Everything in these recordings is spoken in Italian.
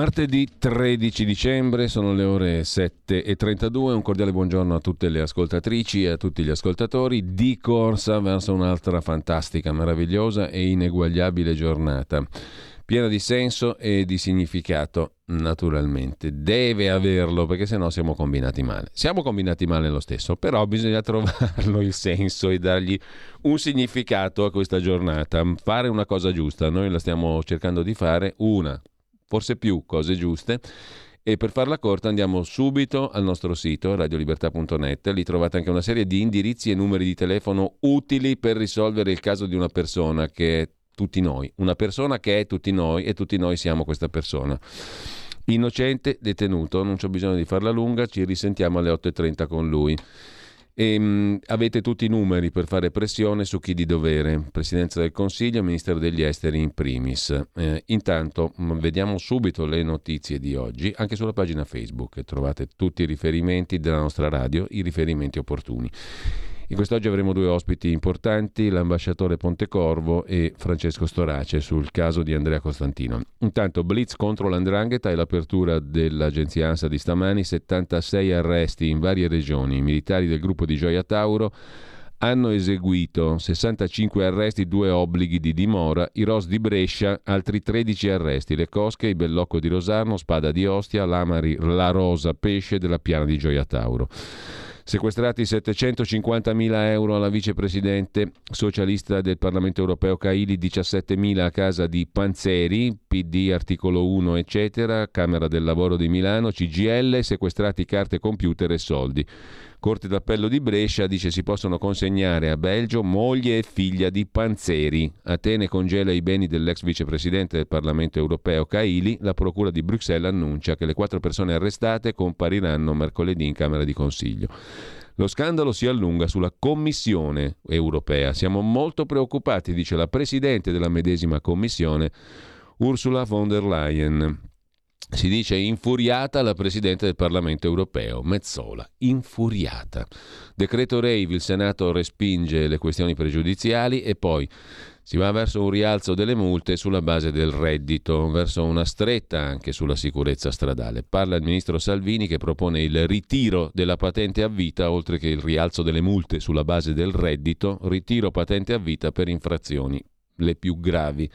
Martedì 13 dicembre, sono le ore 7.32, un cordiale buongiorno a tutte le ascoltatrici e a tutti gli ascoltatori di corsa verso un'altra fantastica, meravigliosa e ineguagliabile giornata, piena di senso e di significato, naturalmente. Deve averlo perché sennò siamo combinati male. Siamo combinati male lo stesso, però bisogna trovarlo il senso e dargli un significato a questa giornata, fare una cosa giusta. Noi la stiamo cercando di fare, una forse più cose giuste. E per farla corta andiamo subito al nostro sito radiolibertà.net, lì trovate anche una serie di indirizzi e numeri di telefono utili per risolvere il caso di una persona che è tutti noi, una persona che è tutti noi e tutti noi siamo questa persona. Innocente, detenuto, non c'è bisogno di farla lunga, ci risentiamo alle 8.30 con lui. E, ehm, avete tutti i numeri per fare pressione su chi di dovere, Presidenza del Consiglio, Ministero degli Esteri in primis. Eh, intanto mh, vediamo subito le notizie di oggi, anche sulla pagina Facebook trovate tutti i riferimenti della nostra radio, i riferimenti opportuni. In quest'oggi avremo due ospiti importanti, l'ambasciatore Pontecorvo e Francesco Storace sul caso di Andrea Costantino. Intanto blitz contro l'andrangheta e l'apertura dell'agenzia ANSA di stamani, 76 arresti in varie regioni, i militari del gruppo di Gioia Tauro hanno eseguito 65 arresti, due obblighi di dimora, i ROS di Brescia, altri 13 arresti, le Cosche, il Bellocco di Rosarno, Spada di Ostia, l'Amari, la Rosa Pesce della Piana di Gioia Tauro. Sequestrati 750.000 euro alla vicepresidente socialista del Parlamento europeo Caili, 17.000 a casa di Panzeri, PD articolo 1 eccetera, Camera del Lavoro di Milano, CGL, sequestrati carte computer e soldi. Corte d'Appello di Brescia dice si possono consegnare a Belgio moglie e figlia di Panzeri. Atene congela i beni dell'ex vicepresidente del Parlamento europeo Caili. La Procura di Bruxelles annuncia che le quattro persone arrestate compariranno mercoledì in Camera di Consiglio. Lo scandalo si allunga sulla Commissione europea. Siamo molto preoccupati, dice la Presidente della medesima Commissione, Ursula von der Leyen. Si dice infuriata la Presidente del Parlamento europeo, Mezzola, infuriata. Decreto Rave, il Senato respinge le questioni pregiudiziali e poi si va verso un rialzo delle multe sulla base del reddito, verso una stretta anche sulla sicurezza stradale. Parla il ministro Salvini che propone il ritiro della patente a vita, oltre che il rialzo delle multe sulla base del reddito, ritiro patente a vita per infrazioni le più gravi.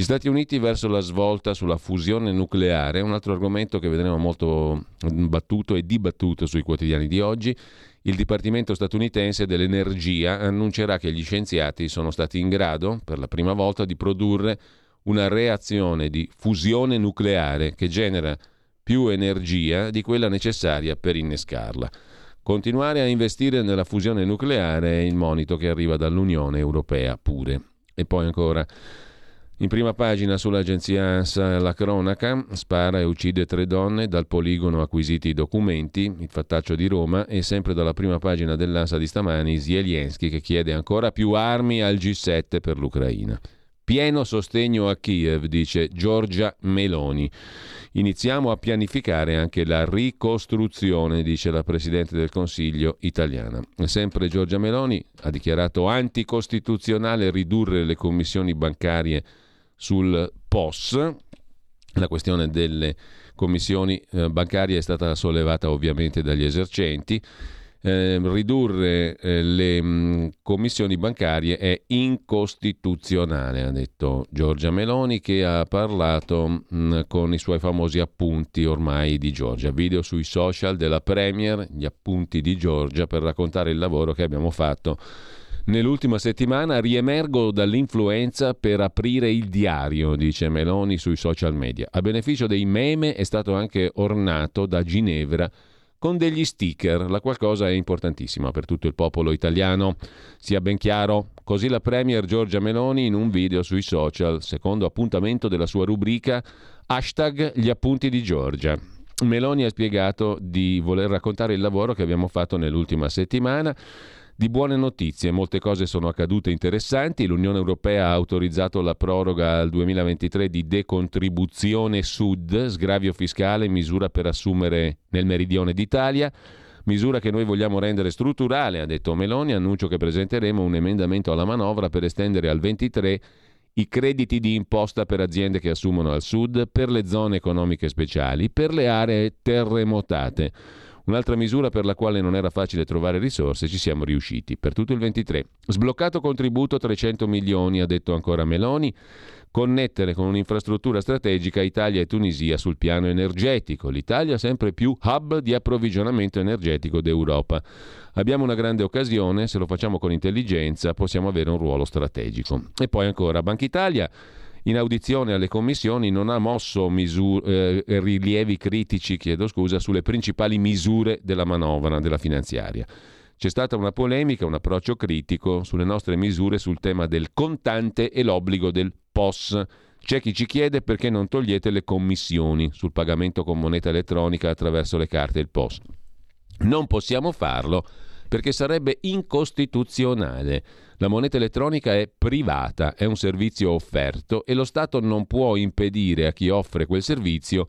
Gli Stati Uniti verso la svolta sulla fusione nucleare, un altro argomento che vedremo molto battuto e dibattuto sui quotidiani di oggi. Il Dipartimento statunitense dell'Energia annuncerà che gli scienziati sono stati in grado, per la prima volta, di produrre una reazione di fusione nucleare che genera più energia di quella necessaria per innescarla. Continuare a investire nella fusione nucleare è il monito che arriva dall'Unione Europea pure. E poi ancora in prima pagina sull'agenzia ANSA la cronaca, spara e uccide tre donne, dal poligono acquisiti i documenti, il fattaccio di Roma e sempre dalla prima pagina dell'ANSA di stamani Zelensky che chiede ancora più armi al G7 per l'Ucraina. Pieno sostegno a Kiev, dice Giorgia Meloni. Iniziamo a pianificare anche la ricostruzione, dice la Presidente del Consiglio italiana. Sempre Giorgia Meloni ha dichiarato anticostituzionale ridurre le commissioni bancarie sul POS. La questione delle commissioni eh, bancarie è stata sollevata ovviamente dagli esercenti. Eh, ridurre le mm, commissioni bancarie è incostituzionale, ha detto Giorgia Meloni che ha parlato mm, con i suoi famosi appunti ormai di Giorgia. Video sui social della Premier, gli appunti di Giorgia per raccontare il lavoro che abbiamo fatto Nell'ultima settimana riemergo dall'influenza per aprire il diario, dice Meloni sui social media. A beneficio dei meme è stato anche ornato da Ginevra con degli sticker. La qualcosa è importantissima per tutto il popolo italiano. Sia ben chiaro, così la Premier Giorgia Meloni in un video sui social, secondo appuntamento della sua rubrica hashtag gli appunti di Giorgia. Meloni ha spiegato di voler raccontare il lavoro che abbiamo fatto nell'ultima settimana di buone notizie, molte cose sono accadute interessanti. L'Unione Europea ha autorizzato la proroga al 2023 di decontribuzione Sud, sgravio fiscale, misura per assumere nel meridione d'Italia. Misura che noi vogliamo rendere strutturale, ha detto Meloni. Annuncio che presenteremo un emendamento alla manovra per estendere al 23 i crediti di imposta per aziende che assumono al sud, per le zone economiche speciali, per le aree terremotate. Un'altra misura per la quale non era facile trovare risorse, ci siamo riusciti. Per tutto il 23. Sbloccato contributo 300 milioni, ha detto ancora Meloni. Connettere con un'infrastruttura strategica Italia e Tunisia sul piano energetico. L'Italia sempre più hub di approvvigionamento energetico d'Europa. Abbiamo una grande occasione, se lo facciamo con intelligenza possiamo avere un ruolo strategico. E poi ancora Banca Italia in audizione alle commissioni non ha mosso misure, eh, rilievi critici scusa, sulle principali misure della manovra della finanziaria. C'è stata una polemica, un approccio critico sulle nostre misure sul tema del contante e l'obbligo del POS. C'è chi ci chiede perché non togliete le commissioni sul pagamento con moneta elettronica attraverso le carte e il POS. Non possiamo farlo perché sarebbe incostituzionale. La moneta elettronica è privata, è un servizio offerto e lo Stato non può impedire a chi offre quel servizio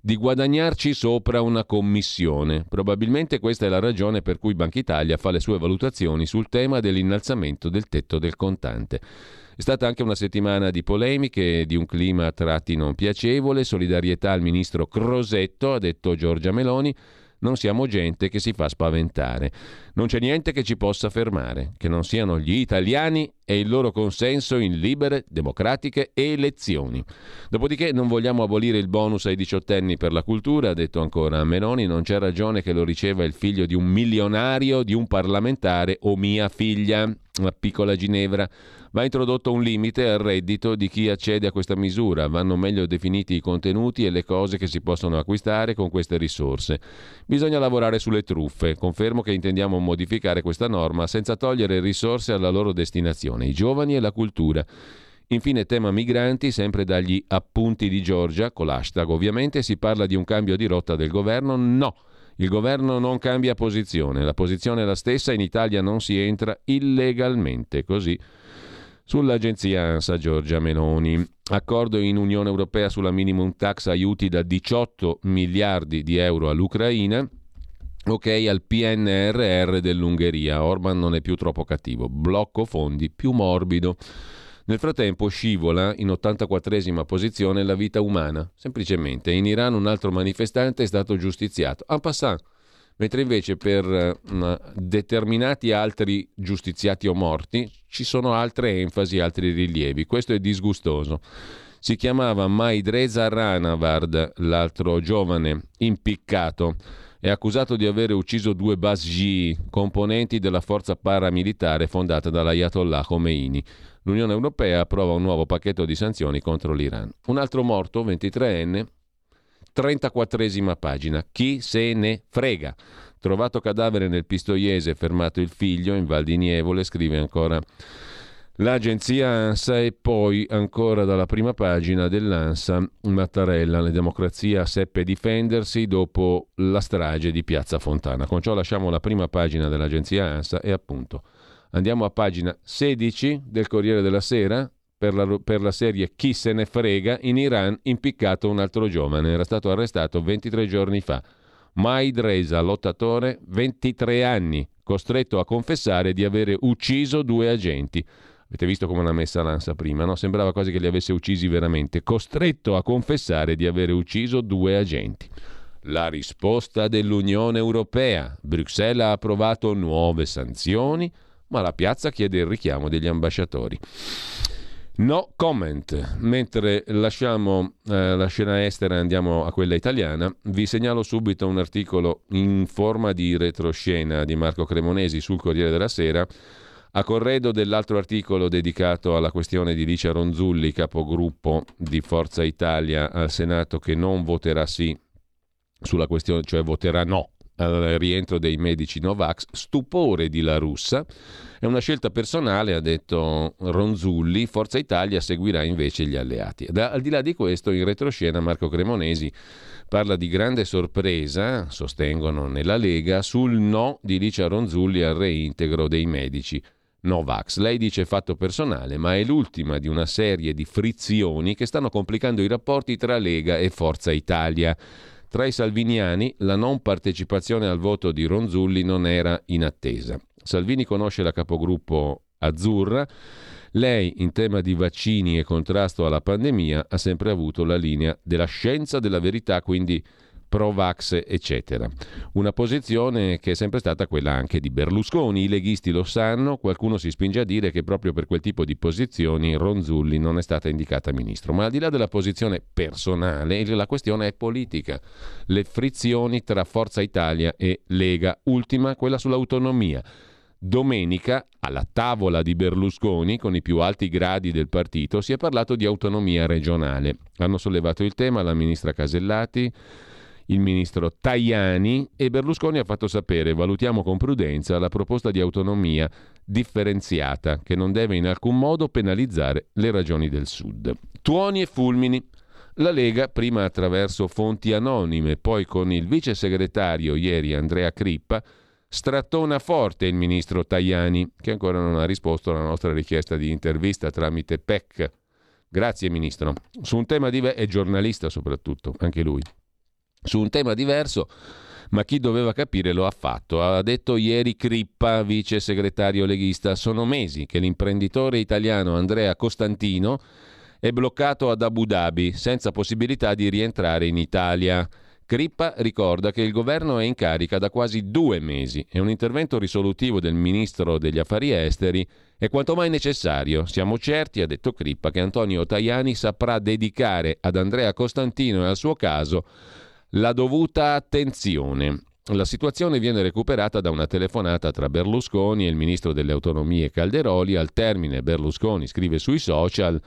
di guadagnarci sopra una commissione. Probabilmente questa è la ragione per cui Banca Italia fa le sue valutazioni sul tema dell'innalzamento del tetto del contante. È stata anche una settimana di polemiche, di un clima a tratti non piacevole, solidarietà al ministro Crosetto, ha detto Giorgia Meloni, non siamo gente che si fa spaventare. Non c'è niente che ci possa fermare, che non siano gli italiani e il loro consenso in libere, democratiche elezioni. Dopodiché non vogliamo abolire il bonus ai diciottenni per la cultura, ha detto ancora Meloni, non c'è ragione che lo riceva il figlio di un milionario, di un parlamentare o mia figlia, la piccola Ginevra. Va introdotto un limite al reddito di chi accede a questa misura, vanno meglio definiti i contenuti e le cose che si possono acquistare con queste risorse. Bisogna lavorare sulle truffe, confermo che intendiamo modificare questa norma senza togliere risorse alla loro destinazione, i giovani e la cultura. Infine tema migranti, sempre dagli appunti di Giorgia, con l'hashtag ovviamente, si parla di un cambio di rotta del governo? No. Il governo non cambia posizione, la posizione è la stessa, in Italia non si entra illegalmente, così Sull'agenzia ANSA Giorgia Meloni. Accordo in Unione Europea sulla minimum tax aiuti da 18 miliardi di euro all'Ucraina. Ok al PNRR dell'Ungheria. Orban non è più troppo cattivo. Blocco fondi più morbido. Nel frattempo scivola in 84esima posizione la vita umana. Semplicemente in Iran un altro manifestante è stato giustiziato. En passant mentre invece per uh, determinati altri giustiziati o morti ci sono altre enfasi, altri rilievi. Questo è disgustoso. Si chiamava Maidreza Ranavard, l'altro giovane impiccato. È accusato di aver ucciso due Basji, componenti della forza paramilitare fondata dall'Ayatollah Khomeini. L'Unione Europea approva un nuovo pacchetto di sanzioni contro l'Iran. Un altro morto, 23enne, 34esima pagina. Chi se ne frega? Trovato cadavere nel Pistoiese, fermato il figlio in Val di Nievole, scrive ancora l'agenzia ANSA e poi ancora dalla prima pagina dell'ANSA Mattarella, la democrazia seppe difendersi dopo la strage di Piazza Fontana. Con ciò lasciamo la prima pagina dell'agenzia ANSA e appunto andiamo a pagina 16 del Corriere della Sera, per la, per la, serie Chi se ne frega, in Iran impiccato un altro giovane. Era stato arrestato 23 giorni fa. Maid Reza, lottatore, 23 anni, costretto a confessare di avere ucciso due agenti. Avete visto come l'ha messa l'ansa prima, no? Sembrava quasi che li avesse uccisi veramente. Costretto a confessare di avere ucciso due agenti. La risposta dell'Unione Europea. Bruxelles ha approvato nuove sanzioni, ma la piazza chiede il richiamo degli ambasciatori. No comment. Mentre lasciamo eh, la scena estera e andiamo a quella italiana, vi segnalo subito un articolo in forma di retroscena di Marco Cremonesi sul Corriere della Sera, a corredo dell'altro articolo dedicato alla questione di Licia Ronzulli, capogruppo di Forza Italia al Senato, che non voterà sì sulla questione, cioè voterà no al rientro dei medici Novax, stupore di La Russa. È una scelta personale, ha detto Ronzulli, Forza Italia seguirà invece gli alleati. Da, al di là di questo, in retroscena Marco Cremonesi parla di grande sorpresa, sostengono nella Lega, sul no di Licia Ronzulli al reintegro dei medici. Novax. Lei dice fatto personale, ma è l'ultima di una serie di frizioni che stanno complicando i rapporti tra Lega e Forza Italia. Tra i salviniani la non partecipazione al voto di Ronzulli non era in attesa. Salvini conosce la capogruppo azzurra. Lei, in tema di vaccini e contrasto alla pandemia, ha sempre avuto la linea della scienza della verità, quindi pro-vax, eccetera. Una posizione che è sempre stata quella anche di Berlusconi. I leghisti lo sanno, qualcuno si spinge a dire che proprio per quel tipo di posizioni Ronzulli non è stata indicata ministro. Ma al di là della posizione personale, la questione è politica. Le frizioni tra Forza Italia e Lega. Ultima, quella sull'autonomia. Domenica, alla tavola di Berlusconi, con i più alti gradi del partito, si è parlato di autonomia regionale. Hanno sollevato il tema la ministra Casellati, il ministro Tajani e Berlusconi ha fatto sapere valutiamo con prudenza la proposta di autonomia differenziata che non deve in alcun modo penalizzare le ragioni del Sud. Tuoni e fulmini. La Lega, prima attraverso fonti anonime, poi con il vice segretario ieri Andrea Crippa, strattona forte il ministro Tajani, che ancora non ha risposto alla nostra richiesta di intervista tramite PEC. Grazie ministro. Su un tema di... è giornalista soprattutto, anche lui su un tema diverso, ma chi doveva capire lo ha fatto. Ha detto ieri Crippa, vice segretario leghista, sono mesi che l'imprenditore italiano Andrea Costantino è bloccato ad Abu Dhabi senza possibilità di rientrare in Italia. Crippa ricorda che il governo è in carica da quasi due mesi e un intervento risolutivo del ministro degli affari esteri è quanto mai necessario. Siamo certi, ha detto Crippa, che Antonio Tajani saprà dedicare ad Andrea Costantino e al suo caso la dovuta attenzione. La situazione viene recuperata da una telefonata tra Berlusconi e il ministro delle autonomie Calderoli. Al termine Berlusconi scrive sui social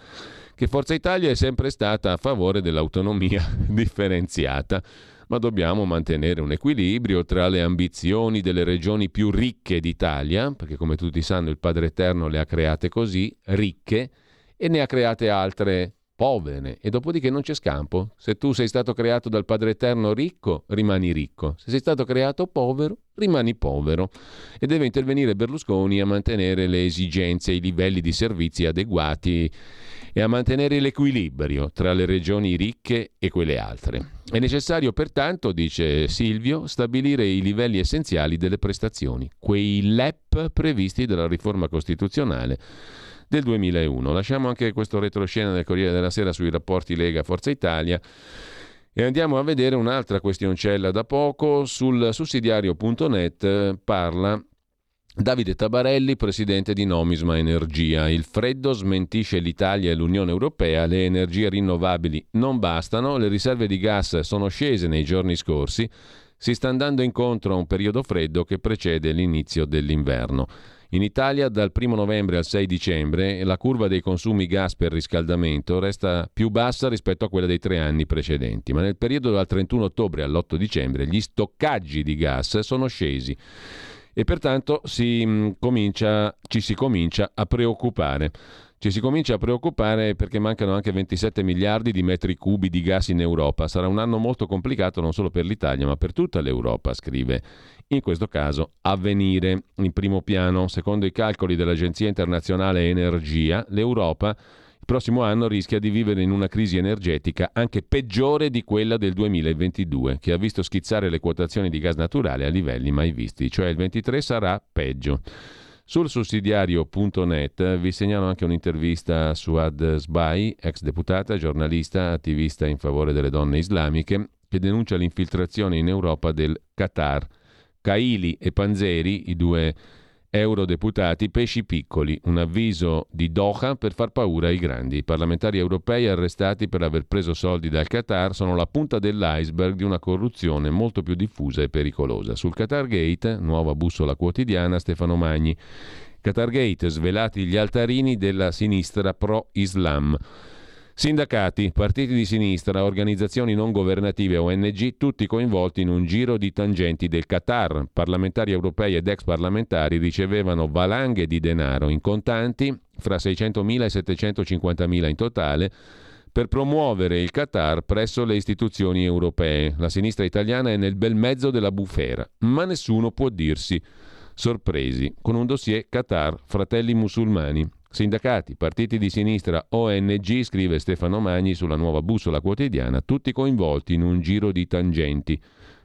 che Forza Italia è sempre stata a favore dell'autonomia differenziata, ma dobbiamo mantenere un equilibrio tra le ambizioni delle regioni più ricche d'Italia, perché come tutti sanno il Padre Eterno le ha create così, ricche, e ne ha create altre povere e dopodiché non c'è scampo. Se tu sei stato creato dal Padre Eterno ricco, rimani ricco. Se sei stato creato povero, rimani povero. E deve intervenire Berlusconi a mantenere le esigenze, i livelli di servizi adeguati e a mantenere l'equilibrio tra le regioni ricche e quelle altre. È necessario pertanto, dice Silvio, stabilire i livelli essenziali delle prestazioni, quei LEP previsti dalla riforma costituzionale del 2001. Lasciamo anche questo retroscena del Corriere della Sera sui rapporti Lega-Forza Italia. E andiamo a vedere un'altra questioncella da poco. Sul sussidiario.net parla Davide Tabarelli, presidente di Nomisma Energia. Il freddo smentisce l'Italia e l'Unione Europea, le energie rinnovabili non bastano, le riserve di gas sono scese nei giorni scorsi, si sta andando incontro a un periodo freddo che precede l'inizio dell'inverno. In Italia dal 1 novembre al 6 dicembre la curva dei consumi gas per riscaldamento resta più bassa rispetto a quella dei tre anni precedenti, ma nel periodo dal 31 ottobre all'8 dicembre gli stoccaggi di gas sono scesi e pertanto si mm, comincia, ci si comincia a preoccupare. Ci si comincia a preoccupare perché mancano anche 27 miliardi di metri cubi di gas in Europa. Sarà un anno molto complicato non solo per l'Italia, ma per tutta l'Europa, scrive in questo caso avvenire. In primo piano, secondo i calcoli dell'Agenzia internazionale Energia, l'Europa il prossimo anno rischia di vivere in una crisi energetica anche peggiore di quella del 2022, che ha visto schizzare le quotazioni di gas naturale a livelli mai visti, cioè il 23 sarà peggio. Sul sussidiario.net vi segnalo anche un'intervista su Ad Sbai, ex deputata, giornalista, attivista in favore delle donne islamiche, che denuncia l'infiltrazione in Europa del Qatar. Caili e Panzeri, i due eurodeputati, pesci piccoli, un avviso di Doha per far paura ai grandi. I parlamentari europei arrestati per aver preso soldi dal Qatar sono la punta dell'iceberg di una corruzione molto più diffusa e pericolosa. Sul Qatar Gate, nuova bussola quotidiana, Stefano Magni. Qatar Gate, svelati gli altarini della sinistra pro-Islam. Sindacati, partiti di sinistra, organizzazioni non governative ONG, tutti coinvolti in un giro di tangenti del Qatar. Parlamentari europei ed ex parlamentari ricevevano valanghe di denaro in contanti, fra 600.000 e 750.000 in totale, per promuovere il Qatar presso le istituzioni europee. La sinistra italiana è nel bel mezzo della bufera, ma nessuno può dirsi sorpresi con un dossier Qatar, fratelli musulmani. Sindacati, partiti di sinistra, ONG, scrive Stefano Magni sulla nuova bussola quotidiana, tutti coinvolti in un giro di tangenti.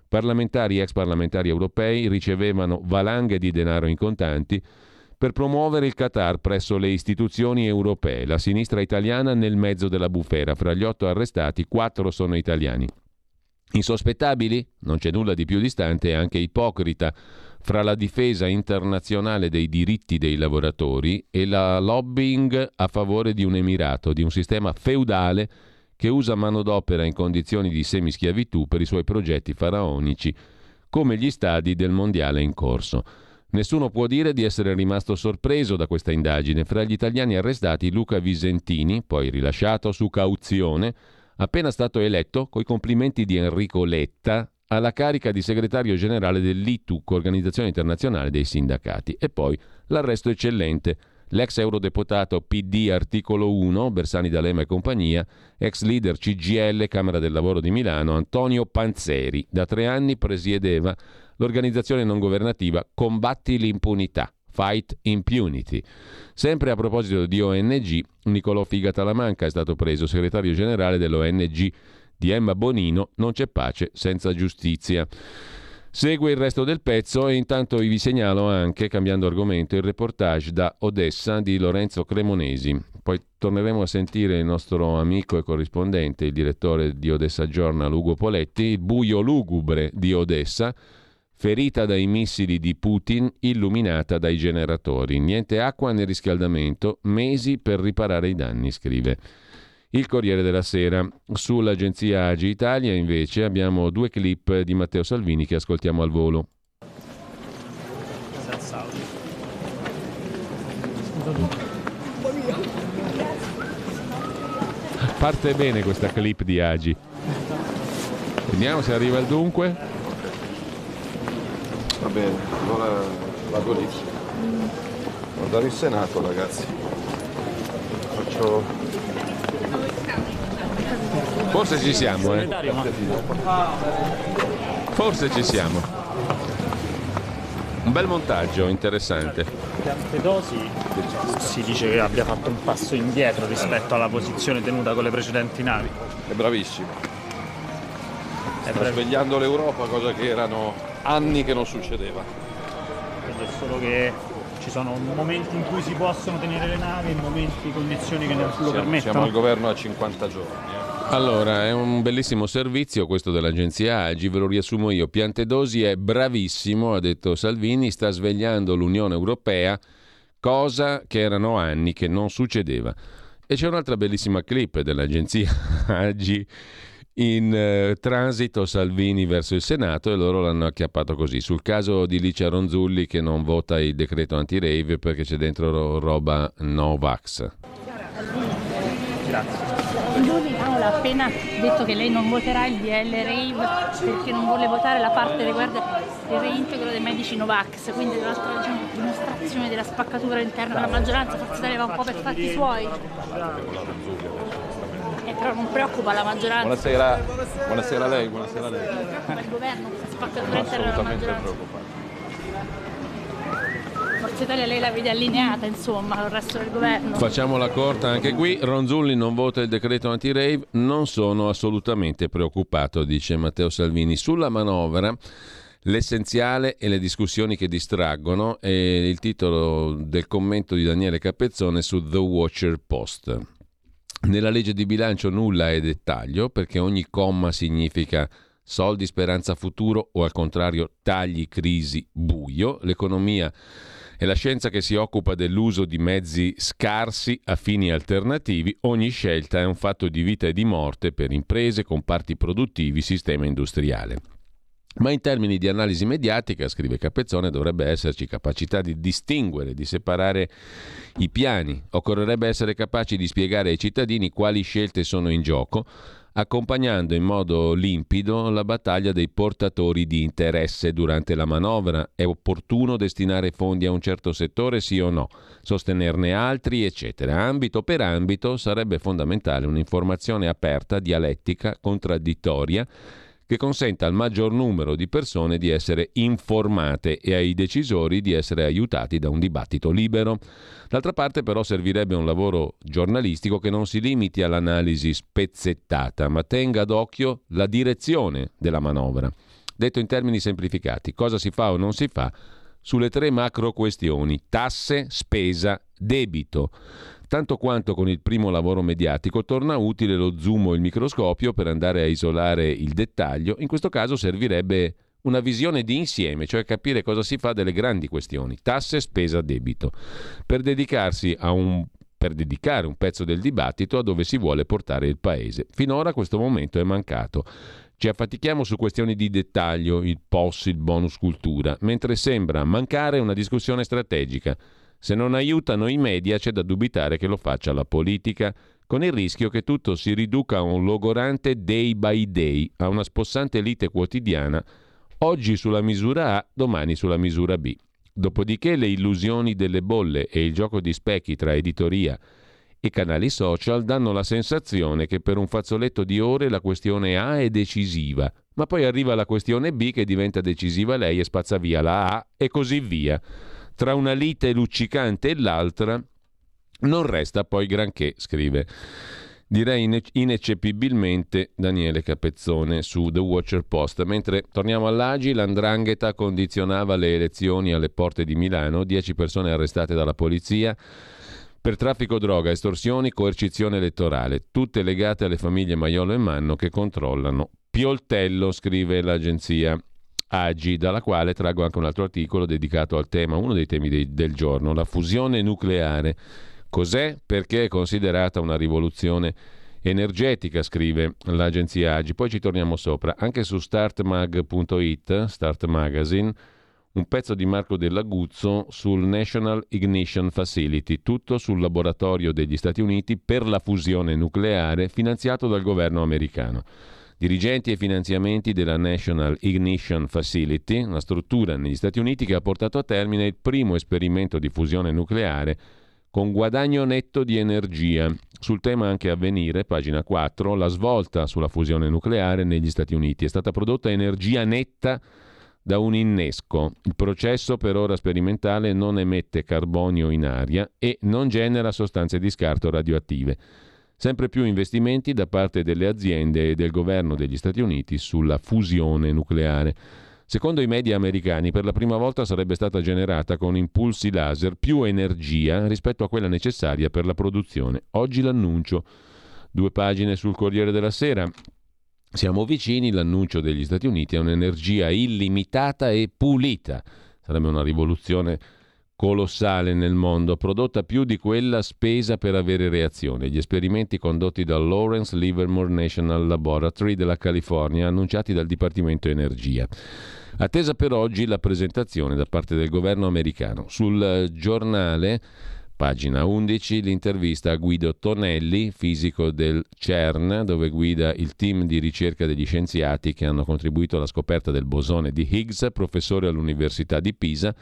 Parlamentari e ex parlamentari europei ricevevano valanghe di denaro in contanti per promuovere il Qatar presso le istituzioni europee. La sinistra italiana nel mezzo della bufera. Fra gli otto arrestati, quattro sono italiani. Insospettabili? Non c'è nulla di più distante e anche ipocrita fra la difesa internazionale dei diritti dei lavoratori e la lobbying a favore di un emirato, di un sistema feudale che usa manodopera in condizioni di semischiavitù per i suoi progetti faraonici, come gli stadi del mondiale in corso. Nessuno può dire di essere rimasto sorpreso da questa indagine. Fra gli italiani arrestati Luca Visentini, poi rilasciato su cauzione, appena stato eletto, coi complimenti di Enrico Letta, alla carica di segretario generale dell'ITUC, Organizzazione Internazionale dei Sindacati. E poi l'arresto eccellente. L'ex eurodeputato PD articolo 1, Bersani D'Alema e compagnia, ex leader CGL Camera del Lavoro di Milano, Antonio Panzeri. Da tre anni presiedeva l'organizzazione non governativa Combatti l'impunità. Fight Impunity. Sempre a proposito di ONG, Nicolò Figa Talamanca è stato preso segretario generale dell'ONG di Emma Bonino, non c'è pace senza giustizia. Segue il resto del pezzo e intanto vi segnalo anche, cambiando argomento, il reportage da Odessa di Lorenzo Cremonesi. Poi torneremo a sentire il nostro amico e corrispondente, il direttore di Odessa Journal, Ugo Poletti, il buio lugubre di Odessa, ferita dai missili di Putin, illuminata dai generatori. Niente acqua né riscaldamento, mesi per riparare i danni, scrive il Corriere della Sera. Sull'agenzia Agi Italia invece abbiamo due clip di Matteo Salvini che ascoltiamo al volo. Parte bene questa clip di Agi. Vediamo se arriva il dunque. Va bene, allora vado lì. Guardare il Senato ragazzi. Faccio Forse ci siamo, eh. Forse ci siamo. Un bel montaggio, interessante. Piantedosi si dice che abbia fatto un passo indietro rispetto alla posizione tenuta con le precedenti navi. È bravissimo. Sta svegliando l'Europa, cosa che erano anni che non succedeva. Quindi è solo che ci sono momenti in cui si possono tenere le navi e momenti, condizioni che non lo permettono. siamo al governo a 50 giorni. eh. Allora, è un bellissimo servizio questo dell'agenzia Agi, ve lo riassumo io. Piantedosi è bravissimo, ha detto Salvini, sta svegliando l'Unione Europea, cosa che erano anni che non succedeva. E c'è un'altra bellissima clip dell'agenzia Agi in eh, transito Salvini verso il Senato e loro l'hanno acchiappato così. Sul caso di Licia Ronzulli che non vota il decreto anti-rave perché c'è dentro ro- roba Novax. Grazie. Aula ha appena detto che lei non voterà il DL Rave perché non vuole votare la parte riguarda il reintegro dei medici Novax, quindi tra l'altro diciamo, dimostrazione della spaccatura interna della maggioranza, Forza Italia va un po' per fatti suoi. Eh, però non preoccupa la maggioranza, Buonasera, buonasera a lei, buonasera a lei. preoccupa il governo, spaccatura interna della Assolutamente maggioranza. preoccupante. Forza Italia lei la vede allineata insomma al resto del governo. Facciamo la corta anche qui. Ronzulli non vota il decreto anti-rave. Non sono assolutamente preoccupato, dice Matteo Salvini. Sulla manovra, l'essenziale e le discussioni che distraggono è il titolo del commento di Daniele Capezzone su The Watcher Post. Nella legge di bilancio nulla è dettaglio perché ogni comma significa soldi, speranza, futuro o al contrario tagli, crisi, buio. L'economia è la scienza che si occupa dell'uso di mezzi scarsi a fini alternativi. Ogni scelta è un fatto di vita e di morte per imprese, comparti produttivi, sistema industriale. Ma in termini di analisi mediatica, scrive Capezzone, dovrebbe esserci capacità di distinguere, di separare i piani. Occorrerebbe essere capaci di spiegare ai cittadini quali scelte sono in gioco, accompagnando in modo limpido la battaglia dei portatori di interesse durante la manovra. È opportuno destinare fondi a un certo settore, sì o no? Sostenerne altri, eccetera. Ambito per ambito sarebbe fondamentale un'informazione aperta, dialettica, contraddittoria che consenta al maggior numero di persone di essere informate e ai decisori di essere aiutati da un dibattito libero. D'altra parte però servirebbe un lavoro giornalistico che non si limiti all'analisi spezzettata, ma tenga d'occhio la direzione della manovra. Detto in termini semplificati, cosa si fa o non si fa sulle tre macro questioni, tasse, spesa, debito. Tanto quanto con il primo lavoro mediatico torna utile lo zoom o il microscopio per andare a isolare il dettaglio, in questo caso servirebbe una visione di insieme, cioè capire cosa si fa delle grandi questioni, tasse, spesa, debito, per dedicarsi a un per dedicare un pezzo del dibattito a dove si vuole portare il paese. Finora questo momento è mancato. Ci affatichiamo su questioni di dettaglio, il POS, il bonus cultura, mentre sembra mancare una discussione strategica se non aiutano i media c'è da dubitare che lo faccia la politica, con il rischio che tutto si riduca a un logorante day by day, a una spossante lite quotidiana, oggi sulla misura A, domani sulla misura B. Dopodiché le illusioni delle bolle e il gioco di specchi tra editoria e canali social danno la sensazione che per un fazzoletto di ore la questione A è decisiva, ma poi arriva la questione B che diventa decisiva lei e spazza via la A e così via. Tra una lite luccicante e l'altra non resta poi granché, scrive. Direi ineccepibilmente Daniele Capezzone su The Watcher Post. Mentre torniamo all'Agi, l'Andrangheta condizionava le elezioni alle porte di Milano, 10 persone arrestate dalla polizia per traffico droga, estorsioni, coercizione elettorale, tutte legate alle famiglie Maiolo e Manno che controllano Pioltello, scrive l'agenzia Agi, dalla quale traggo anche un altro articolo dedicato al tema, uno dei temi dei, del giorno, la fusione nucleare. Cos'è? Perché è considerata una rivoluzione energetica, scrive l'agenzia Agi. Poi ci torniamo sopra. Anche su startmag.it, Start Magazine, un pezzo di Marco Dell'Aguzzo sul National Ignition Facility, tutto sul laboratorio degli Stati Uniti per la fusione nucleare finanziato dal governo americano dirigenti e finanziamenti della National Ignition Facility, una struttura negli Stati Uniti che ha portato a termine il primo esperimento di fusione nucleare con guadagno netto di energia. Sul tema anche avvenire, pagina 4, la svolta sulla fusione nucleare negli Stati Uniti. È stata prodotta energia netta da un innesco. Il processo per ora sperimentale non emette carbonio in aria e non genera sostanze di scarto radioattive. Sempre più investimenti da parte delle aziende e del governo degli Stati Uniti sulla fusione nucleare. Secondo i media americani, per la prima volta sarebbe stata generata con impulsi laser più energia rispetto a quella necessaria per la produzione. Oggi l'annuncio. Due pagine sul Corriere della Sera. Siamo vicini, l'annuncio degli Stati Uniti è un'energia illimitata e pulita. Sarebbe una rivoluzione colossale nel mondo, prodotta più di quella spesa per avere reazione. Gli esperimenti condotti dal Lawrence Livermore National Laboratory della California, annunciati dal Dipartimento Energia. Attesa per oggi la presentazione da parte del governo americano. Sul giornale, pagina 11, l'intervista a Guido Tonelli, fisico del CERN, dove guida il team di ricerca degli scienziati che hanno contribuito alla scoperta del bosone di Higgs, professore all'Università di Pisa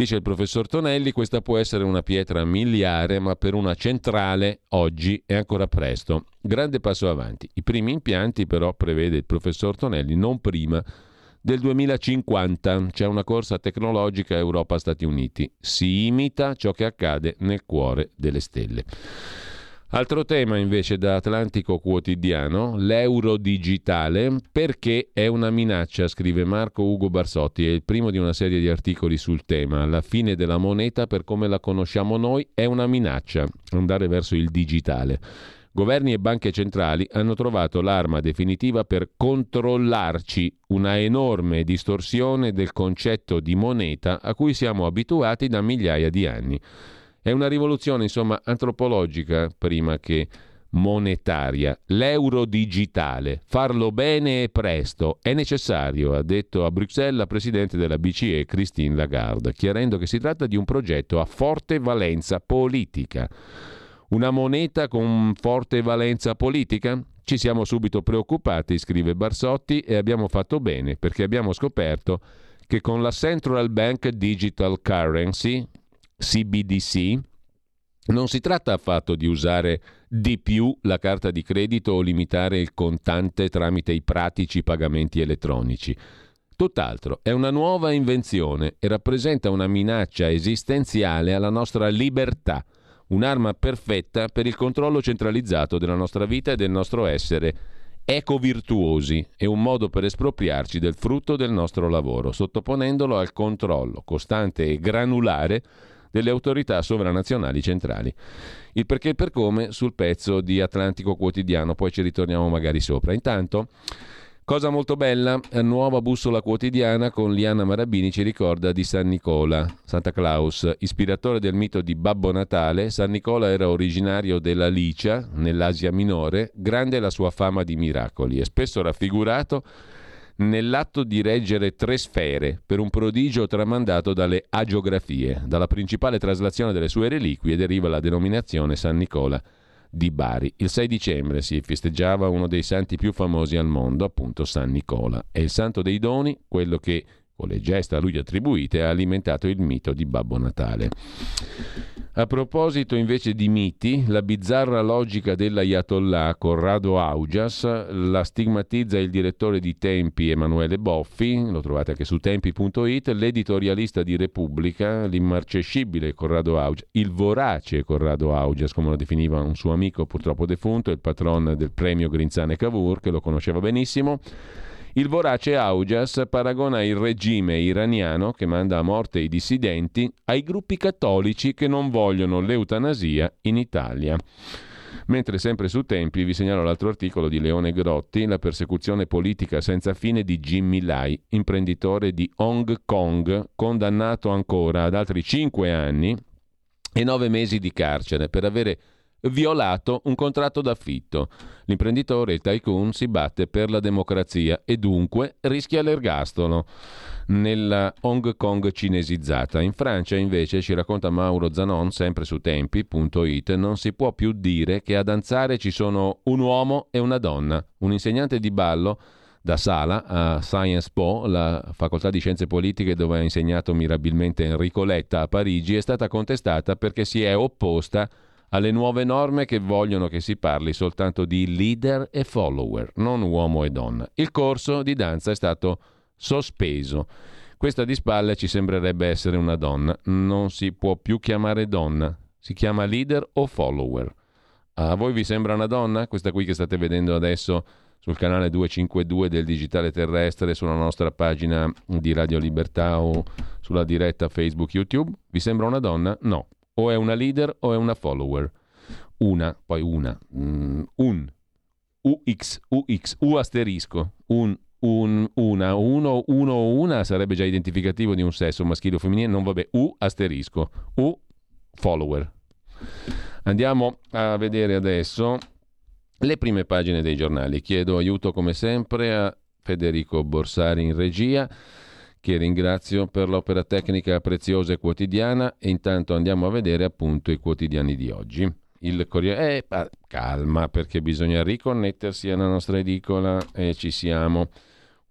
Dice il professor Tonelli, questa può essere una pietra miliare, ma per una centrale oggi è ancora presto. Grande passo avanti. I primi impianti però, prevede il professor Tonelli, non prima del 2050. C'è una corsa tecnologica Europa-Stati Uniti. Si imita ciò che accade nel cuore delle stelle. Altro tema invece da Atlantico Quotidiano, l'euro digitale, perché è una minaccia, scrive Marco Ugo Barsotti, è il primo di una serie di articoli sul tema. La fine della moneta, per come la conosciamo noi, è una minaccia, andare verso il digitale. Governi e banche centrali hanno trovato l'arma definitiva per controllarci, una enorme distorsione del concetto di moneta a cui siamo abituati da migliaia di anni. È una rivoluzione, insomma, antropologica prima che monetaria, l'euro digitale, farlo bene e presto è necessario, ha detto a Bruxelles la presidente della BCE Christine Lagarde, chiarendo che si tratta di un progetto a forte valenza politica. Una moneta con forte valenza politica? Ci siamo subito preoccupati, scrive Barsotti, e abbiamo fatto bene perché abbiamo scoperto che con la Central Bank Digital Currency, CBDC, non si tratta affatto di usare di più la carta di credito o limitare il contante tramite i pratici pagamenti elettronici. Tutt'altro, è una nuova invenzione e rappresenta una minaccia esistenziale alla nostra libertà, un'arma perfetta per il controllo centralizzato della nostra vita e del nostro essere ecovirtuosi e un modo per espropriarci del frutto del nostro lavoro, sottoponendolo al controllo costante e granulare delle autorità sovranazionali centrali. Il perché e per come sul pezzo di Atlantico Quotidiano, poi ci ritorniamo magari sopra. Intanto, cosa molto bella, nuova bussola quotidiana con Liana Marabini ci ricorda di San Nicola, Santa Claus, ispiratore del mito di Babbo Natale. San Nicola era originario della Licia, nell'Asia minore, grande la sua fama di miracoli e spesso raffigurato nell'atto di reggere tre sfere per un prodigio tramandato dalle agiografie. Dalla principale traslazione delle sue reliquie deriva la denominazione San Nicola di Bari. Il 6 dicembre si festeggiava uno dei santi più famosi al mondo, appunto San Nicola. È il santo dei doni, quello che con le gesta a lui attribuite ha alimentato il mito di Babbo Natale. A proposito invece di miti, la bizzarra logica dell'Ayatollah Corrado Augias la stigmatizza il direttore di Tempi Emanuele Boffi, lo trovate anche su tempi.it, l'editorialista di Repubblica, l'immarcescibile Corrado Augias, il vorace Corrado Augias, come lo definiva un suo amico purtroppo defunto, il patron del premio Grinzane Cavour, che lo conosceva benissimo. Il vorace Augias paragona il regime iraniano che manda a morte i dissidenti ai gruppi cattolici che non vogliono l'eutanasia in Italia. Mentre sempre su Tempi vi segnalo l'altro articolo di Leone Grotti, la persecuzione politica senza fine di Jimmy Lai, imprenditore di Hong Kong, condannato ancora ad altri 5 anni e 9 mesi di carcere per avere violato un contratto d'affitto. L'imprenditore, il tycoon, si batte per la democrazia e dunque rischia l'ergastolo nella Hong Kong cinesizzata. In Francia, invece, ci racconta Mauro Zanon, sempre su tempi.it, non si può più dire che a danzare ci sono un uomo e una donna. Un insegnante di ballo da Sala a Sciences Po, la facoltà di scienze politiche dove ha insegnato mirabilmente Enrico Letta a Parigi, è stata contestata perché si è opposta a alle nuove norme che vogliono che si parli soltanto di leader e follower, non uomo e donna. Il corso di danza è stato sospeso. Questa di spalle ci sembrerebbe essere una donna. Non si può più chiamare donna, si chiama leader o follower. A voi vi sembra una donna? Questa qui che state vedendo adesso sul canale 252 del Digitale Terrestre, sulla nostra pagina di Radio Libertà o sulla diretta Facebook YouTube? Vi sembra una donna? No. O è una leader o è una follower. Una, poi una, mm, un, UX, UX, U asterisco, un, un, una, uno, uno una sarebbe già identificativo di un sesso maschile o femminile, non vabbè, U asterisco, U follower. Andiamo a vedere adesso le prime pagine dei giornali. Chiedo aiuto come sempre a Federico Borsari in regia che ringrazio per l'opera tecnica preziosa e quotidiana e intanto andiamo a vedere appunto i quotidiani di oggi. Il Corriere... Eh, calma perché bisogna riconnettersi alla nostra edicola e ci siamo.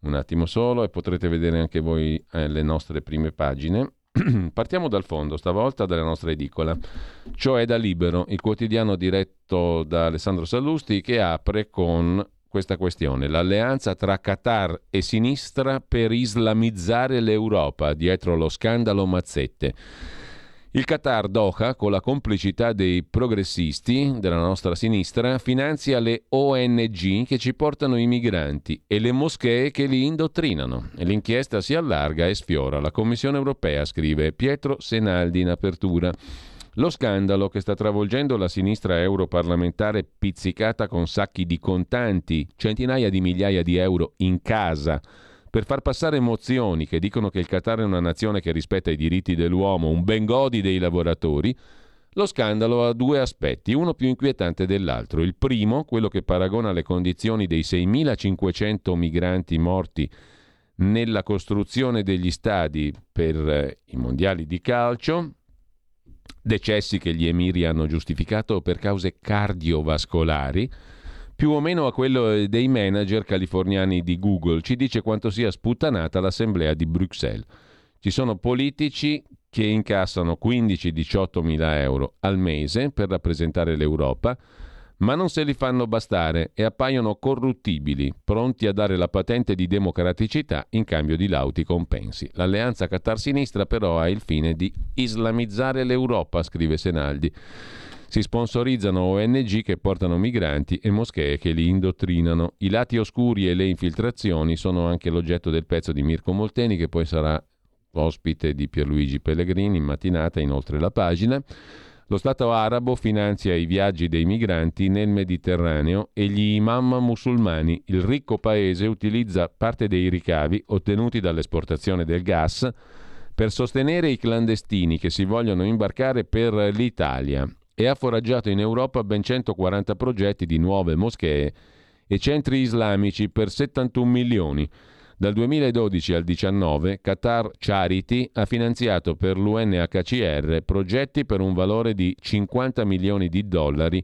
Un attimo solo e potrete vedere anche voi eh, le nostre prime pagine. Partiamo dal fondo, stavolta dalla nostra edicola, cioè da Libero, il quotidiano diretto da Alessandro Sallusti che apre con questa questione, l'alleanza tra Qatar e sinistra per islamizzare l'Europa dietro lo scandalo Mazzette. Il Qatar Doha, con la complicità dei progressisti della nostra sinistra, finanzia le ONG che ci portano i migranti e le moschee che li indottrinano. L'inchiesta si allarga e sfiora. La Commissione europea, scrive Pietro Senaldi in apertura. Lo scandalo che sta travolgendo la sinistra europarlamentare pizzicata con sacchi di contanti, centinaia di migliaia di euro in casa, per far passare mozioni che dicono che il Qatar è una nazione che rispetta i diritti dell'uomo, un bengodi dei lavoratori, Lo scandalo ha due aspetti, uno più inquietante dell'altro. Il primo, quello che paragona le condizioni dei 6.500 migranti morti nella costruzione degli stadi per eh, i mondiali di calcio, decessi che gli emiri hanno giustificato per cause cardiovascolari, più o meno a quello dei manager californiani di Google, ci dice quanto sia sputtanata l'assemblea di Bruxelles. Ci sono politici che incassano 15-18 mila euro al mese per rappresentare l'Europa, ma non se li fanno bastare e appaiono corruttibili, pronti a dare la patente di democraticità in cambio di lauti compensi. L'alleanza Qatar-Sinistra però ha il fine di islamizzare l'Europa, scrive Senaldi. Si sponsorizzano ONG che portano migranti e moschee che li indottrinano. I lati oscuri e le infiltrazioni sono anche l'oggetto del pezzo di Mirko Molteni che poi sarà ospite di Pierluigi Pellegrini in mattinata, inoltre la pagina. Lo Stato arabo finanzia i viaggi dei migranti nel Mediterraneo e gli imam musulmani. Il ricco paese utilizza parte dei ricavi ottenuti dall'esportazione del gas per sostenere i clandestini che si vogliono imbarcare per l'Italia e ha foraggiato in Europa ben 140 progetti di nuove moschee e centri islamici per 71 milioni. Dal 2012 al 2019 Qatar Charity ha finanziato per l'UNHCR progetti per un valore di 50 milioni di dollari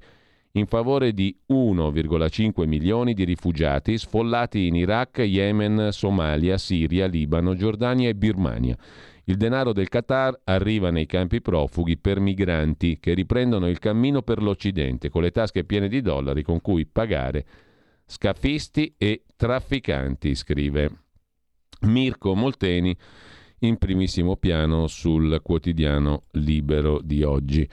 in favore di 1,5 milioni di rifugiati sfollati in Iraq, Yemen, Somalia, Siria, Libano, Giordania e Birmania. Il denaro del Qatar arriva nei campi profughi per migranti che riprendono il cammino per l'Occidente con le tasche piene di dollari con cui pagare scafisti e trafficanti, scrive. Mirko Molteni in primissimo piano sul quotidiano Libero di oggi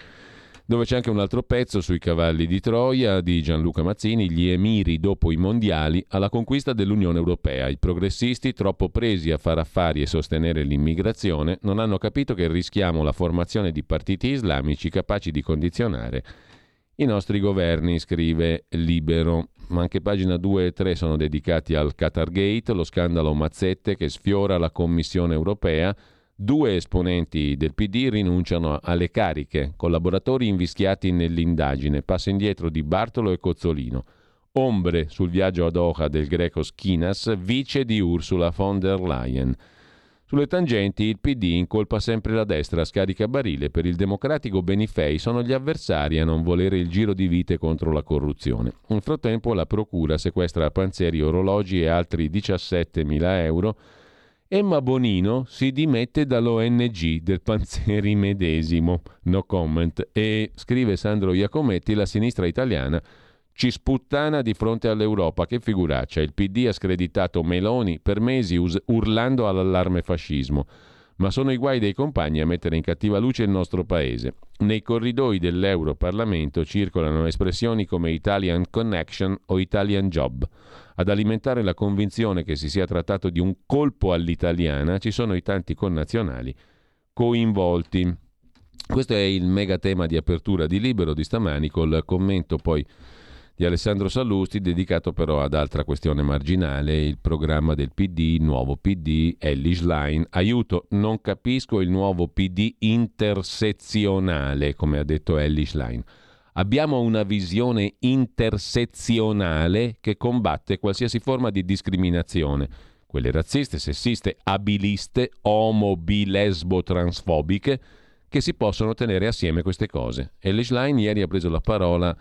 dove c'è anche un altro pezzo sui cavalli di Troia di Gianluca Mazzini, gli emiri dopo i mondiali alla conquista dell'Unione Europea. I progressisti, troppo presi a fare affari e sostenere l'immigrazione, non hanno capito che rischiamo la formazione di partiti islamici capaci di condizionare i nostri governi, scrive Libero. Ma anche pagina 2 e 3 sono dedicati al Qatar Gate, lo scandalo Mazzette che sfiora la Commissione europea. Due esponenti del PD rinunciano alle cariche, collaboratori invischiati nell'indagine. Passa indietro di Bartolo e Cozzolino. Ombre sul viaggio ad Doha del greco Skinas, vice di Ursula von der Leyen. Sulle tangenti il PD incolpa sempre la destra scarica barile. Per il democratico Benifei sono gli avversari a non volere il giro di vite contro la corruzione. Nel frattempo la procura sequestra Panzeri orologi e altri 17.000 euro. Emma Bonino si dimette dall'ONG del Panzeri medesimo, no comment, e scrive Sandro Iacometti, la sinistra italiana ci sputtana di fronte all'Europa, che figuraccia. Il PD ha screditato Meloni per mesi us- urlando all'allarme fascismo. Ma sono i guai dei compagni a mettere in cattiva luce il nostro paese. Nei corridoi dell'Europarlamento circolano espressioni come Italian Connection o Italian Job. Ad alimentare la convinzione che si sia trattato di un colpo all'italiana ci sono i tanti connazionali coinvolti. Questo è il mega tema di apertura di Libero di stamani col commento poi di Alessandro Sallusti, dedicato però ad altra questione marginale, il programma del PD, nuovo PD, Ellis Line. Aiuto, non capisco il nuovo PD intersezionale, come ha detto Ellis Line. Abbiamo una visione intersezionale che combatte qualsiasi forma di discriminazione, quelle razziste, sessiste, abiliste, omo, bi, lesbo, transfobiche, che si possono tenere assieme queste cose. Ellis Line ieri ha preso la parola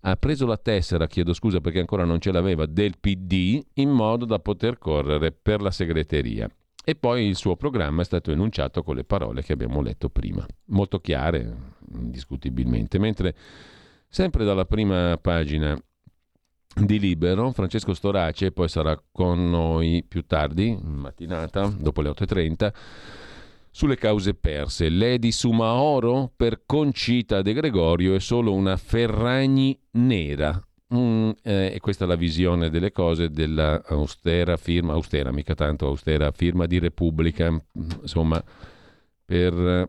ha preso la tessera, chiedo scusa perché ancora non ce l'aveva, del PD in modo da poter correre per la segreteria. E poi il suo programma è stato enunciato con le parole che abbiamo letto prima, molto chiare, indiscutibilmente. Mentre sempre dalla prima pagina di Libero, Francesco Storace, poi sarà con noi più tardi, in mattinata, dopo le 8.30, sulle cause perse. Lady Sumaoro per Concita De Gregorio è solo una Ferragni nera. Mm, eh, e questa è la visione delle cose della austera firma, austera mica tanto austera firma di Repubblica, insomma, per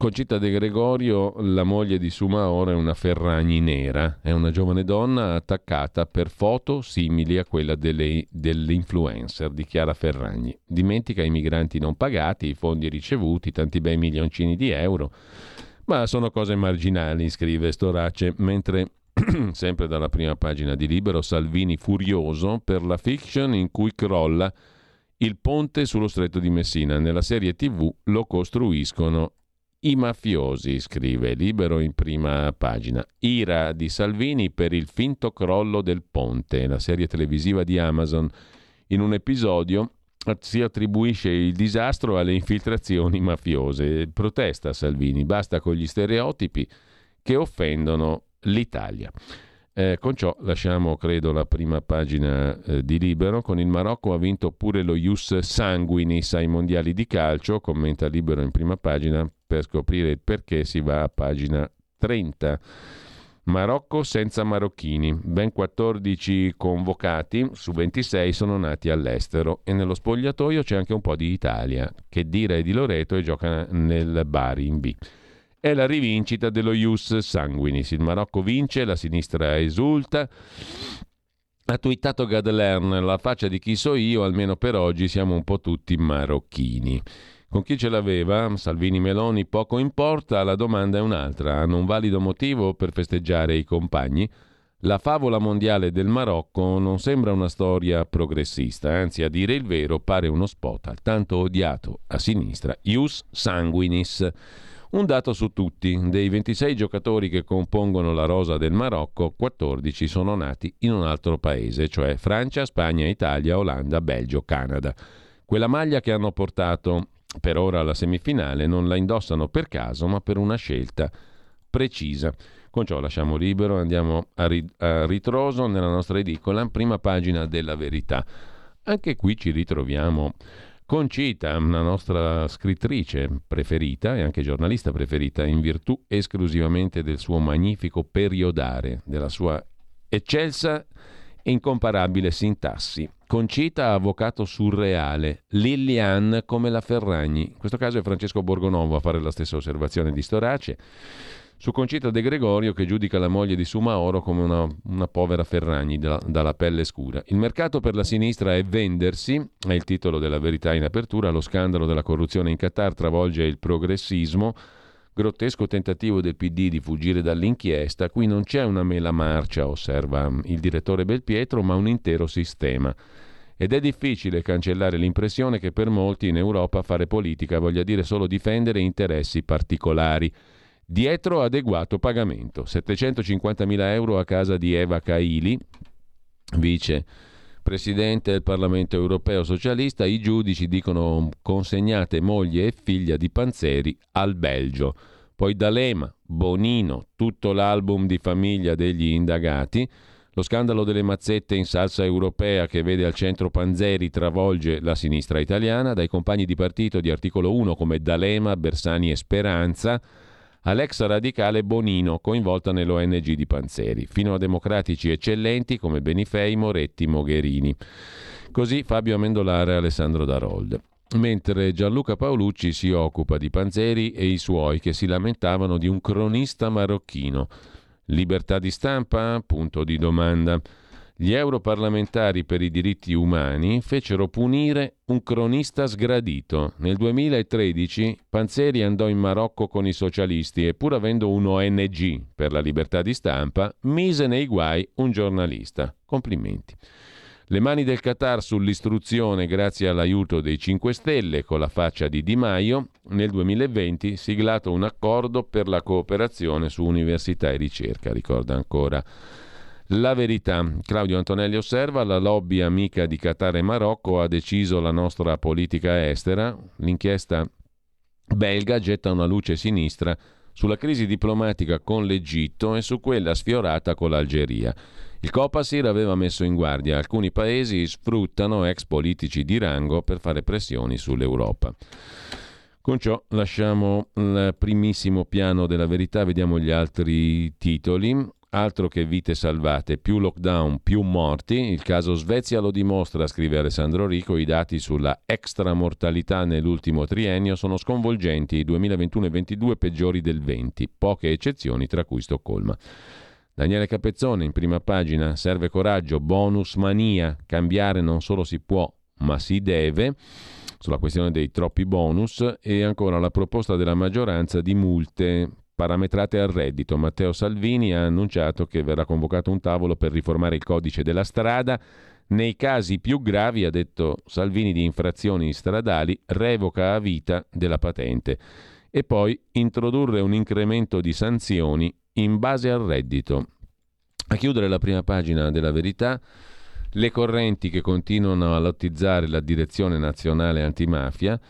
Concita De Gregorio, la moglie di Sumaoro, è una Ferragni nera, è una giovane donna attaccata per foto simili a quella delle, dell'influencer, dichiara Ferragni. Dimentica i migranti non pagati, i fondi ricevuti, tanti bei milioncini di euro, Ma sono cose marginali, scrive Storace, mentre sempre dalla prima pagina di Libero, Salvini furioso per la fiction in cui crolla il ponte sullo stretto di Messina. Nella serie TV lo costruiscono i mafiosi, scrive Libero in prima pagina. Ira di Salvini per il finto crollo del ponte, la serie televisiva di Amazon. In un episodio si attribuisce il disastro alle infiltrazioni mafiose. Protesta Salvini, basta con gli stereotipi che offendono l'Italia. Eh, con ciò lasciamo, credo, la prima pagina eh, di Libero. Con il Marocco ha vinto pure lo Ius Sanguinis ai mondiali di calcio, commenta Libero in prima pagina per scoprire il perché si va a pagina 30. Marocco senza marocchini, ben 14 convocati su 26 sono nati all'estero e nello spogliatoio c'è anche un po' di Italia, che dire di Loreto e gioca nel Bari in B. È la rivincita dello Ius Sanguinis, il Marocco vince, la sinistra esulta. Ha twittato Gadlern, la faccia di chi so io, almeno per oggi siamo un po' tutti marocchini. Con chi ce l'aveva, Salvini Meloni, poco importa, la domanda è un'altra. Hanno un valido motivo per festeggiare i compagni? La favola mondiale del Marocco non sembra una storia progressista, anzi a dire il vero pare uno spot al tanto odiato a sinistra, ius sanguinis. Un dato su tutti, dei 26 giocatori che compongono la rosa del Marocco, 14 sono nati in un altro paese, cioè Francia, Spagna, Italia, Olanda, Belgio, Canada. Quella maglia che hanno portato per ora alla semifinale non la indossano per caso, ma per una scelta precisa. Con ciò lasciamo libero, andiamo a, ri- a ritroso nella nostra edicola, prima pagina della verità. Anche qui ci ritroviamo Concita, una nostra scrittrice preferita e anche giornalista preferita, in virtù esclusivamente del suo magnifico periodare, della sua eccelsa e incomparabile sintassi. Concita avvocato surreale, Lilian come la Ferragni. In questo caso è Francesco Borgonovo a fare la stessa osservazione di Storace su Concita De Gregorio che giudica la moglie di Sumaoro come una, una povera Ferragni da, dalla pelle scura. Il mercato per la sinistra è vendersi, è il titolo della verità in apertura, lo scandalo della corruzione in Qatar travolge il progressismo, grottesco tentativo del PD di fuggire dall'inchiesta, qui non c'è una mela marcia, osserva il direttore Belpietro, ma un intero sistema ed è difficile cancellare l'impressione che per molti in Europa fare politica voglia dire solo difendere interessi particolari. Dietro adeguato pagamento, 750.000 euro a casa di Eva Kaili, vice presidente del Parlamento europeo socialista, i giudici dicono consegnate moglie e figlia di Panzeri al Belgio. Poi D'Alema, Bonino, tutto l'album di famiglia degli indagati, lo scandalo delle mazzette in salsa europea che vede al centro Panzeri travolge la sinistra italiana, dai compagni di partito di articolo 1 come D'Alema, Bersani e Speranza, all'ex radicale Bonino, coinvolta nell'ONG di Panzeri, fino a democratici eccellenti come Benifei, Moretti, Mogherini. Così Fabio Amendolare e Alessandro Darold. Mentre Gianluca Paolucci si occupa di Panzeri e i suoi che si lamentavano di un cronista marocchino. Libertà di stampa? Punto di domanda. Gli europarlamentari per i diritti umani fecero punire un cronista sgradito. Nel 2013 Panzeri andò in Marocco con i socialisti e pur avendo un ONG per la libertà di stampa, mise nei guai un giornalista. Complimenti. Le mani del Qatar sull'istruzione grazie all'aiuto dei 5 Stelle con la faccia di Di Maio, nel 2020 siglato un accordo per la cooperazione su università e ricerca, ricorda ancora la verità. Claudio Antonelli osserva, la lobby amica di Qatar e Marocco ha deciso la nostra politica estera. L'inchiesta belga getta una luce sinistra sulla crisi diplomatica con l'Egitto e su quella sfiorata con l'Algeria. Il Copasir aveva messo in guardia alcuni paesi sfruttano ex politici di rango per fare pressioni sull'Europa. Con ciò lasciamo il primissimo piano della verità, vediamo gli altri titoli. Altro che vite salvate, più lockdown, più morti. Il caso Svezia lo dimostra, scrive Alessandro Rico. I dati sulla extramortalità nell'ultimo triennio sono sconvolgenti. I 2021 e 2022 peggiori del 20, poche eccezioni, tra cui Stoccolma. Daniele Capezzone in prima pagina, serve coraggio, bonus mania, cambiare non solo si può, ma si deve sulla questione dei troppi bonus e ancora la proposta della maggioranza di multe parametrate al reddito. Matteo Salvini ha annunciato che verrà convocato un tavolo per riformare il codice della strada. Nei casi più gravi, ha detto Salvini, di infrazioni stradali, revoca a vita della patente e poi introdurre un incremento di sanzioni in base al reddito. A chiudere la prima pagina della verità, le correnti che continuano a lottizzare la direzione nazionale antimafia,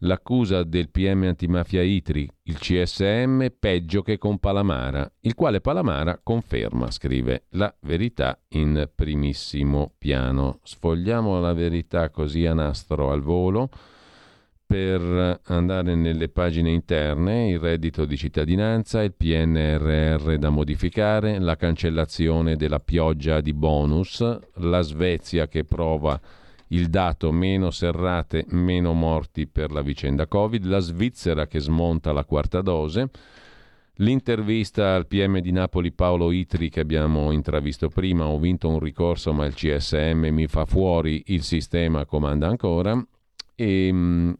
l'accusa del PM antimafia Itri, il CSM, peggio che con Palamara, il quale Palamara conferma, scrive la verità in primissimo piano. Sfogliamo la verità così a nastro al volo per andare nelle pagine interne, il reddito di cittadinanza, il PNRR da modificare, la cancellazione della pioggia di bonus, la Svezia che prova il dato meno serrate, meno morti per la vicenda Covid, la Svizzera che smonta la quarta dose, l'intervista al PM di Napoli Paolo Itri che abbiamo intravisto prima, ho vinto un ricorso ma il CSM mi fa fuori, il sistema comanda ancora, e, mm,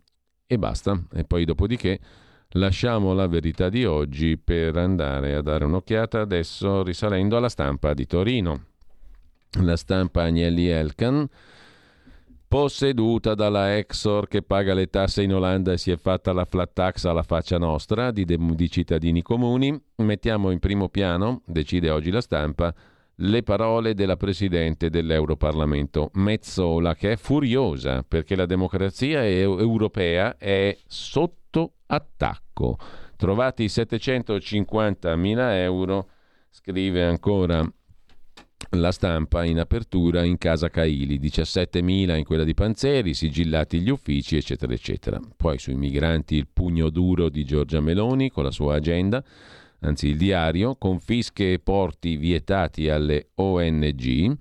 e basta. E poi dopodiché lasciamo la verità di oggi per andare a dare un'occhiata adesso risalendo alla stampa di Torino. La stampa Agnelli Elkan, posseduta dalla Exor che paga le tasse in Olanda e si è fatta la flat tax alla faccia nostra di, de- di cittadini comuni, mettiamo in primo piano, decide oggi la stampa, le parole della Presidente dell'Europarlamento, Mezzola, che è furiosa perché la democrazia europea è sotto attacco. Trovati 750 mila euro, scrive ancora la stampa in apertura in casa Caili, 17.000 in quella di Panzeri, sigillati gli uffici, eccetera, eccetera. Poi sui migranti il pugno duro di Giorgia Meloni con la sua agenda anzi il diario, confische e porti vietati alle ONG.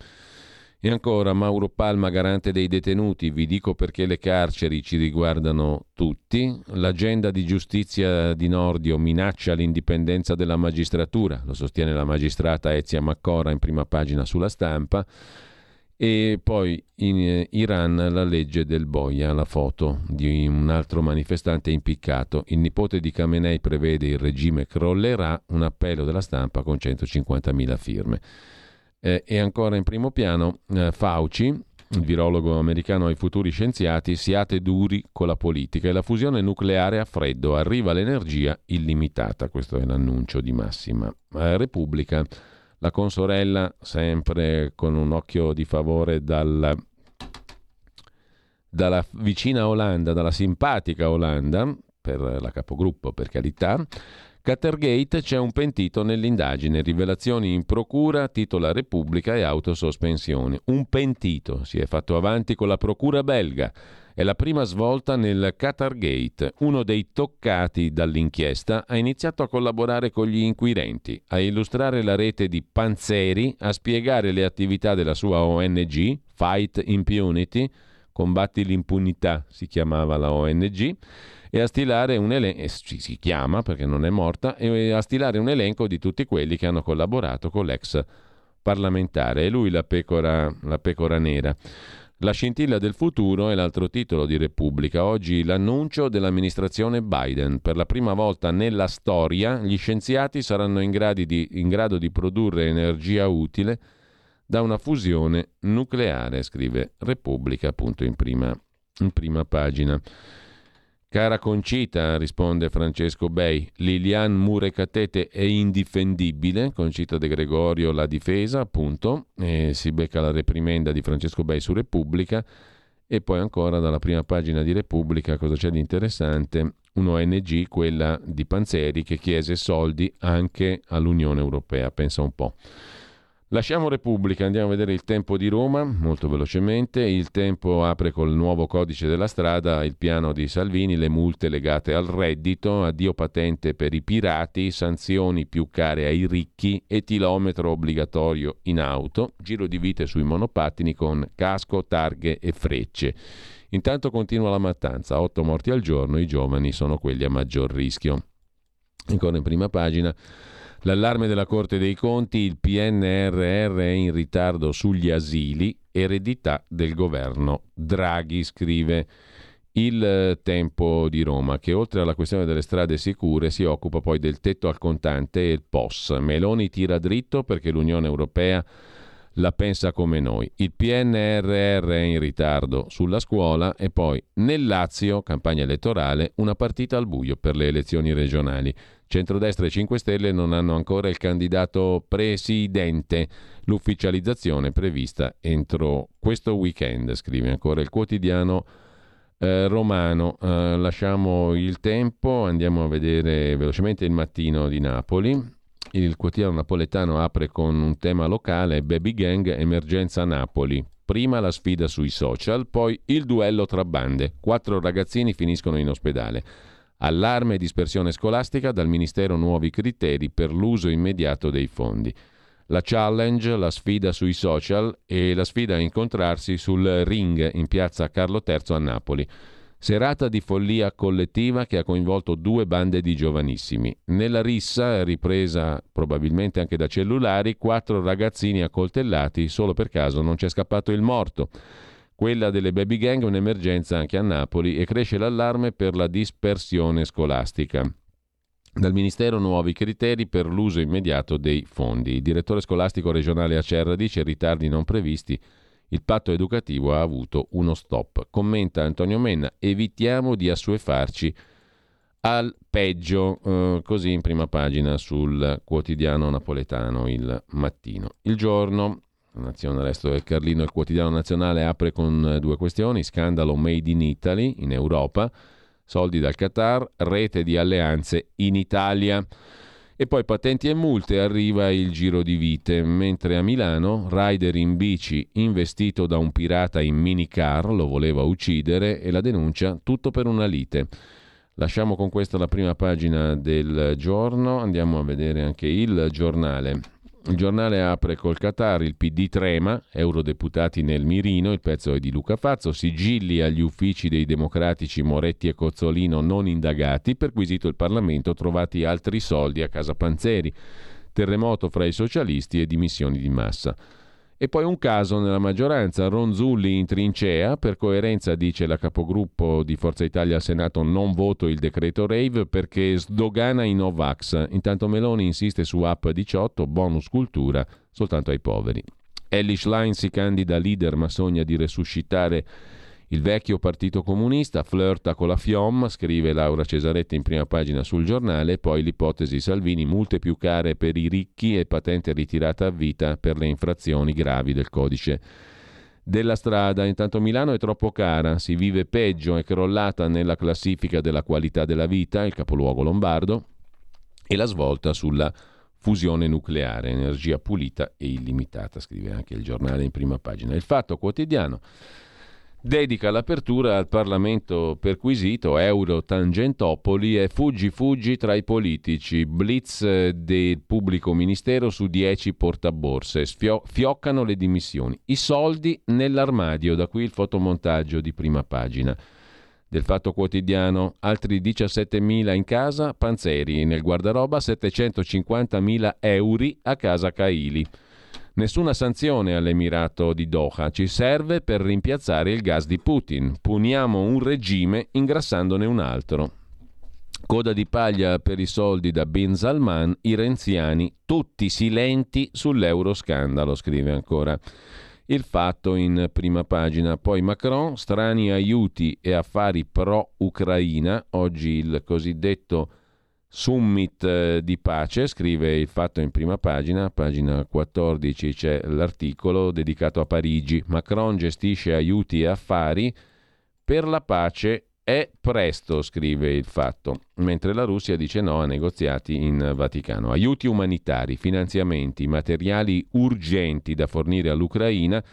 E ancora Mauro Palma, garante dei detenuti, vi dico perché le carceri ci riguardano tutti. L'agenda di giustizia di Nordio minaccia l'indipendenza della magistratura, lo sostiene la magistrata Ezia Maccora in prima pagina sulla stampa. E poi in eh, Iran la legge del boia, la foto di un altro manifestante impiccato. Il nipote di Khamenei prevede il regime crollerà, un appello della stampa con 150.000 firme. Eh, e ancora in primo piano eh, Fauci, il virologo americano ai futuri scienziati, siate duri con la politica e la fusione nucleare a freddo, arriva l'energia illimitata. Questo è l'annuncio di Massima eh, Repubblica la consorella sempre con un occhio di favore dal, dalla vicina Olanda, dalla simpatica Olanda, per la capogruppo per carità, Catergate c'è un pentito nell'indagine, rivelazioni in procura, titola Repubblica e autosospensioni. Un pentito si è fatto avanti con la procura belga è la prima svolta nel Qatar Gate. Uno dei toccati dall'inchiesta ha iniziato a collaborare con gli inquirenti, a illustrare la rete di Panzeri, a spiegare le attività della sua ONG, Fight Impunity, Combatti l'impunità si chiamava la ONG, e a stilare un elenco, si chiama perché non è morta, e a stilare un elenco di tutti quelli che hanno collaborato con l'ex parlamentare. E lui la pecora, la pecora nera. La scintilla del futuro è l'altro titolo di Repubblica. Oggi l'annuncio dell'amministrazione Biden. Per la prima volta nella storia gli scienziati saranno in, di, in grado di produrre energia utile da una fusione nucleare, scrive Repubblica appunto in prima, in prima pagina. Cara Concita, risponde Francesco Bei, Lilian Murecatete è indifendibile, Concita De Gregorio la difesa, appunto, e si becca la reprimenda di Francesco Bei su Repubblica e poi ancora dalla prima pagina di Repubblica cosa c'è di interessante? Un'ONG, quella di Panzeri, che chiese soldi anche all'Unione Europea, pensa un po'. Lasciamo Repubblica, andiamo a vedere il tempo di Roma molto velocemente. Il tempo apre col nuovo codice della strada il piano di Salvini, le multe legate al reddito, addio patente per i pirati, sanzioni più care ai ricchi, etilometro obbligatorio in auto, giro di vite sui monopattini con casco, targhe e frecce. Intanto continua la mattanza, 8 morti al giorno, i giovani sono quelli a maggior rischio. Ancora in prima pagina L'allarme della Corte dei Conti, il PNRR è in ritardo sugli asili, eredità del governo. Draghi scrive il tempo di Roma, che oltre alla questione delle strade sicure si occupa poi del tetto al contante e il POS. Meloni tira dritto perché l'Unione Europea la pensa come noi. Il PNRR è in ritardo sulla scuola e poi nel Lazio, campagna elettorale, una partita al buio per le elezioni regionali. Centrodestra e 5 Stelle non hanno ancora il candidato presidente. L'ufficializzazione prevista entro questo weekend, scrive ancora il quotidiano eh, romano. Eh, lasciamo il tempo, andiamo a vedere velocemente il mattino di Napoli. Il quotidiano napoletano apre con un tema locale, Baby Gang, emergenza Napoli. Prima la sfida sui social, poi il duello tra bande. Quattro ragazzini finiscono in ospedale. Allarme e dispersione scolastica, dal Ministero nuovi criteri per l'uso immediato dei fondi. La challenge, la sfida sui social e la sfida a incontrarsi sul ring in piazza Carlo III a Napoli. Serata di follia collettiva che ha coinvolto due bande di giovanissimi. Nella rissa, ripresa probabilmente anche da cellulari, quattro ragazzini accoltellati, solo per caso non c'è scappato il morto. Quella delle baby gang è un'emergenza anche a Napoli e cresce l'allarme per la dispersione scolastica. Dal Ministero nuovi criteri per l'uso immediato dei fondi. Il direttore scolastico regionale Acerra dice ritardi non previsti il patto educativo ha avuto uno stop. Commenta Antonio Menna, evitiamo di assuefarci al peggio, eh, così in prima pagina sul quotidiano napoletano il mattino. Il giorno, Nazione Resto del Carlino, il quotidiano nazionale apre con due questioni, scandalo made in Italy, in Europa, soldi dal Qatar, rete di alleanze in Italia. E poi patenti e multe arriva il giro di vite, mentre a Milano rider in bici investito da un pirata in minicar lo voleva uccidere e la denuncia tutto per una lite. Lasciamo con questa la prima pagina del giorno, andiamo a vedere anche il giornale. Il giornale apre col Qatar, il PD trema, eurodeputati nel mirino, il pezzo è di Luca Fazzo, sigilli agli uffici dei democratici Moretti e Cozzolino non indagati, perquisito il Parlamento, trovati altri soldi a casa Panzeri, terremoto fra i socialisti e dimissioni di massa. E poi un caso nella maggioranza, Ronzulli in trincea, per coerenza dice la capogruppo di Forza Italia al Senato non voto il decreto Rave perché sdogana i Novax. Intanto Meloni insiste su App 18, bonus cultura soltanto ai poveri. Ellie Schlein si candida leader ma sogna di resuscitare il vecchio partito comunista flirta con la FIOM, scrive Laura Cesaretti in prima pagina sul giornale, poi l'ipotesi Salvini, multe più care per i ricchi e patente ritirata a vita per le infrazioni gravi del codice della strada. Intanto Milano è troppo cara, si vive peggio, è crollata nella classifica della qualità della vita, il capoluogo lombardo, e la svolta sulla fusione nucleare, energia pulita e illimitata, scrive anche il giornale in prima pagina. Il fatto quotidiano dedica l'apertura al Parlamento perquisito Euro Tangentopoli e fuggi fuggi tra i politici, blitz eh, del pubblico ministero su 10 portaborse, Sfio- fioccano le dimissioni, i soldi nell'armadio, da qui il fotomontaggio di prima pagina del Fatto Quotidiano, altri 17.000 in casa, Panzeri, nel guardaroba 750.000 euro a casa Caili. Nessuna sanzione all'Emirato di Doha ci serve per rimpiazzare il gas di Putin. Puniamo un regime ingrassandone un altro. Coda di paglia per i soldi da Bin Salman, i renziani tutti silenti sull'euroscandalo, scrive ancora il fatto in prima pagina. Poi Macron, strani aiuti e affari pro-Ucraina, oggi il cosiddetto Summit eh, di pace, scrive il fatto in prima pagina, pagina 14 c'è l'articolo dedicato a Parigi. Macron gestisce aiuti e affari per la pace è presto, scrive il fatto, mentre la Russia dice no a negoziati in Vaticano. Aiuti umanitari, finanziamenti, materiali urgenti da fornire all'Ucraina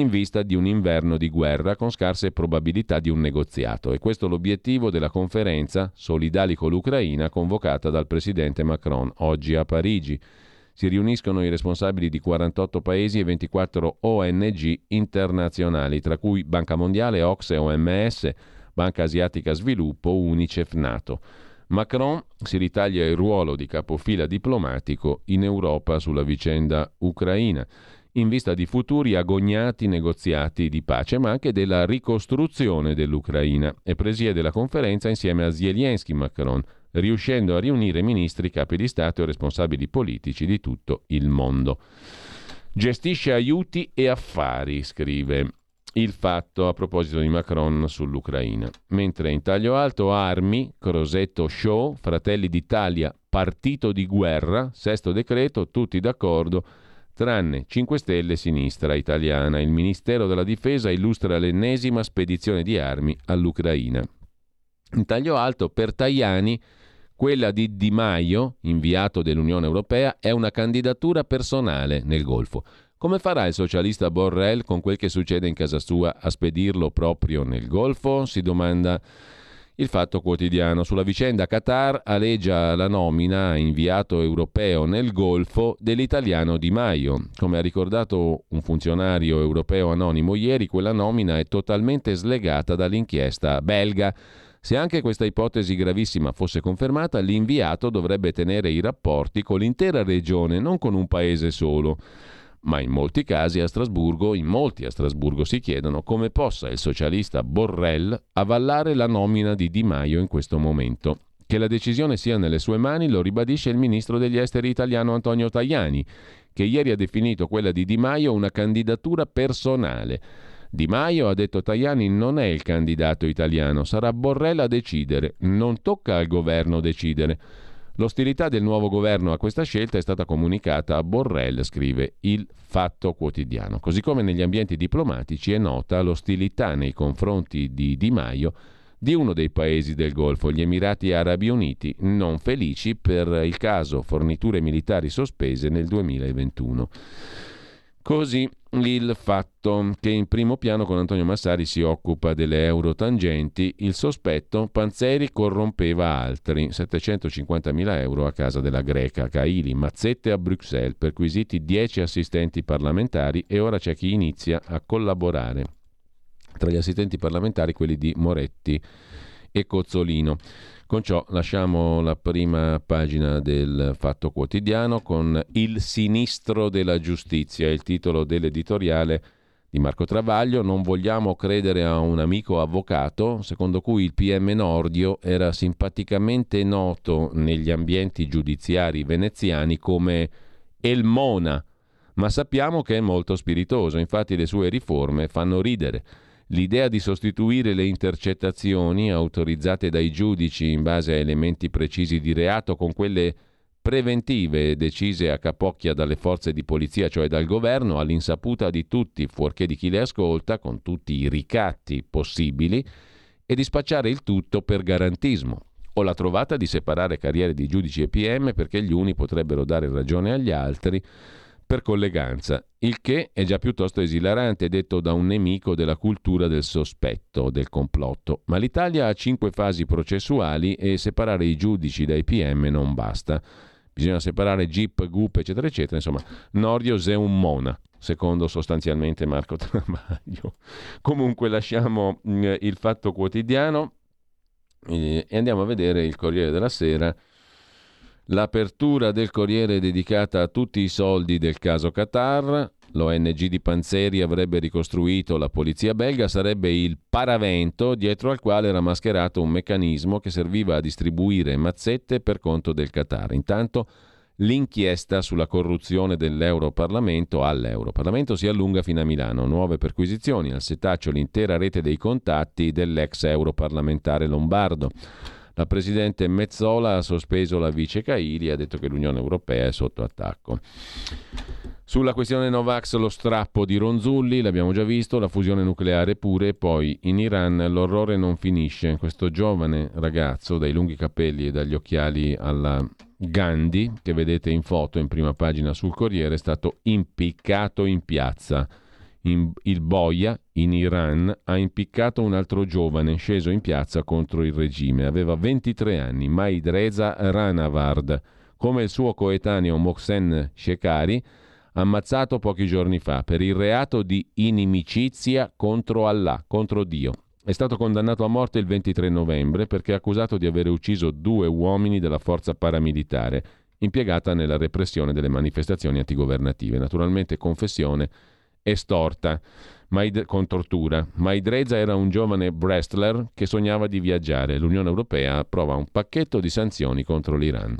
in vista di un inverno di guerra con scarse probabilità di un negoziato. E questo è l'obiettivo della conferenza Solidali con l'Ucraina convocata dal presidente Macron oggi a Parigi. Si riuniscono i responsabili di 48 paesi e 24 ONG internazionali, tra cui Banca Mondiale, Oxe, OMS, Banca Asiatica Sviluppo, Unicef, NATO. Macron si ritaglia il ruolo di capofila diplomatico in Europa sulla vicenda ucraina. In vista di futuri agognati negoziati di pace, ma anche della ricostruzione dell'Ucraina e presiede la conferenza insieme a Zelensky Macron, riuscendo a riunire ministri, capi di Stato e responsabili politici di tutto il mondo. Gestisce aiuti e affari, scrive il fatto a proposito di Macron sull'Ucraina. Mentre in taglio alto armi, Crosetto Show, Fratelli d'Italia, partito di guerra, sesto decreto, tutti d'accordo, tranne 5 Stelle sinistra italiana. Il Ministero della Difesa illustra l'ennesima spedizione di armi all'Ucraina. In taglio alto, per Tajani, quella di Di Maio, inviato dell'Unione Europea, è una candidatura personale nel Golfo. Come farà il socialista Borrell con quel che succede in casa sua a spedirlo proprio nel Golfo? Si domanda il Fatto Quotidiano. Sulla vicenda Qatar aleggia la nomina inviato europeo nel Golfo dell'italiano Di Maio. Come ha ricordato un funzionario europeo anonimo ieri, quella nomina è totalmente slegata dall'inchiesta belga. Se anche questa ipotesi gravissima fosse confermata, l'inviato dovrebbe tenere i rapporti con l'intera regione, non con un paese solo ma in molti casi a Strasburgo, in molti a Strasburgo si chiedono come possa il socialista Borrell avallare la nomina di Di Maio in questo momento. Che la decisione sia nelle sue mani lo ribadisce il ministro degli esteri italiano Antonio Tajani, che ieri ha definito quella di Di Maio una candidatura personale. Di Maio, ha detto Tajani, non è il candidato italiano, sarà Borrell a decidere, non tocca al governo decidere. L'ostilità del nuovo governo a questa scelta è stata comunicata a Borrell, scrive il Fatto Quotidiano. Così come negli ambienti diplomatici è nota l'ostilità nei confronti di Di Maio di uno dei paesi del Golfo, gli Emirati Arabi Uniti, non felici per il caso forniture militari sospese nel 2021. Così il fatto che in primo piano con Antonio Massari si occupa delle eurotangenti, il sospetto Panzeri corrompeva altri, 750.000 euro a casa della greca, Caili, mazzette a Bruxelles, perquisiti 10 assistenti parlamentari e ora c'è chi inizia a collaborare. Tra gli assistenti parlamentari quelli di Moretti e Cozzolino. Con ciò lasciamo la prima pagina del Fatto Quotidiano con Il sinistro della giustizia, il titolo dell'editoriale di Marco Travaglio. Non vogliamo credere a un amico avvocato, secondo cui il PM Nordio era simpaticamente noto negli ambienti giudiziari veneziani come El Mona, ma sappiamo che è molto spiritoso, infatti le sue riforme fanno ridere. L'idea di sostituire le intercettazioni autorizzate dai giudici in base a elementi precisi di reato con quelle preventive decise a capocchia dalle forze di polizia, cioè dal governo, all'insaputa di tutti, fuorché di chi le ascolta, con tutti i ricatti possibili, e di spacciare il tutto per garantismo. O la trovata di separare carriere di giudici e PM perché gli uni potrebbero dare ragione agli altri per colleganza, il che è già piuttosto esilarante detto da un nemico della cultura del sospetto, del complotto. Ma l'Italia ha cinque fasi processuali e separare i giudici dai PM non basta. Bisogna separare GIP, GUP, eccetera, eccetera. Insomma, Nordio è un mona, secondo sostanzialmente Marco Travaglio. Comunque lasciamo mm, il fatto quotidiano eh, e andiamo a vedere il Corriere della Sera L'apertura del Corriere è dedicata a tutti i soldi del caso Qatar. L'ONG di Panzeri avrebbe ricostruito la polizia belga, sarebbe il paravento dietro al quale era mascherato un meccanismo che serviva a distribuire mazzette per conto del Qatar. Intanto l'inchiesta sulla corruzione dell'Europarlamento all'Europarlamento si allunga fino a Milano. Nuove perquisizioni al setaccio l'intera rete dei contatti dell'ex europarlamentare lombardo. La Presidente Mezzola ha sospeso la vice Caili e ha detto che l'Unione Europea è sotto attacco. Sulla questione Novax lo strappo di Ronzulli, l'abbiamo già visto, la fusione nucleare pure, poi in Iran l'orrore non finisce. Questo giovane ragazzo dai lunghi capelli e dagli occhiali alla Gandhi, che vedete in foto in prima pagina sul Corriere, è stato impiccato in piazza in, il boia in Iran ha impiccato un altro giovane sceso in piazza contro il regime. Aveva 23 anni, Maid Reza Ranavard, come il suo coetaneo Mohsen Shekari, ammazzato pochi giorni fa per il reato di inimicizia contro Allah, contro Dio. È stato condannato a morte il 23 novembre perché accusato di aver ucciso due uomini della forza paramilitare impiegata nella repressione delle manifestazioni antigovernative. Naturalmente confessione estorta con tortura. Maidreza era un giovane wrestler che sognava di viaggiare. L'Unione Europea approva un pacchetto di sanzioni contro l'Iran.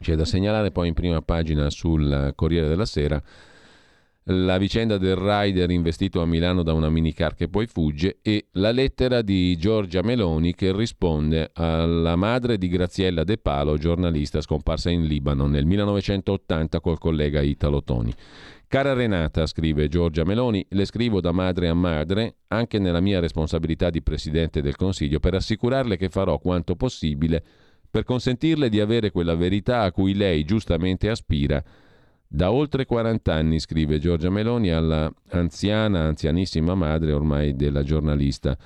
C'è da segnalare poi in prima pagina sul Corriere della Sera la vicenda del rider investito a Milano da una minicar che poi fugge e la lettera di Giorgia Meloni che risponde alla madre di Graziella De Palo, giornalista scomparsa in Libano nel 1980 col collega Italo Toni. Cara Renata, scrive Giorgia Meloni, le scrivo da madre a madre, anche nella mia responsabilità di Presidente del Consiglio, per assicurarle che farò quanto possibile per consentirle di avere quella verità a cui lei giustamente aspira da oltre 40 anni, scrive Giorgia Meloni alla anziana, anzianissima madre ormai della giornalista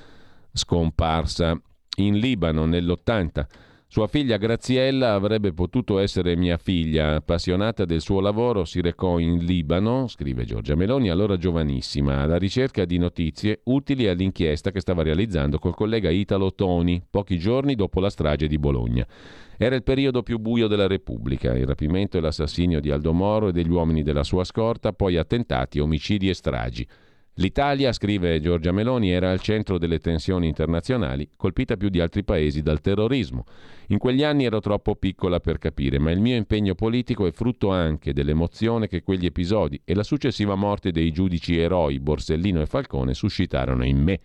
scomparsa in Libano nell'80. Sua figlia Graziella avrebbe potuto essere mia figlia, appassionata del suo lavoro, si recò in Libano, scrive Giorgia Meloni, allora giovanissima, alla ricerca di notizie utili all'inchiesta che stava realizzando col collega Italo Toni, pochi giorni dopo la strage di Bologna. Era il periodo più buio della Repubblica, il rapimento e l'assassinio di Aldo Moro e degli uomini della sua scorta, poi attentati, omicidi e stragi. L'Italia, scrive Giorgia Meloni, era al centro delle tensioni internazionali, colpita più di altri paesi dal terrorismo. In quegli anni ero troppo piccola per capire, ma il mio impegno politico è frutto anche dell'emozione che quegli episodi e la successiva morte dei giudici eroi Borsellino e Falcone suscitarono in me.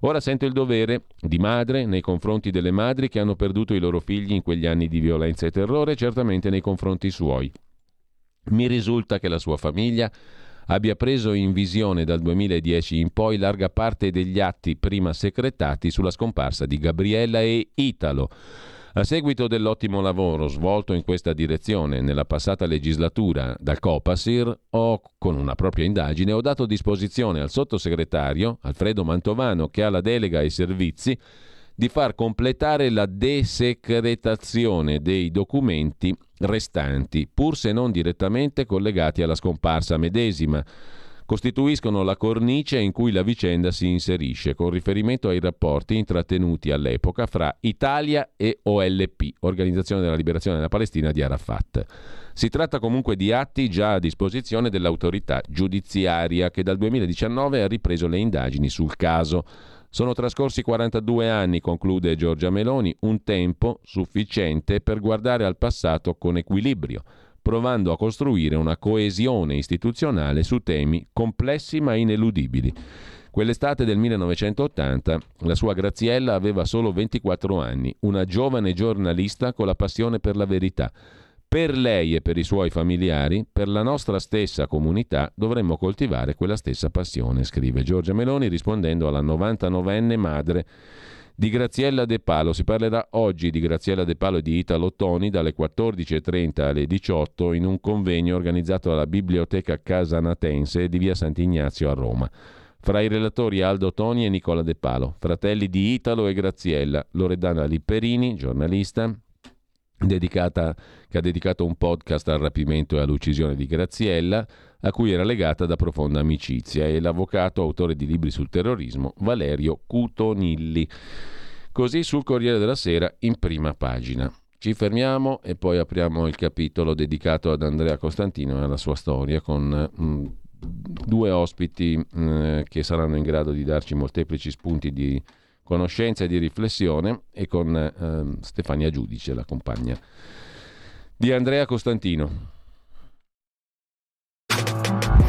Ora sento il dovere di madre nei confronti delle madri che hanno perduto i loro figli in quegli anni di violenza e terrore, certamente nei confronti suoi. Mi risulta che la sua famiglia abbia preso in visione dal 2010 in poi larga parte degli atti prima secretati sulla scomparsa di Gabriella e Italo a seguito dell'ottimo lavoro svolto in questa direzione nella passata legislatura dal Copasir, ho, con una propria indagine, ho dato disposizione al sottosegretario Alfredo Mantovano, che ha la delega ai servizi, di far completare la desecretazione dei documenti restanti, pur se non direttamente collegati alla scomparsa medesima costituiscono la cornice in cui la vicenda si inserisce, con riferimento ai rapporti intrattenuti all'epoca fra Italia e OLP, Organizzazione della Liberazione della Palestina di Arafat. Si tratta comunque di atti già a disposizione dell'autorità giudiziaria che dal 2019 ha ripreso le indagini sul caso. Sono trascorsi 42 anni, conclude Giorgia Meloni, un tempo sufficiente per guardare al passato con equilibrio provando a costruire una coesione istituzionale su temi complessi ma ineludibili. Quell'estate del 1980 la sua Graziella aveva solo 24 anni, una giovane giornalista con la passione per la verità. Per lei e per i suoi familiari, per la nostra stessa comunità, dovremmo coltivare quella stessa passione, scrive Giorgia Meloni rispondendo alla 99enne madre di Graziella De Palo. Si parlerà oggi di Graziella De Palo e di Italo Toni dalle 14.30 alle 18 in un convegno organizzato alla Biblioteca Casanatense di via Sant'Ignazio a Roma. Fra i relatori Aldo Toni e Nicola De Palo, fratelli di Italo e Graziella, Loredana Lipperini, giornalista, dedicata, che ha dedicato un podcast al rapimento e all'uccisione di Graziella, a cui era legata da profonda amicizia, e l'avvocato, autore di libri sul terrorismo, Valerio Cutonilli. Così sul Corriere della Sera in prima pagina. Ci fermiamo e poi apriamo il capitolo dedicato ad Andrea Costantino e alla sua storia con mh, mm, due ospiti mh, mm, che saranno in grado di darci molteplici spunti di conoscenza e di riflessione e con eh, Stefania Giudice, la compagna di Andrea Costantino.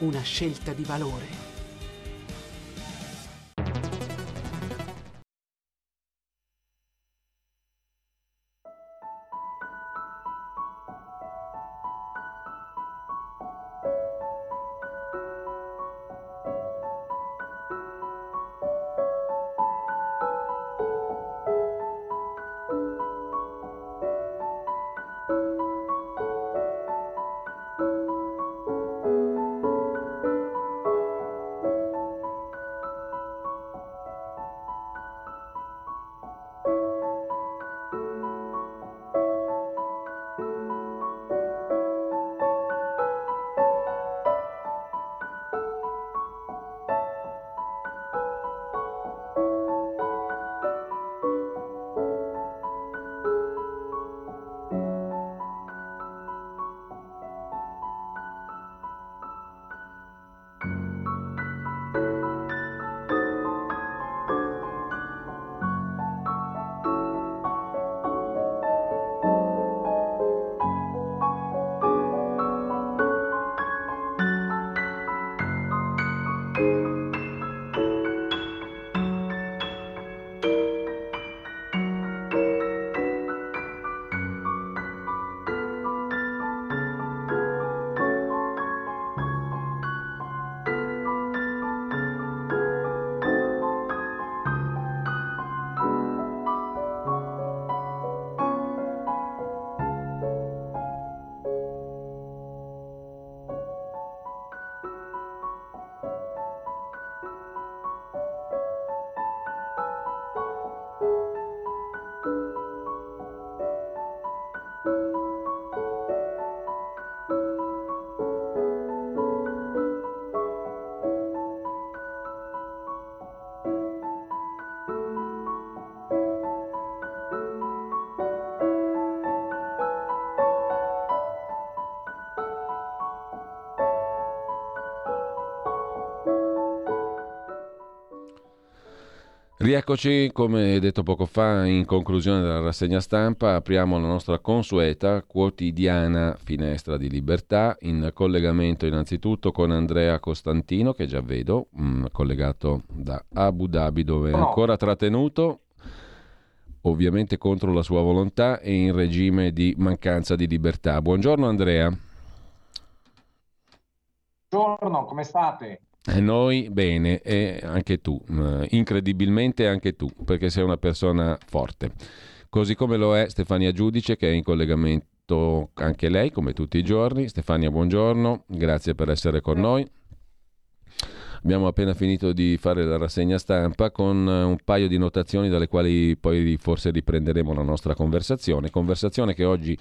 una scelta di valore. Rieccoci, come detto poco fa, in conclusione della rassegna stampa, apriamo la nostra consueta quotidiana finestra di libertà, in collegamento innanzitutto con Andrea Costantino, che già vedo, mh, collegato da Abu Dhabi, dove è ancora trattenuto, ovviamente contro la sua volontà e in regime di mancanza di libertà. Buongiorno Andrea. Buongiorno, come state? E noi bene, e anche tu, eh, incredibilmente anche tu, perché sei una persona forte. Così come lo è Stefania Giudice che è in collegamento anche lei, come tutti i giorni. Stefania, buongiorno, grazie per essere con noi. Abbiamo appena finito di fare la rassegna stampa con un paio di notazioni dalle quali poi forse riprenderemo la nostra conversazione. Conversazione che oggi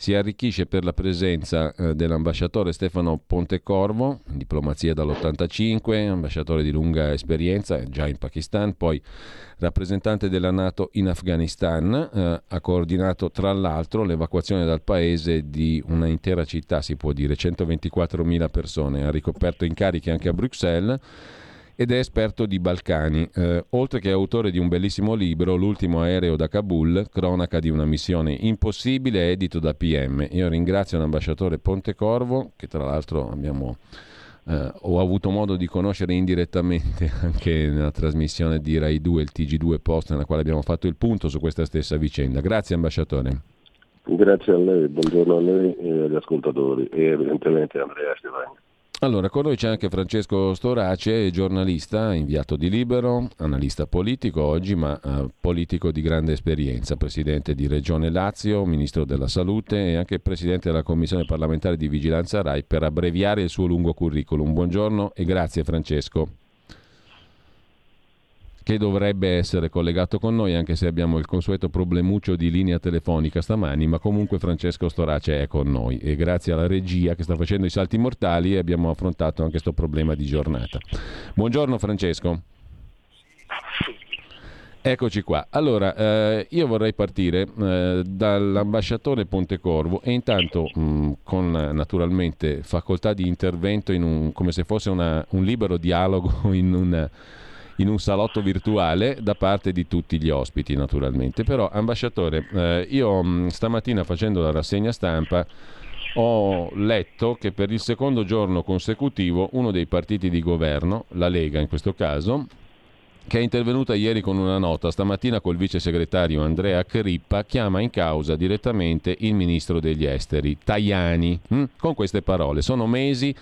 si arricchisce per la presenza eh, dell'ambasciatore Stefano Pontecorvo, diplomazia dall'85, ambasciatore di lunga esperienza già in Pakistan, poi rappresentante della Nato in Afghanistan, eh, ha coordinato tra l'altro l'evacuazione dal paese di una intera città, si può dire 124.000 persone, ha ricoperto incarichi anche a Bruxelles ed è esperto di Balcani, eh, oltre che autore di un bellissimo libro, L'ultimo aereo da Kabul, cronaca di una missione impossibile, edito da PM. Io ringrazio l'ambasciatore Pontecorvo, che tra l'altro abbiamo, eh, ho avuto modo di conoscere indirettamente anche nella trasmissione di Rai 2, il TG2 Post, nella quale abbiamo fatto il punto su questa stessa vicenda. Grazie ambasciatore. Grazie a lei, buongiorno a lei e agli ascoltatori e evidentemente a Andrea Stevani. Allora, con noi c'è anche Francesco Storace, giornalista, inviato di Libero, analista politico oggi, ma eh, politico di grande esperienza, presidente di Regione Lazio, ministro della Salute e anche presidente della Commissione parlamentare di vigilanza RAI per abbreviare il suo lungo curriculum. Buongiorno e grazie Francesco che dovrebbe essere collegato con noi, anche se abbiamo il consueto problemuccio di linea telefonica stamani, ma comunque Francesco Storace è con noi e grazie alla regia che sta facendo i salti mortali abbiamo affrontato anche questo problema di giornata. Buongiorno Francesco. Eccoci qua. Allora, eh, io vorrei partire eh, dall'ambasciatore Pontecorvo e intanto mh, mm, con naturalmente facoltà di intervento un, come se fosse una, un libero dialogo in un in un salotto virtuale da parte di tutti gli ospiti naturalmente. Però ambasciatore, eh, io mh, mm, stamattina facendo la rassegna stampa ho letto che per il secondo giorno consecutivo uno dei partiti di governo, la Lega in questo caso, che è intervenuta ieri con una nota, stamattina col vice segretario Andrea Crippa, chiama in causa direttamente il ministro degli esteri, Tajani, hm? con queste parole. Sono mesi,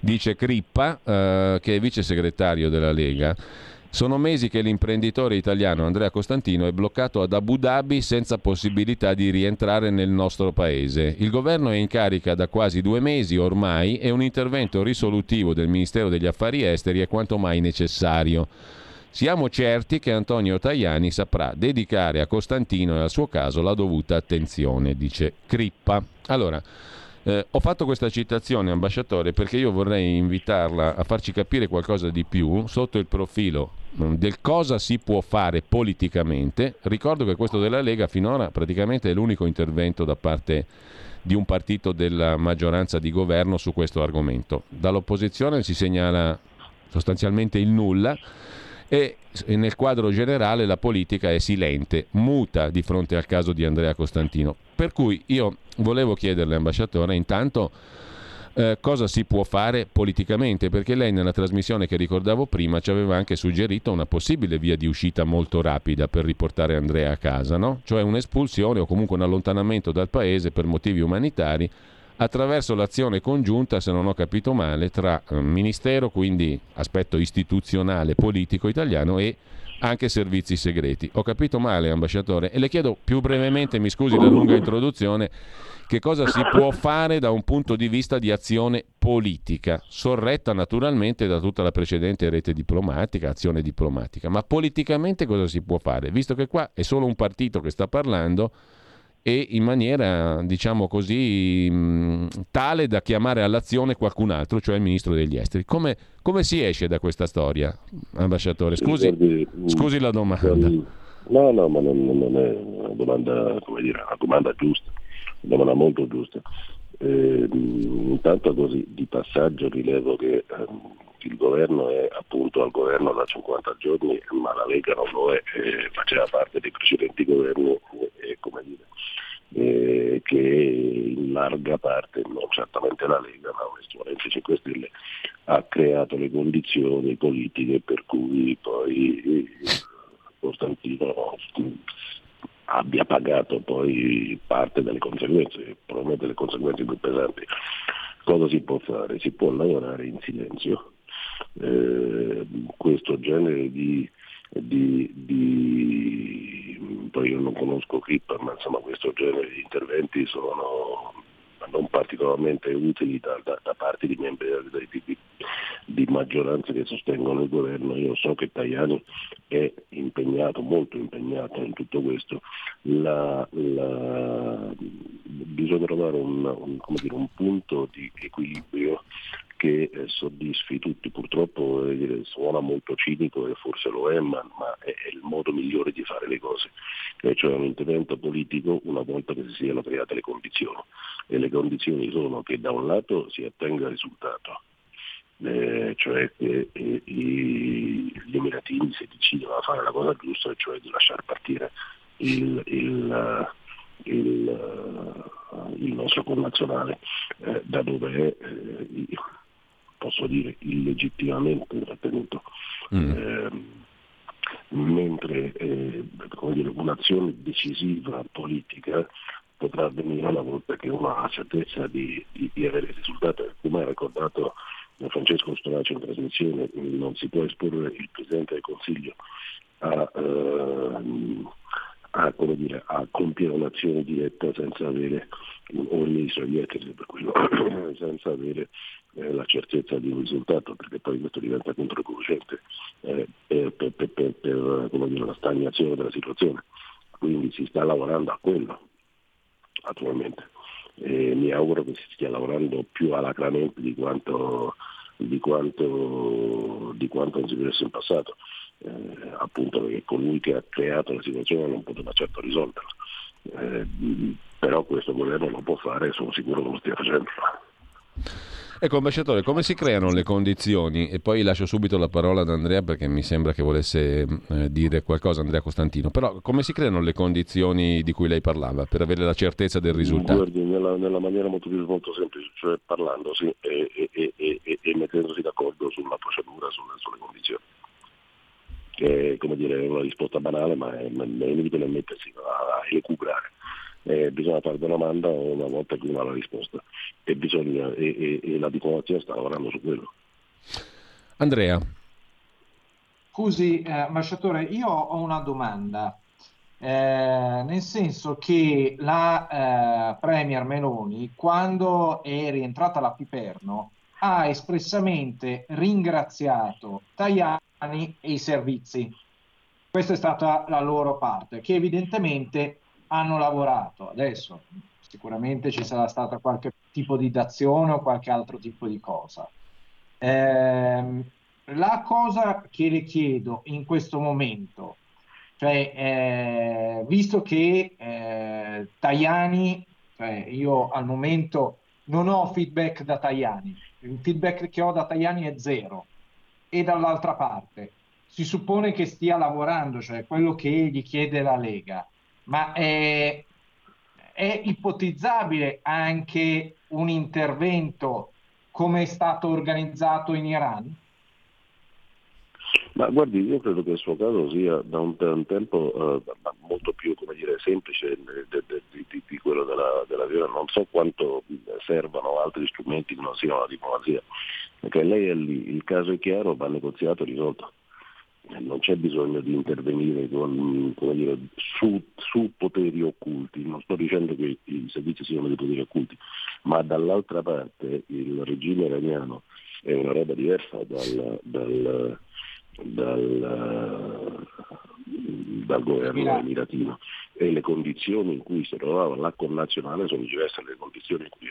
dice Crippa, eh, che è vice segretario della Lega, sono mesi che l'imprenditore italiano Andrea Costantino è bloccato ad Abu Dhabi senza possibilità di rientrare nel nostro paese. Il governo è in carica da quasi due mesi ormai e un intervento risolutivo del Ministero degli Affari Esteri è quanto mai necessario. Siamo certi che Antonio Tajani saprà dedicare a Costantino e al suo caso la dovuta attenzione, dice Crippa. Allora, eh, ho fatto questa citazione, ambasciatore, perché io vorrei invitarla a farci capire qualcosa di più sotto il profilo mm, del cosa si può fare politicamente. Ricordo che questo della Lega finora praticamente è l'unico intervento da parte di un partito della maggioranza di governo su questo argomento. Dall'opposizione si segnala sostanzialmente il nulla e nel quadro generale la politica è silente, muta di fronte al caso di Andrea Costantino. Per cui io volevo chiederle, ambasciatore, intanto eh, cosa si può fare politicamente, perché lei nella trasmissione che ricordavo prima ci aveva anche suggerito una possibile via di uscita molto rapida per riportare Andrea a casa, no? cioè un'espulsione o comunque un allontanamento dal paese per motivi umanitari attraverso l'azione congiunta, se non ho capito male, tra eh, Ministero, quindi aspetto istituzionale politico italiano e anche servizi segreti. Ho capito male, ambasciatore, e le chiedo più brevemente, mi scusi la lunga introduzione, che cosa si può fare da un punto di vista di azione politica, sorretta naturalmente da tutta la precedente rete diplomatica, azione diplomatica, ma politicamente cosa si può fare? Visto che qua è solo un partito che sta parlando, e in maniera, diciamo così, mh, tale da chiamare all'azione qualcun altro, cioè il ministro degli esteri. Come, come si esce da questa storia, ambasciatore? Scusi, Guardi, scusi la domanda. No, no, ma non, non è una domanda, come dire, una domanda giusta, una domanda molto giusta. Eh, intanto così di passaggio rilevo che ehm, il governo è appunto al governo da 50 giorni, ma la Lega non lo è, eh, faceva parte dei precedenti governi e come dire, eh, che in larga parte, non certamente la Lega, ma onestamente 5 Stelle, ha creato le condizioni politiche per cui poi eh, Costantino abbia pagato poi parte delle conseguenze, probabilmente le conseguenze più pesanti. Cosa si può fare? Si può lavorare in silenzio. Eh, questo genere di di, di, poi io non conosco Crippa, ma insomma questo genere di interventi sono non particolarmente utili da, da, da parte di membri di, di, maggioranza che sostengono il governo. Io so che Tajani è impegnato, molto impegnato in tutto questo. La, la, bisogna trovare un, un, dire, un punto di equilibrio che eh, soddisfi tutti. Purtroppo eh, suona molto cinico e forse lo è, ma, ma, è il modo migliore di fare le cose, e cioè un intervento politico una volta che si siano create le condizioni. E le condizioni sono che da un lato si ottenga il risultato, eh, cioè che eh, gli Emiratini si decidono a fare la cosa giusta, cioè di lasciare partire il, il, il, il nostro connazionale eh, da dove è eh, posso dire illegittimamente trattenuto. Mm. Eh, mentre eh, dire, un'azione decisiva politica potrà avvenire una volta che uno ha certezza di, di, di avere il risultato. Come ha ricordato Francesco Storace in trasmissione, non si può esporre il Presidente del Consiglio a, eh, a, dire, a compiere un'azione diretta senza avere, o il Ministro degli Esteri per quello, senza avere eh, la certezza di un risultato, perché poi questo diventa controproducente eh, per, per, per, per dire, la stagnazione della situazione. Quindi si sta lavorando a quello attualmente. E mi auguro che si stia lavorando più alacremente di quanto, di quanto, di quanto non si vedesse in passato, eh, appunto perché colui che ha creato la situazione non poteva certo risolverla. Eh, però questo governo lo può fare, sono sicuro che lo stia facendo. Ecco, ambasciatore, come si creano le condizioni? E poi lascio subito la parola ad Andrea perché mi sembra che volesse eh, dire qualcosa, Andrea Costantino. Però come si creano le condizioni di cui lei parlava per avere la certezza del risultato? Guardi, nella, nella maniera molto, molto semplice, cioè parlandosi e, e, e, e, mettendosi d'accordo sulla procedura, sulle, sulle condizioni. Che è, dire, una risposta banale, ma è, è inutile mettersi a, recuperare eh, bisogna fare una domanda una volta che uno ha la risposta e, bisogna, e, e, e la diplomazia sta lavorando su quello. Andrea. Scusi, eh, ambasciatore, io ho una domanda. Eh, nel senso che la eh, Premier Meloni, quando è rientrata la Piperno, ha espressamente ringraziato Tajani e i servizi. Questa è stata la loro parte, che evidentemente hanno lavorato. Adesso sicuramente ci sarà stata qualche tipo di dazione o qualche altro tipo di cosa. Eh, la cosa che le chiedo in questo momento, cioè, eh, visto che eh, Tajani, cioè io al momento non ho feedback da Tajani, il feedback che ho da Tajani è zero, e dall'altra parte si suppone che stia lavorando, cioè quello che gli chiede la Lega ma è, è ipotizzabile anche un intervento come è stato organizzato in Iran? Ma guardi, io credo che il suo caso sia da un, da un tempo uh, molto più dire, semplice di, di, di, quello della, della Viola. Non so quanto servano altri strumenti che non siano la diplomazia, perché lei è lì, il caso è chiaro, va negoziato e risolto non c'è bisogno di intervenire con, dire, su, su, poteri occulti, non sto dicendo che i servizi siano dei poteri occulti, ma dall'altra parte il regime iraniano è una roba diversa dal, dal, dal, dal governo emiratino. E le condizioni in cui si trovava la connazionale sono diverse dalle condizioni in cui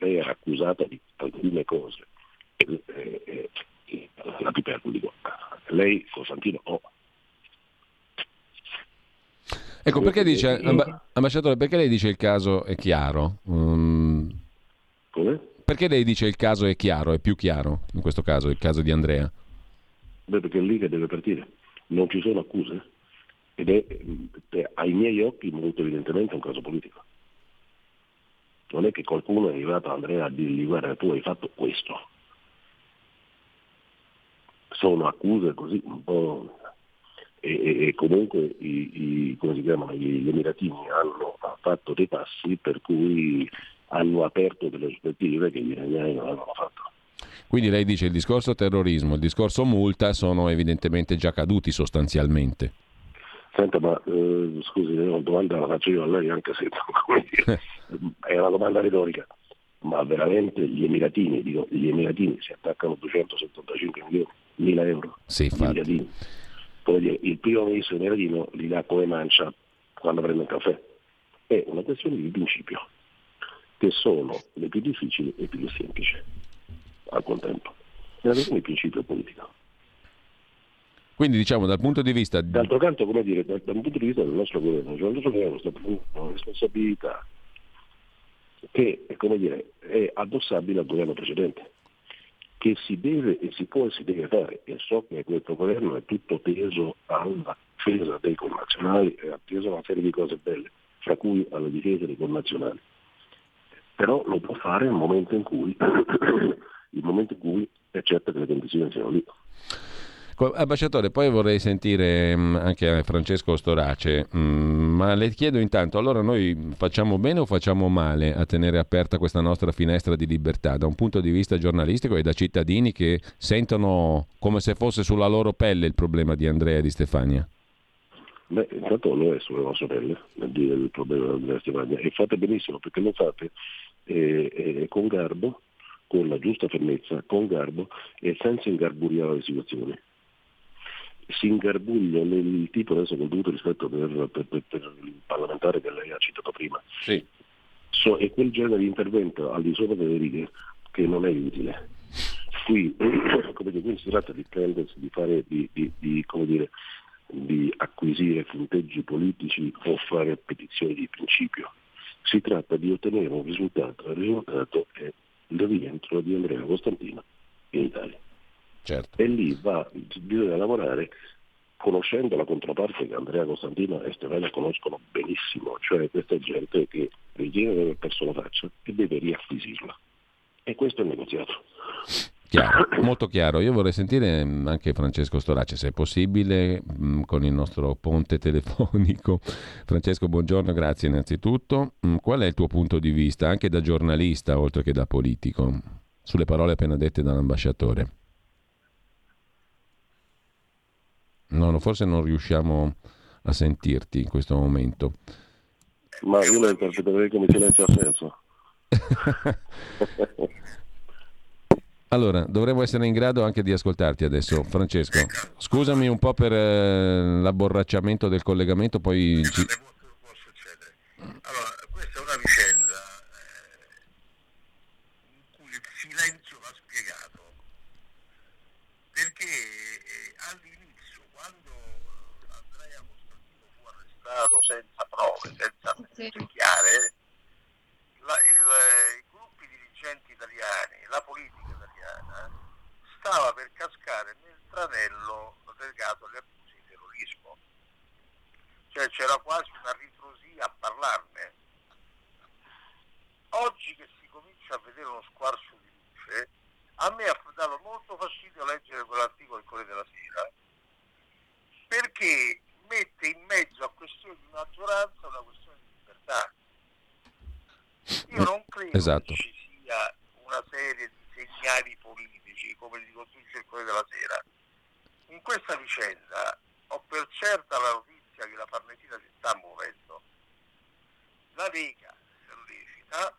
lei era accusata di alcune cose. E, e, e, la Piperno dico, lei Costantino o... Ecco, perché dice, ambasciatore, perché lei dice il caso è chiaro? Um, Come? Perché lei dice il caso è chiaro, è più chiaro in questo caso, il caso di Andrea? Beh, perché è lì che deve partire, non ci sono accuse ed è eh, ai miei occhi molto evidentemente un caso politico. Non è che qualcuno è arrivato a Andrea a dirgli guarda tu hai fatto questo, sono accuse così un po' e, e comunque i, i, chiamano, gli emiratini hanno fatto dei passi per cui hanno aperto delle prospettive che gli iraniani non avevano fatto. Quindi lei dice il discorso terrorismo, il discorso multa sono evidentemente già caduti sostanzialmente. Senta, ma eh, scusi, una domanda la faccio io a lei anche se dire, è una domanda retorica ma veramente gli emiratini, dico, gli emiratini si attaccano 275 milioni, mila euro. Sì, dire, il primo ministro emiratino li dà come mancia quando prende un caffè. È una questione di principio, che sono le più difficili e più semplici al contempo. È una questione di principio politico. Quindi diciamo dal punto di vista... D'altro canto, come dire, dal, dal punto di vista del nostro governo, cioè il nostro governo sta prendendo una responsabilità che dire, è addossabile al governo precedente, che si deve e si può e si deve fare. E so che questo governo è tutto teso alla difesa dei connazionali e ha teso a una serie di cose belle, fra cui alla difesa dei connazionali. Però lo può fare nel momento in cui, il momento in cui accetta che le condizioni siano lì. Ambasciatore, poi vorrei sentire mm, anche Francesco Storace, mm, ma le chiedo intanto, allora noi facciamo bene o facciamo male a tenere aperta questa nostra finestra di libertà? Da un punto di vista giornalistico e da cittadini che sentono come se fosse sulla loro pelle il problema di Andrea e di Stefania? Beh, intanto non è sulla nostra pelle il problema di Andrea e Stefania. E fate benissimo perché lo fate eh, eh, con garbo, con la giusta fermezza, con garbo e senza ingarburiare le situazioni si ingarbuglia il tipo adesso con tutto rispetto per, per, per, per, il parlamentare che lei ha citato prima. Sì. So, è quel genere di intervento al di sopra delle righe che non è utile. Qui, come dire, si tratta di prendersi, di, fare, di, di, di, dire, di acquisire punteggi politici o fare petizioni di principio. Si tratta di ottenere un risultato, il risultato è il rientro di Andrea Costantino in Italia. Certo. E lì va, bisogna lavorare conoscendo la controparte che Andrea Costantino e Stefania conoscono benissimo, cioè questa gente che ritiene di perso la faccia e deve riacquisirla. E questo è il negoziato. Chiaro, molto chiaro. Io vorrei sentire mm, anche Francesco Storace, se è possibile, mm, con il nostro ponte telefonico. Francesco, buongiorno, grazie innanzitutto. Mm, qual è il tuo punto di vista, anche da giornalista, oltre che da politico, sulle parole appena dette dall'ambasciatore? No, forse non riusciamo a sentirti in questo momento. Ma io lo interpreterei come silenzio assenso. Allora, dovremmo essere in grado anche di ascoltarti adesso. Francesco, scusami un po' per eh, l'abborracciamento del collegamento, poi... Ci... Allora, 2009, senza cerchiare, la, eh, i gruppi dirigenti italiani, la politica italiana, stava per cascare nel tranello legato agli accusi di terrorismo. Cioè c'era quasi una ritrosia a parlarne. Oggi che si comincia a vedere uno squarcio di luce, a me ha dato molto fastidio leggere quell'articolo del Corriere della Sera, perché mette in mezzo a questione di maggioranza una questione di libertà. Io non credo esatto. che ci sia una serie di segnali politici come li costruisce il Corriere della Sera. In questa vicenda ho per certa la notizia che la Farnesina si sta muovendo. La Lega sollecita.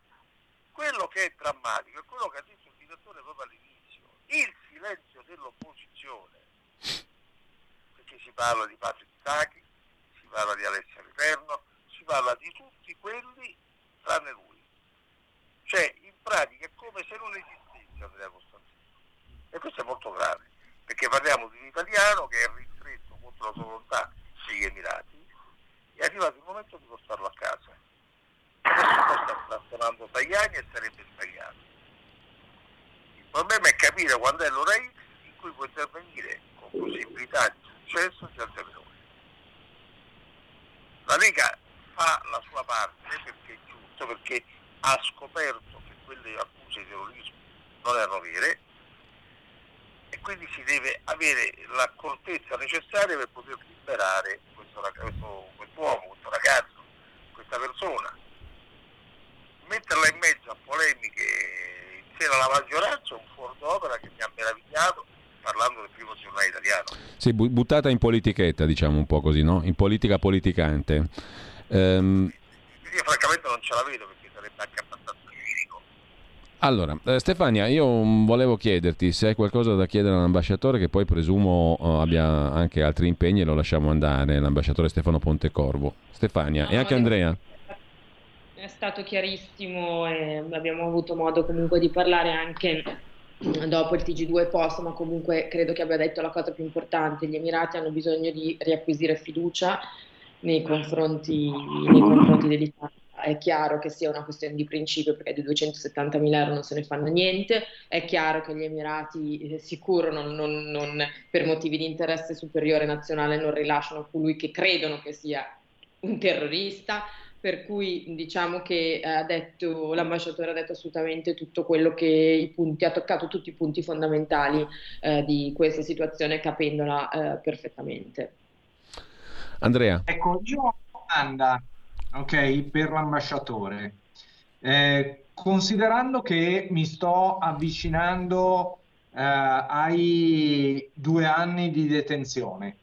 Quello che è drammatico è quello che ha detto il direttore proprio all'inizio, il silenzio dell'opposizione, perché si parla di Patrick Sacchi, si parla di Alessia Riverno, si parla di tutti quelli tranne lui. Cioè, in pratica è come se non esistesse Andrea Costantino. E questo è molto grave, perché parliamo di un italiano che è ristretto contro la sua volontà negli Emirati, è arrivato il momento di portarlo a casa. Adesso sta stazionando Tajani e sarebbe sbagliato. Il problema è capire quando è l'ora X in cui può intervenire con possibilità di successo senza minore. La Lega fa la sua parte perché è giusto, perché ha scoperto che quelle accuse di terrorismo non erano vere, e quindi si deve avere l'accortezza necessaria per poter liberare questo, questo, quest'uomo, questo ragazzo, questa persona. Metterla in mezzo a polemiche insieme alla maggioranza è un fuori d'opera che mi ha meravigliato parlando del primo giornale italiano. Sì, buttata in politichetta, diciamo un po' così, no? In politica politicante. Um... Io francamente non ce la vedo perché sarebbe anche abbastanza allora, eh, Stefania, io volevo chiederti se hai qualcosa da chiedere all'ambasciatore, che poi presumo oh, abbia anche altri impegni e lo lasciamo andare, l'ambasciatore Stefano Pontecorvo. Stefania no, e anche Andrea? È stato chiarissimo e abbiamo avuto modo comunque di parlare anche dopo il TG2 post, ma comunque credo che abbia detto la cosa più importante, gli Emirati hanno bisogno di riacquisire fiducia nei confronti, nei confronti dell'Italia è chiaro che sia una questione di principio perché di 270.000 euro non se ne fanno niente, è chiaro che gli Emirati eh, sicuro non, non, non, per motivi di interesse superiore nazionale non rilasciano colui che credono che sia un terrorista, per cui diciamo che ha detto, l'ambasciatore ha detto assolutamente tutto quello che i punti, ha toccato tutti i punti fondamentali eh, di questa situazione capendola eh, perfettamente. Andrea. Ecco, io ho una domanda ok, per l'ambasciatore. Eh, considerando che mi sto avvicinando eh, ai due anni di detenzione,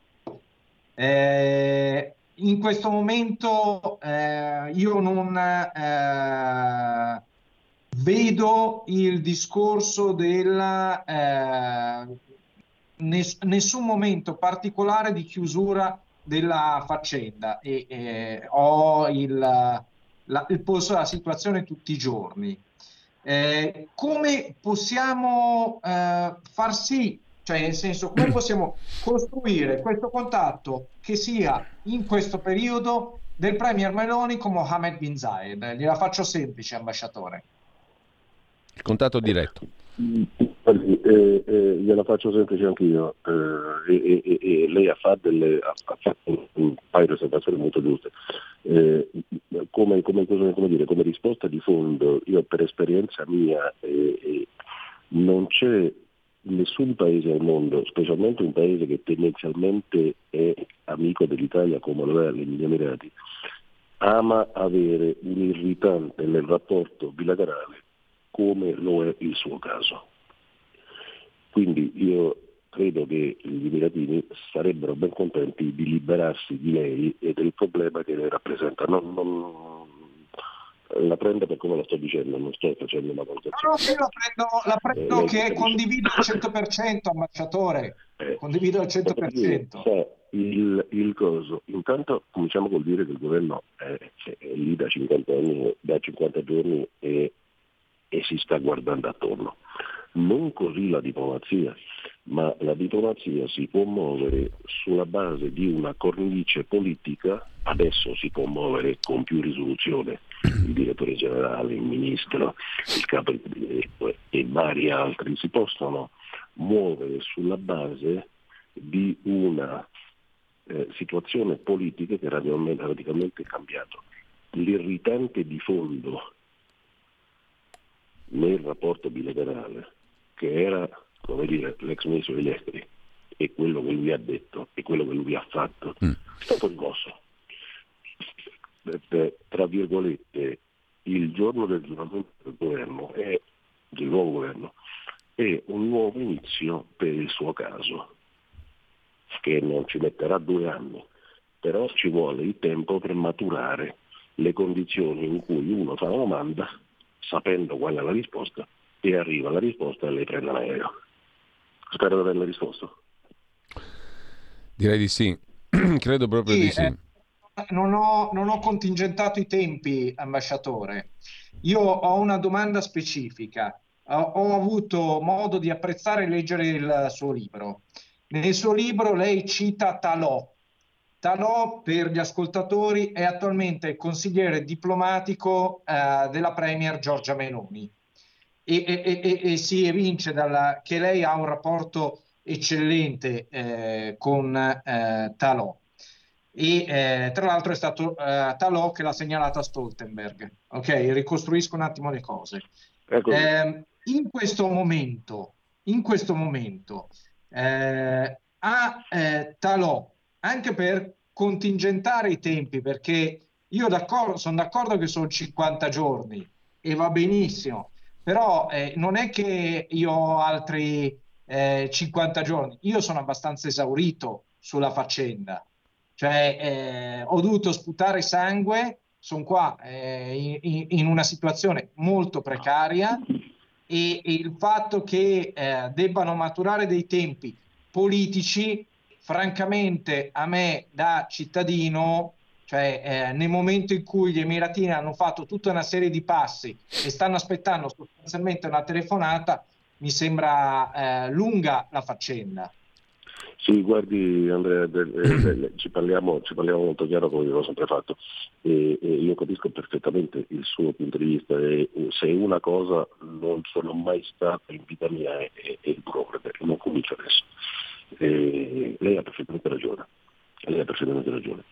eh, in questo momento eh, io non eh, vedo il discorso del eh, ness- nessun momento particolare di chiusura della faccenda e eh, ho il, la, il polso della situazione tutti i giorni. Eh, come possiamo eh, far sì, cioè nel senso come possiamo costruire questo contatto che sia in questo periodo del Premier Meloni con Mohammed bin Zayed? Gliela faccio semplice, ambasciatore. Contatto diretto. Eh, eh, gliela faccio semplice anch'io eh, e, lei ha fatto, delle, ha fatto, un paio di osservazioni molto giuste. Eh, come, come, come, dire, come, risposta di fondo, io per esperienza mia eh, non c'è nessun paese al mondo, specialmente un paese che tendenzialmente è amico dell'Italia come lo è gli Emirati, ama avere un irritante nel rapporto bilaterale come lo è il suo caso. Quindi io credo che gli Emiratini sarebbero ben contenti di liberarsi di lei e del problema che lei rappresenta. Non, non, la prendo per come lo sto dicendo, non sto facendo una valutazione. No, io la prendo, la prendo eh, che condivido al 100%, ambasciatore, eh, condivido al 100%. Sa, il, il, coso, intanto cominciamo col dire che il governo è, è lì da 50, anni, da 50 giorni e, e si sta guardando attorno. Non così la diplomazia, ma la diplomazia si può muovere sulla base di una cornice politica, adesso si può muovere con più risoluzione, il direttore generale, il ministro, il capo di e vari altri si possono muovere sulla base di una eh, situazione politica che è radicalmente, radicalmente cambiato. L'irritante di fondo nel rapporto bilaterale che era come dire, l'ex ministro degli esteri e quello che lui ha detto e quello che lui ha fatto mm. è stato rimosso. Tra virgolette, il giorno del giuramento del governo è, del nuovo governo è un nuovo inizio per il suo caso, che non ci metterà due anni, però ci vuole il tempo per maturare le condizioni in cui uno fa una domanda sapendo qual è la risposta e arriva la risposta e lei prende l'aereo. Spero di averla risposto. Direi di sì, credo proprio sì, di sì. Eh, non, ho, non ho contingentato i tempi, ambasciatore. Io ho una domanda specifica. Ho, ho avuto modo di apprezzare e leggere il suo libro. Nel suo libro lei cita Talò. Talò, per gli ascoltatori, è attualmente consigliere diplomatico eh, della Premier Giorgia Meloni e, e, e, e si evince dalla, che lei ha un rapporto eccellente eh, con eh, Talò. E eh, tra l'altro è stato eh, Talò che l'ha segnalata a Stoltenberg. Ok, ricostruisco un attimo le cose. Ecco. Ehm, in questo momento, in questo momento eh, a eh, Talò, anche per contingentare i tempi, perché io d'accordo, sono d'accordo che sono 50 giorni e va benissimo, però eh, non è che io ho altri eh, 50 giorni, io sono abbastanza esaurito sulla faccenda, cioè eh, ho dovuto sputare sangue, sono qua eh, in, in, una situazione molto precaria e, e il fatto che eh, debbano maturare dei tempi politici, francamente a me da cittadino cioè eh, nel momento in cui gli Emiratini hanno fatto tutta una serie di passi e stanno aspettando sostanzialmente una telefonata, mi sembra eh, lunga la faccenda. Sì, guardi Andrea, eh, ci, parliamo, ci, parliamo, molto chiaro come l'ho sempre fatto e, e, io capisco perfettamente il suo punto di vista e se una cosa non sono mai stato in vita mia è, è, è il burocrate, non comincio adesso. E lei ha perfettamente ragione, lei ha perfettamente ragione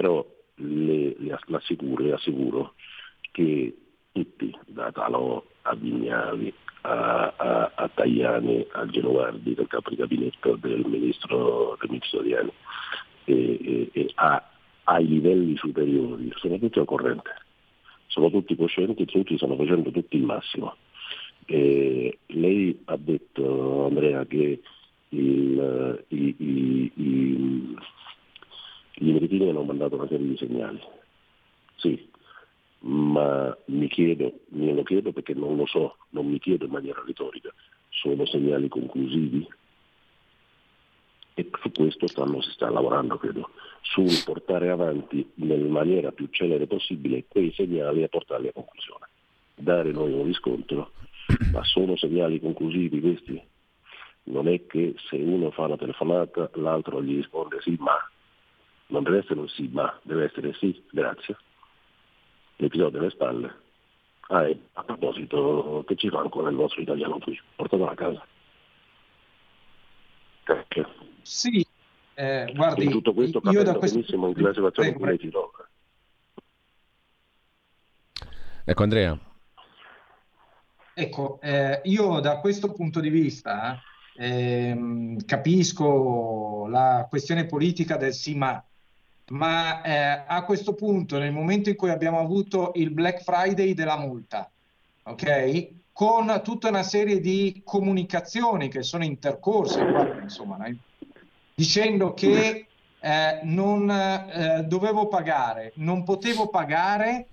però le, le, l'assicuro, le assicuro che tutti, da Talò a Vignali, a, a, a Tajani, a Genovardi, del capo di gabinetto del ministro, del Diani, e, e, a, ai livelli superiori, sono tutti al corrente, sono tutti coscienti, tutti stanno facendo tutti il massimo. E lei ha detto, Andrea, che il, i, i, i, gli emeritini hanno mandato una serie di segnali. Sì, ma mi chiedo, me lo chiedo perché non lo so, non mi chiedo in maniera retorica, sono segnali conclusivi? E su questo stanno, si sta lavorando, credo, sul portare avanti nella maniera più celere possibile quei segnali e portarli a conclusione. Dare noi un riscontro, ma sono segnali conclusivi questi? non è che se uno fa una telefonata l'altro gli risponde sì ma, non deve essere un sì ma, deve essere sì, grazie. L'episodio alle spalle, Ah, e a proposito, che ci fa ancora il vostro italiano qui? Portatelo a casa. Perché? Sì, eh, guardi, In tutto questo io capendo da questo benissimo in cui lei si trova. Ecco Andrea. Ecco, eh, io da questo punto di vista ehm, capisco la questione politica del sì ma, ma eh, a questo punto, nel momento in cui abbiamo avuto il Black Friday della multa, ok? Con tutta una serie di comunicazioni che sono intercorse, insomma, dicendo che eh, non eh, dovevo pagare, non potevo pagare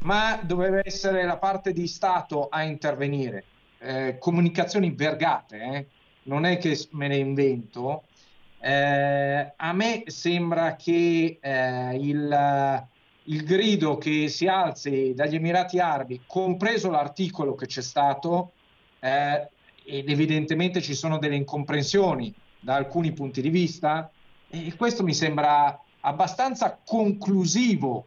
ma doveva essere la parte di Stato a intervenire. Eh, comunicazioni vergate, eh? non è che me ne invento. Eh, a me sembra che eh, il, il, grido che si alzi dagli Emirati Arabi, compreso l'articolo che c'è stato, eh, ed evidentemente ci sono delle incomprensioni da alcuni punti di vista, e questo mi sembra abbastanza conclusivo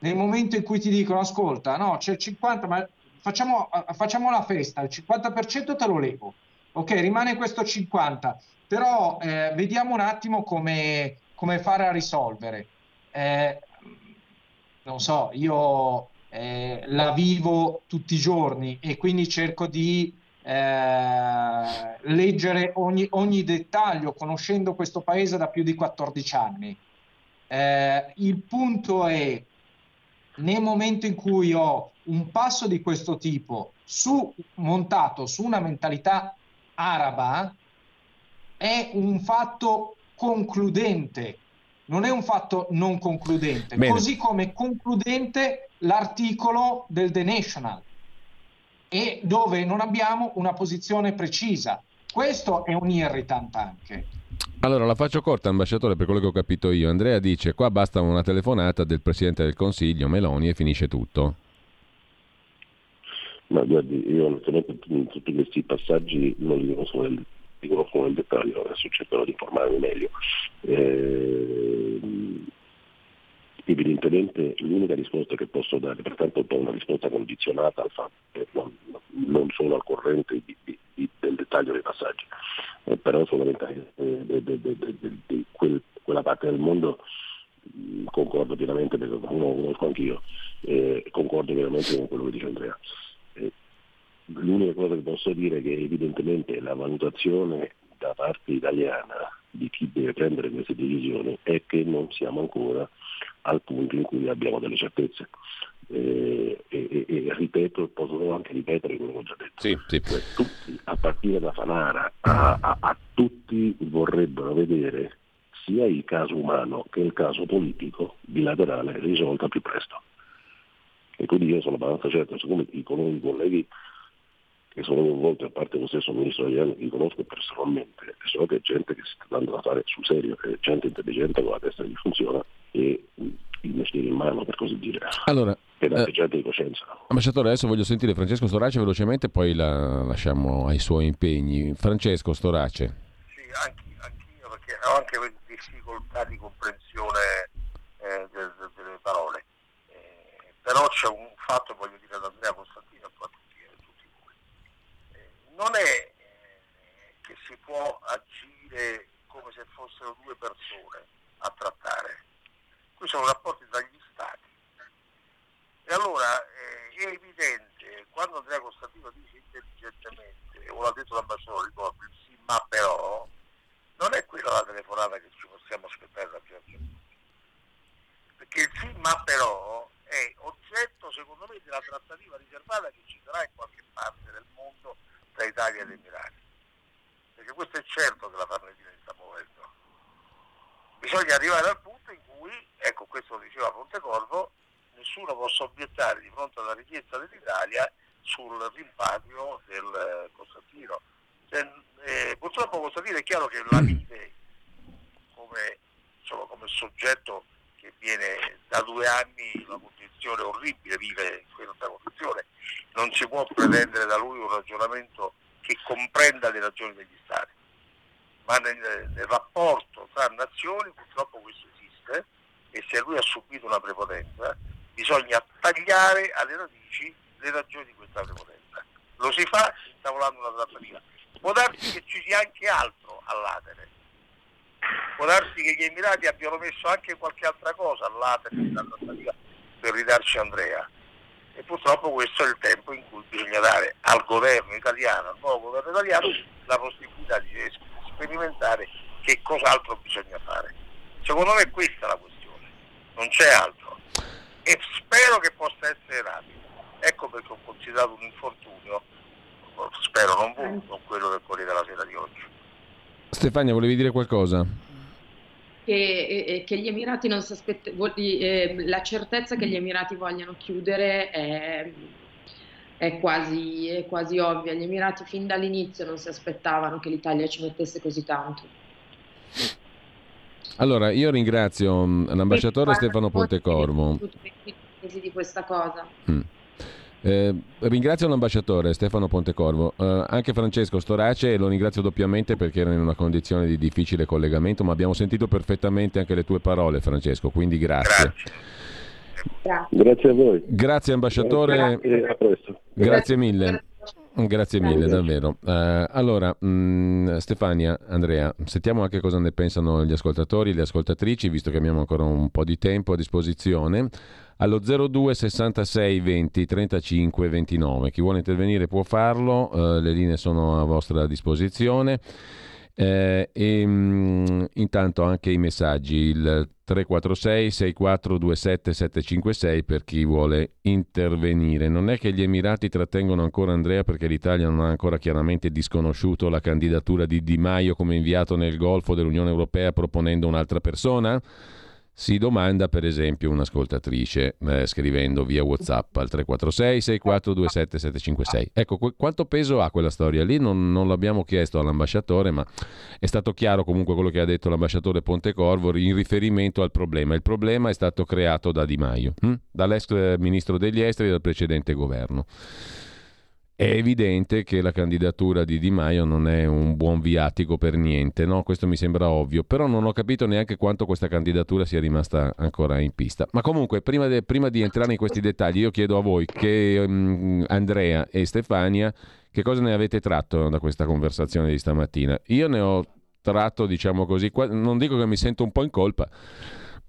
nel momento in cui ti dicono ascolta, no, c'è il 50, ma facciamo, facciamo la festa, il 50% te lo levo, ok, rimane questo 50, però eh, vediamo un attimo come, come fare a risolvere. Eh, non so, io eh, la vivo tutti i giorni e quindi cerco di eh, leggere ogni, ogni dettaglio, conoscendo questo paese da più di 14 anni. Eh, il punto è nel momento in cui ho un passo di questo tipo su, montato su una mentalità araba, è un fatto concludente, non è un fatto non concludente, Bene. così come concludente l'articolo del The National, e dove non abbiamo una posizione precisa. Questo è un irritante anche. Allora la faccio corta, ambasciatore, per quello che ho capito io. Andrea dice: Qua basta una telefonata del presidente del consiglio Meloni e finisce tutto. Ma guardi, io onestamente in tutti questi passaggi non li conosco nel, li conosco nel dettaglio, adesso cercherò di informarmi meglio. Eh, evidentemente l'unica risposta che posso dare, pertanto do una risposta condizionata al fatto che non, non sono al corrente di, di, di, del dettaglio dei passaggi, eh, però solamente di quel, quella parte del mondo concordo pienamente perché lo conosco anch'io, eh, concordo pienamente con quello che dice Andrea. L'unica cosa che posso dire è che evidentemente la valutazione da parte italiana di chi deve prendere queste decisioni è che non siamo ancora al punto in cui abbiamo delle certezze. Eh, e, e, e, ripeto, posso anche ripetere quello che ho già detto. Sì, sì. Cioè, tutti, a partire da Fanara, a, a, a, tutti vorrebbero vedere sia il caso umano che il caso politico bilaterale risolto al più presto. E quindi io sono abbastanza certo, siccome i colleghi che sono coinvolti, a parte lo stesso ministro italiano, li conosco personalmente, e so che è gente che si sta dando da fare sul serio, è gente intelligente con la testa che funziona e il mestiere in mano, per così dire. Allora, ed anche gente di coscienza. Ambasciatore, adesso voglio sentire Francesco Storace velocemente, poi la lasciamo ai suoi impegni. Francesco Storace. Sì, anche, anch'io, perché ho anche difficoltà di comprensione eh, delle, delle parole. Eh, però c'è un fatto, voglio dire ad Andrea Costantino e poi a tutti, a tutti voi. Eh, non è eh, che si può agire come se fossero due persone a trattare. Qui sono rapporti gli stati. E allora eh, è evidente, quando Andrea Costantino dice intelligentemente, o l'ha detto l'ambasciatore, ricordo, il sì ma però, non è quella la telefonata che ci possiamo aspettare da Giorgio. Perché il sì ma però è oggetto, secondo me, della trattativa riservata che ci sarà in qualche parte del mondo tra Italia ed Emirati. Perché questo è certo che la Farnesina si sta muovendo. Bisogna arrivare al punto in cui, ecco questo lo diceva Pontecorvo, nessuno possa obiettare di fronte alla richiesta dell'Italia sul rimpatrio del eh, Costantino. Cioè, eh, purtroppo Costantino è chiaro che la vive come, insomma, come soggetto che viene da due anni in una condizione orribile, vive in questa condizione. Non si può pretendere da lui un ragionamento che comprenda le ragioni degli Stati, ma nel, nel rapporto tra nazioni purtroppo questo esiste e se lui ha subito una prepotenza bisogna tagliare alle radici le ragioni di questa prepotenza. Lo si fa intavolando una trattativa. Può darsi che ci sia anche altro all'atere. Può darsi che gli Emirati abbiano messo anche qualche altra cosa all'atere della trattativa ridarci Andrea. E purtroppo questo è il tempo in cui bisogna dare al governo italiano, al nuovo governo italiano, la possibilità di sperimentare che cos'altro bisogna fare. Secondo me questa è la questione, non c'è altro. E spero che possa essere rapido. Ecco perché ho considerato un infortunio, spero non voluto, quello del Corriere della Sera di oggi. Stefania, volevi dire qualcosa? Che, che, gli Emirati non si aspettano, eh, la certezza che gli Emirati vogliano chiudere è, è, quasi, è quasi ovvia. Gli Emirati fin dall'inizio non si aspettavano che l'Italia ci mettesse così tanto. Allora, io ringrazio mm, l'ambasciatore Stefano Pontecorvo. Di questa cosa. Mm. Eh, ringrazio l'ambasciatore Stefano Pontecorvo, eh, anche Francesco Storace lo ringrazio doppiamente perché era in una condizione di difficile collegamento, ma abbiamo sentito perfettamente anche le tue parole Francesco, quindi grazie. Grazie, grazie a voi. Grazie ambasciatore. Grazie, a presto. grazie mille. Grazie mille, davvero. Uh, allora, mh, mm, Stefania, Andrea, sentiamo anche cosa ne pensano gli ascoltatori e le ascoltatrici, visto che abbiamo ancora un po' di tempo a disposizione. Allo 02 66 20 35 29. Chi vuole intervenire può farlo, uh, le linee sono a vostra disposizione. Eh, e mh, mm, intanto anche i messaggi, il 346 6427 756 per chi vuole intervenire. Non è che gli Emirati trattengono ancora Andrea perché l'Italia non ha ancora chiaramente disconosciuto la candidatura di Di Maio come inviato nel Golfo dell'Unione Europea proponendo un'altra persona? Si domanda per esempio un'ascoltatrice eh, scrivendo via Whatsapp al 346 6427 756. Ecco, qu- quanto peso ha quella storia lì? Non, non, l'abbiamo chiesto all'ambasciatore, ma è stato chiaro comunque quello che ha detto l'ambasciatore Pontecorvo in riferimento al problema. Il problema è stato creato da Di Maio, hm? dall'ex eh, ministro degli esteri del precedente governo. È evidente che la candidatura di Di Maio non è un buon viatico per niente, no? questo mi sembra ovvio, però non ho capito neanche quanto questa candidatura sia rimasta ancora in pista. Ma comunque, prima, de, prima di entrare in questi dettagli, io chiedo a voi, che um, Andrea e Stefania, che cosa ne avete tratto da questa conversazione di stamattina? Io ne ho tratto, diciamo così, non dico che mi sento un po' in colpa,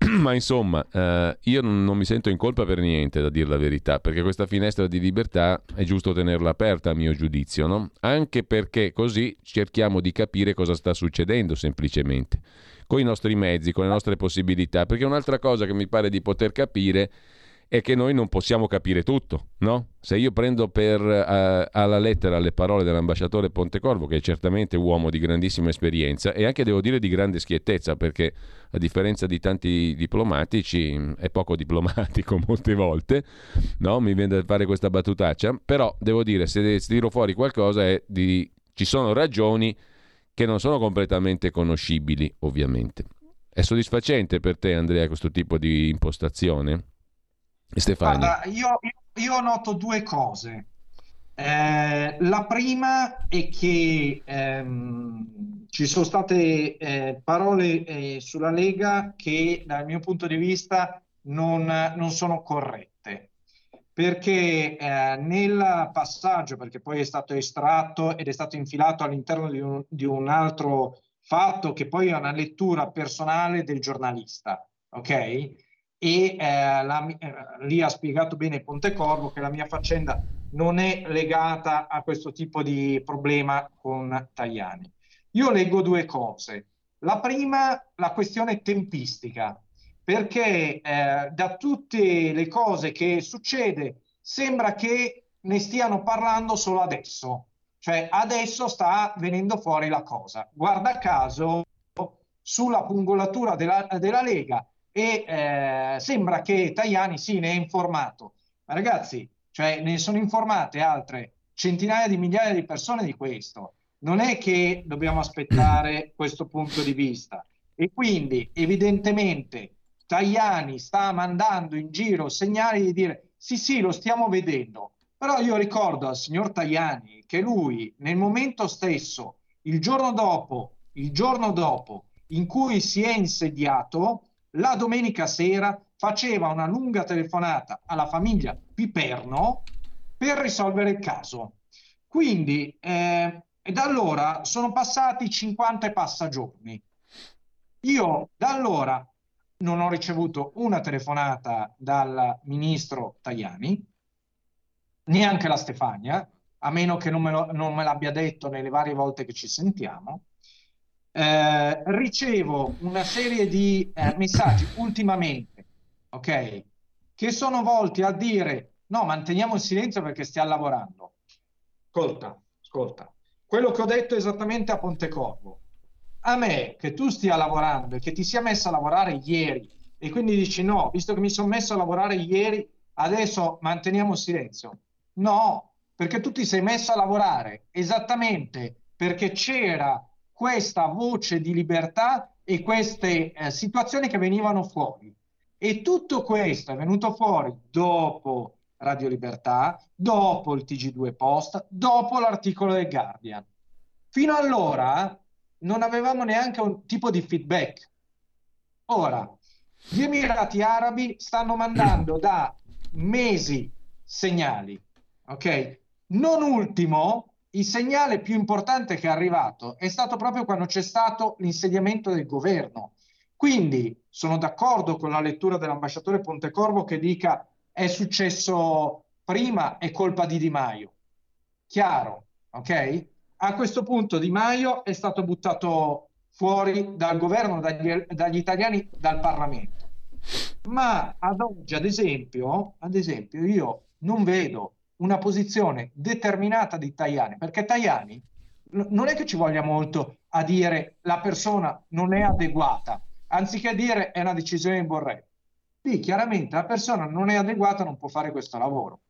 ma insomma, eh, io non mi sento in colpa per niente, da dire la verità, perché questa finestra di libertà è giusto tenerla aperta, a mio giudizio, no? Anche perché così cerchiamo di capire cosa sta succedendo semplicemente, con i nostri mezzi, con le nostre possibilità, perché un'altra cosa che mi pare di poter capire è che noi non possiamo capire tutto, no? Se io prendo per, uh, alla lettera le parole dell'ambasciatore Pontecorvo, che è certamente uomo di grandissima esperienza e anche devo dire di grande schiettezza, perché a differenza di tanti diplomatici è poco diplomatico molte volte, no? Mi viene da fare questa battutaccia, però devo dire, se tiro fuori qualcosa è di... ci sono ragioni che non sono completamente conoscibili, ovviamente. È soddisfacente per te, Andrea, questo tipo di impostazione? Stefano. Guarda, io, io, noto due cose. Eh, la prima è che ehm, ci sono state eh, parole eh, sulla Lega che dal mio punto di vista non, non sono corrette perché eh, nel passaggio, perché poi è stato estratto ed è stato infilato all'interno di un, di un altro fatto che poi è una lettura personale del giornalista, ok? E eh, la, eh, lì ha spiegato bene Pontecorvo che la mia faccenda non è legata a questo tipo di problema con Tajani. Io leggo due cose. La prima, la questione tempistica, perché eh, da tutte le cose che succede sembra che ne stiano parlando solo adesso, cioè adesso sta venendo fuori la cosa. Guarda caso, sulla pungolatura della, della Lega e eh, sembra che Tajani sì ne è informato, ma ragazzi, cioè ne sono informate altre centinaia di migliaia di persone di questo. Non è che dobbiamo aspettare questo punto di vista. E quindi evidentemente Tajani sta mandando in giro segnali di dire sì sì lo stiamo vedendo, però io ricordo al signor Tajani che lui nel momento stesso, il giorno dopo, il giorno dopo in cui si è insediato, la domenica sera faceva una lunga telefonata alla famiglia Piperno per risolvere il caso. Quindi, eh, da allora sono passati 50 e passa giorni. Io da allora non ho ricevuto una telefonata dal ministro Tajani, neanche la Stefania, a meno che non me, lo, non me l'abbia detto nelle varie volte che ci sentiamo. Eh, ricevo una serie di eh, messaggi ultimamente, ok, che sono volti a dire no, manteniamo il silenzio perché stiamo lavorando. Ascolta, ascolta, quello che ho detto esattamente a Pontecorvo. A me che tu stia lavorando e che ti sia messo a lavorare ieri e quindi dici no, visto che mi sono messo a lavorare ieri, adesso manteniamo il silenzio. No, perché tu ti sei messo a lavorare esattamente perché c'era questa voce di libertà e queste eh, situazioni che venivano fuori. E tutto questo è venuto fuori dopo Radio Libertà, dopo il TG2 Post, dopo l'articolo del Guardian. Fino allora non avevamo neanche un tipo di feedback. Ora, gli Emirati Arabi stanno mandando da mesi segnali, ok? Non ultimo, il segnale più importante che è arrivato è stato proprio quando c'è stato l'insediamento del governo. Quindi sono d'accordo con la lettura dell'ambasciatore Pontecorvo che dica è successo prima, è colpa di Di Maio. Chiaro, ok? A questo punto Di Maio è stato buttato fuori dal governo, dagli, dagli italiani, dal Parlamento. Ma ad oggi, ad esempio, ad esempio, io non vedo una posizione determinata di Tajani, perché Tajani non è che ci voglia molto a dire la persona non è adeguata, anziché dire è una decisione di Borrell. Lì chiaramente la persona non è adeguata, non può fare questo lavoro.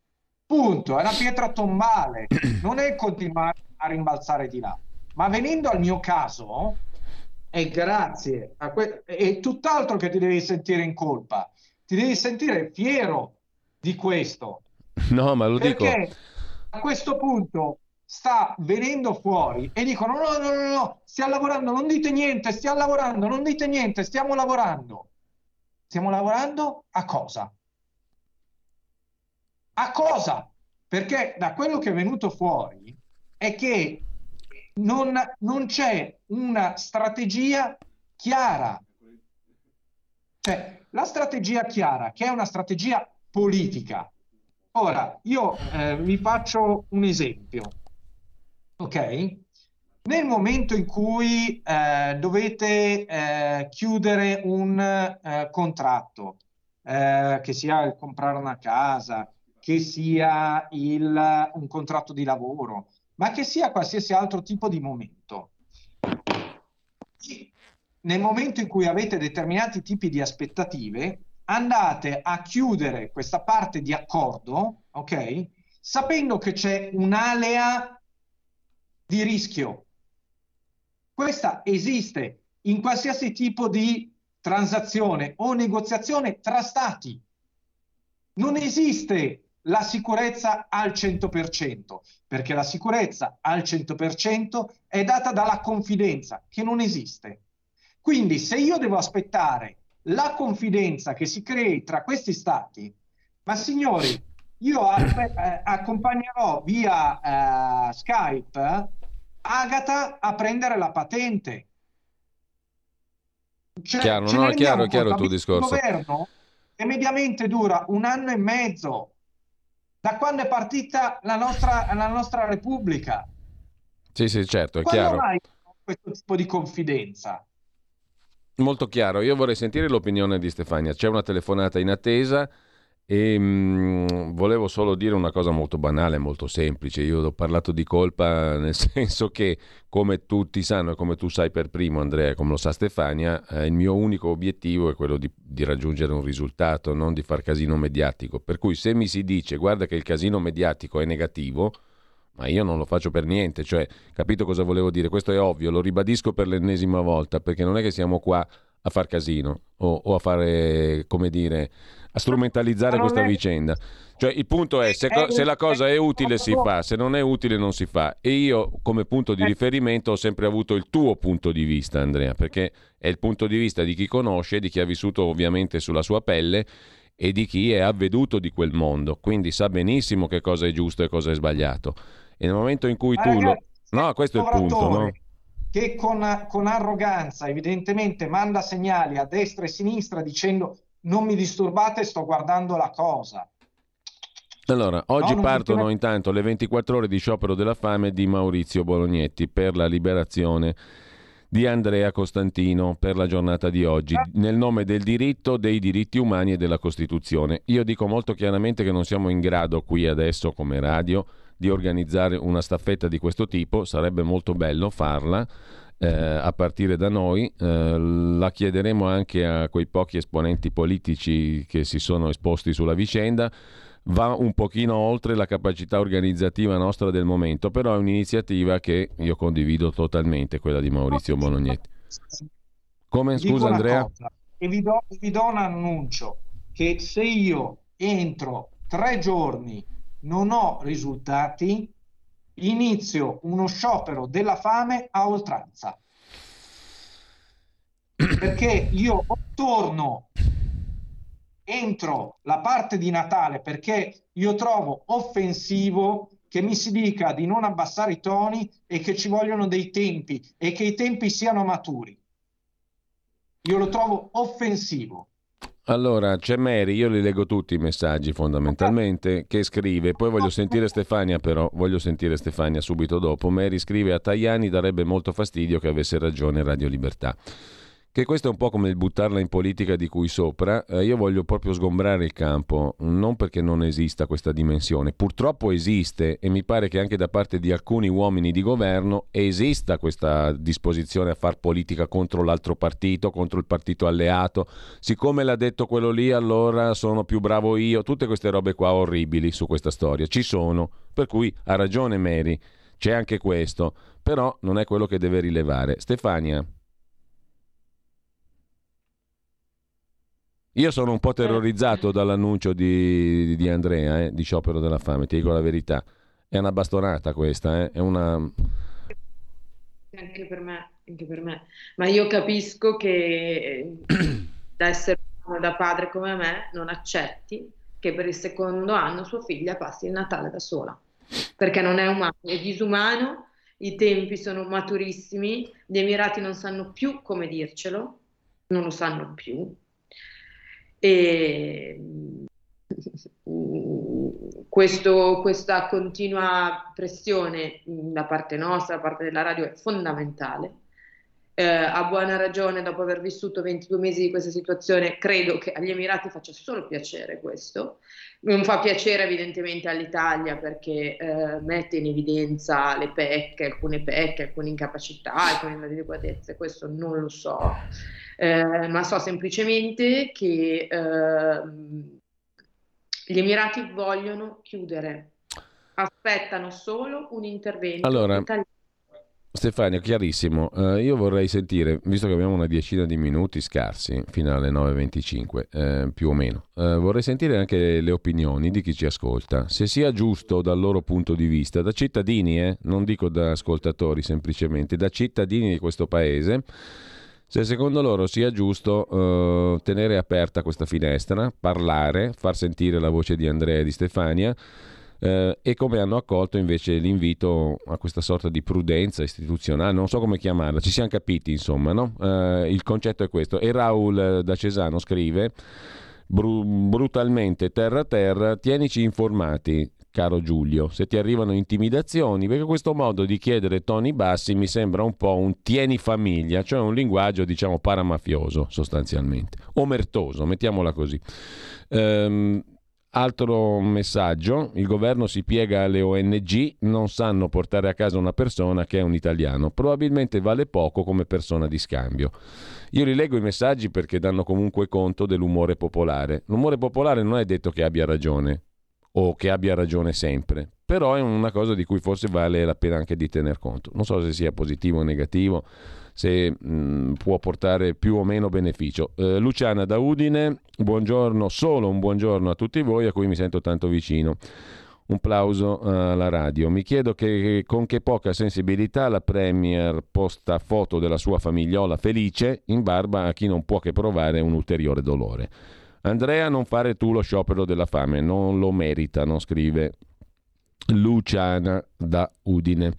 Punto, è una pietra tombale, non è continuare a rimbalzare di là. Ma venendo al mio caso, è grazie a que- è tutt'altro che ti devi sentire in colpa, ti devi sentire fiero di questo, No, ma lo perché dico. a questo punto sta venendo fuori e dicono no, no, no, no, stiamo lavorando, non dite niente, stiamo lavorando, non dite niente, stiamo lavorando. Stiamo lavorando a cosa? A cosa? Perché da quello che è venuto fuori è che non, non c'è una strategia chiara. Cioè, la strategia chiara, che è una strategia politica, Ora, io eh, vi faccio un esempio, ok? Nel momento in cui eh, dovete eh, chiudere un eh, contratto, eh, che sia il comprare una casa, che sia il, un contratto di lavoro, ma che sia qualsiasi altro tipo di momento, nel momento in cui avete determinati tipi di aspettative, andate a chiudere questa parte di accordo, ok? Sapendo che c'è un'alea di rischio. Questa esiste in qualsiasi tipo di transazione o negoziazione tra stati. Non esiste la sicurezza al 100%, perché la sicurezza al 100% è data dalla confidenza, che non esiste. Quindi se io devo aspettare la confidenza che si crei tra questi stati, ma signori, io eh, accompagnerò via eh, Skype Agata a prendere la patente. Cioè, chiaro, no, chiaro, chiaro il tuo discorso. Il governo che mediamente dura un anno e mezzo da quando è partita la nostra, la nostra Repubblica. Sì, sì, certo, è Quando chiaro. mai questo tipo di confidenza? Molto chiaro, io vorrei sentire l'opinione di Stefania. C'è una telefonata in attesa e mh, volevo solo dire una cosa molto banale, molto semplice. Io ho parlato di colpa nel senso che, come tutti sanno e come tu sai per primo, Andrea, come lo sa Stefania, eh, il mio unico obiettivo è quello di, di raggiungere un risultato, non di far casino mediatico. Per cui se mi si dice guarda che il casino mediatico è negativo, ma io non lo faccio per niente, cioè, capito cosa volevo dire? Questo è ovvio, lo ribadisco per l'ennesima volta, perché non è che siamo qua a far casino o, o a fare, come dire, a strumentalizzare questa è... vicenda. Cioè, il punto è, se, co- se la cosa è utile si fa, se non è utile non si fa. E io, come punto di riferimento, ho sempre avuto il tuo punto di vista, Andrea, perché è il punto di vista di chi conosce, di chi ha vissuto ovviamente sulla sua pelle e di chi è avveduto di quel mondo, quindi sa benissimo che cosa è giusto e cosa è sbagliato. E nel momento in cui tu ragazzi, lo... No, questo è il punto, no? Che con, con arroganza evidentemente manda segnali a destra e a sinistra dicendo non mi disturbate, sto guardando la cosa. Allora, oggi No, non partono funziona- intanto le 24 ore di sciopero della fame di Maurizio Bolognetti per la liberazione di Andrea Costantino per la giornata di oggi, nel nome del diritto, dei diritti umani e della Costituzione. Io dico molto chiaramente che non siamo in grado qui adesso come radio di organizzare una staffetta di questo tipo, sarebbe molto bello farla. eh, a partire da noi, Eh, la chiederemo anche a quei pochi esponenti politici che si sono esposti sulla vicenda, va un pochino oltre la capacità organizzativa nostra del momento, però è un'iniziativa che io condivido totalmente, quella di Maurizio Bolognetti. Come, scusa Andrea? cosa, e vi do, vi do un annuncio che se io entro tre giorni non ho risultati, inizio uno sciopero della fame a oltranza. Perché io torno entro la parte di Natale perché io trovo offensivo che mi si dica di non abbassare i toni e che ci vogliono dei tempi e che i tempi siano maturi. Io lo trovo offensivo. Allora, c'è Mary, io li leggo tutti i messaggi fondamentalmente, che scrive, poi voglio sentire Stefania però, voglio sentire Stefania subito dopo. Mary scrive a Tajani darebbe molto fastidio che avesse ragione Radio Libertà. Che questo è un po' come il buttarla in politica di cui sopra, eh, io voglio proprio sgombrare il campo, non perché non esista questa dimensione, purtroppo esiste e mi pare che anche da parte di alcuni uomini di governo esista questa disposizione a far politica contro l'altro partito, contro il partito alleato, siccome l'ha detto quello lì allora sono più bravo io, tutte queste robe qua orribili su questa storia, ci sono, per cui ha ragione Mary, c'è anche questo, però non è quello che deve rilevare. Stefania. Io sono un po' terrorizzato dall'annuncio di, di Andrea, eh, di sciopero della fame, ti dico la verità. È una bastonata questa, eh, è una... Anche per me, anche per me. Ma io capisco che eh, da essere umano, da padre come me non accetti che per il secondo anno sua figlia passi il Natale da sola, perché non è umano, è disumano, i tempi sono maturissimi, gli Emirati non sanno più come dircelo, non lo sanno più. E mm, questo- questa continua pressione mm, da parte nostra, da parte della radio, è fondamentale. Eh, a buona ragione, dopo aver vissuto 22 mesi di questa situazione, credo che agli Emirati faccia solo piacere questo. Non fa piacere evidentemente all'Italia perché eh, mette in evidenza le pecche, alcune pecche, alcune incapacità, alcune inadeguatezze, questo non lo so. Eh, ma so semplicemente che ehm, gli Emirati vogliono chiudere, aspettano solo un intervento Allora, italiano. Stefania, chiarissimo. Eh, io vorrei sentire, visto che abbiamo una decina di minuti scarsi, fino alle 9.25, eh, più o meno, eh, vorrei sentire anche le opinioni di chi ci ascolta. Se sia giusto dal loro punto di vista, da cittadini, eh, non dico da ascoltatori semplicemente, da cittadini di questo paese, se secondo loro sia giusto eh, tenere aperta questa finestra, parlare, far sentire la voce di Andrea e di Stefania, eh, e come hanno accolto invece l'invito a questa sorta di prudenza istituzionale, non so come chiamarla, ci siamo capiti insomma, no? Eh, il concetto è questo. E Raul eh, da Cesano scrive bru- brutalmente terra a terra, tienici informati. Caro Giulio, se ti arrivano intimidazioni, perché questo modo di chiedere toni bassi mi sembra un po' un tieni famiglia, cioè un linguaggio diciamo paramafioso sostanzialmente, omertoso, mettiamola così. Ehm, Altro messaggio, il governo si piega alle ONG, non sanno portare a casa una persona che è un italiano, probabilmente vale poco come persona di scambio. Io rileggo i messaggi perché danno comunque conto dell'umore popolare. L'umore popolare non è detto che abbia ragione o che abbia ragione sempre, però è una cosa di cui forse vale la pena anche di tener conto. Non so se sia positivo o negativo, se mh, può portare più o meno beneficio. Eh, Luciana da Udine, buongiorno, solo un buongiorno a tutti voi a cui mi sento tanto vicino. Un plauso eh, alla radio. Mi chiedo che, con che poca sensibilità la Premier posta foto della sua famigliola felice in barba a chi non può che provare un ulteriore dolore. Andrea, non fare tu lo sciopero della fame, non lo meritano, scrive Luciana da Udine.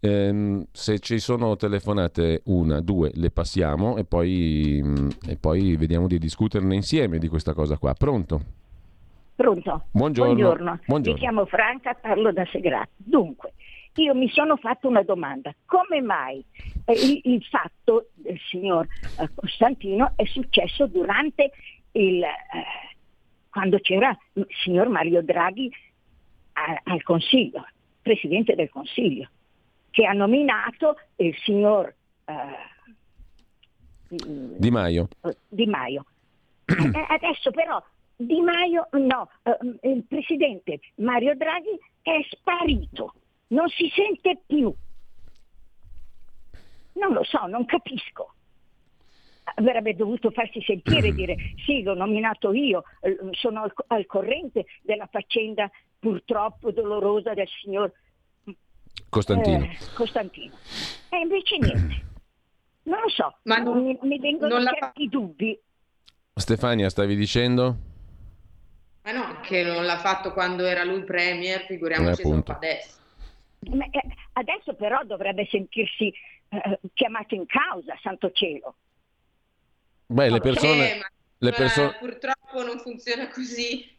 Ehm, se ci sono telefonate una, due, le passiamo e poi, e poi vediamo di discuterne insieme di questa cosa qua. Pronto? Pronto? Buongiorno. Buongiorno. Buongiorno. Mi chiamo Franca, parlo da Segrate. Dunque, io mi sono fatto una domanda. Come mai eh, il, il fatto del signor eh, Costantino è successo durante il... Eh, quando c'era il signor Mario Draghi a- al Consiglio, Presidente del Consiglio, che ha nominato il signor eh, Di Maio. Di Maio. Eh, Adesso però Di Maio, no, eh, il Presidente Mario Draghi è sparito, non si sente più. Non lo so, non capisco. Avrebbe dovuto farsi sentire e dire sì, l'ho nominato io, eh, sono al, al corrente della faccenda purtroppo dolorosa del signor Costantino. eh, Costantino. E invece niente. Non lo so, Ma non- mi, mi vengono non la dubbi. Stefania, stavi dicendo? Ma no, che non l'ha fatto quando era lui premier, Eh, figuriamoci fa adesso. Ma, eh, adesso però dovrebbe sentirsi eh, chiamato in causa, santo cielo. Beh, le persone... Eh, ma le ma perso- purtroppo non funziona così.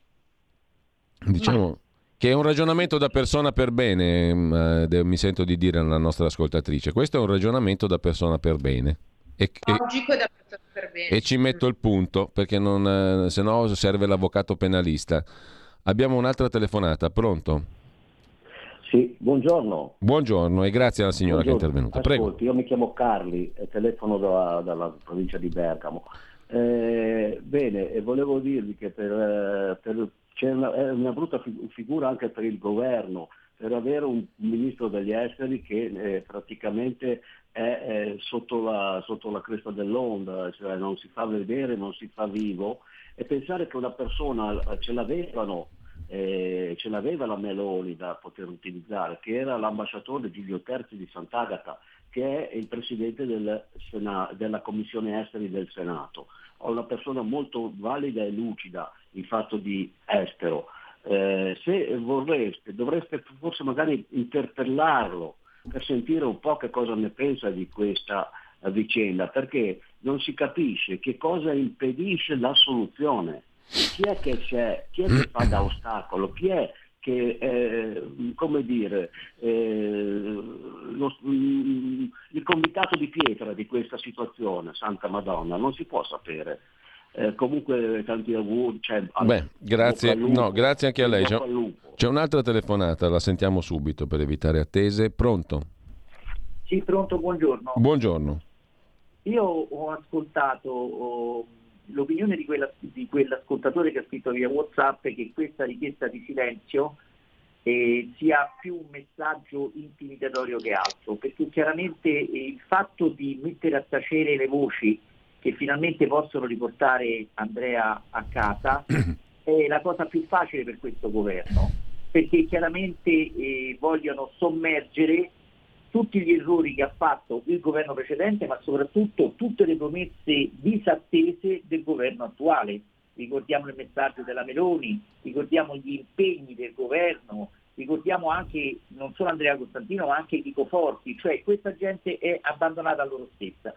Diciamo che è un ragionamento da persona per bene, mm, eh, mi sento di dire alla nostra ascoltatrice. Questo è un ragionamento da persona per bene. E, e- Logico e da persona per bene. e ci metto il punto perché non, eh, se no serve l'avvocato penalista. Abbiamo un'altra telefonata, pronto? Sì, buongiorno. Buongiorno e grazie alla signora che è Buongiorno. intervenuta. Prego. Ascolti, io mi chiamo Carli, e telefono da- dalla provincia di Bergamo. Eh, bene, e volevo dirvi che per, eh, per- c'è una, è una brutta fi- figura anche per il governo, per avere un ministro degli esteri che eh, praticamente è, eh, sotto, la, sotto la cresta dell'onda, cioè non si fa vedere, non si fa vivo, e pensare che una persona eh, ce l'avevano eh, ce l'aveva la Meloni da poter utilizzare, che era l'ambasciatore Giulio Terzi di Sant'Agata, che è il presidente del Sena- della Commissione Esteri del Senato. Una persona molto valida e lucida in fatto di estero. Eh, se vorreste, dovreste forse magari interpellarlo per sentire un po' che cosa ne pensa di questa vicenda, perché non si capisce che cosa impedisce la soluzione chi è che c'è, chi è che fa da ostacolo, chi è che, eh, come dire, eh, lo- mm, il comitato di pietra di questa situazione, Santa Madonna, non si può sapere. Eh, comunque tanti auguri. Cioè, Beh, grazie, no, grazie anche a lei. C'è, c'è un'altra telefonata, la sentiamo subito per evitare attese. Pronto? Sì, pronto, buongiorno. Buongiorno. Io ho ascoltato oh, l'opinione di, quella- di quell'ascoltatore che ha scritto via Whatsapp che questa richiesta di silenzio eh, sia più un messaggio intimidatorio che altro, perché chiaramente eh, il fatto di mettere a tacere le voci che finalmente possono riportare Andrea a casa è la cosa più facile per questo governo, perché chiaramente eh, vogliono sommergere tutti gli errori che ha fatto il governo precedente, ma soprattutto tutte le promesse disattese del governo attuale. Ricordiamo il messaggio della Meloni, ricordiamo gli impegni del governo, ricordiamo anche non solo Andrea Costantino, ma anche Chico Forti, cioè questa gente è abbandonata a loro stessa.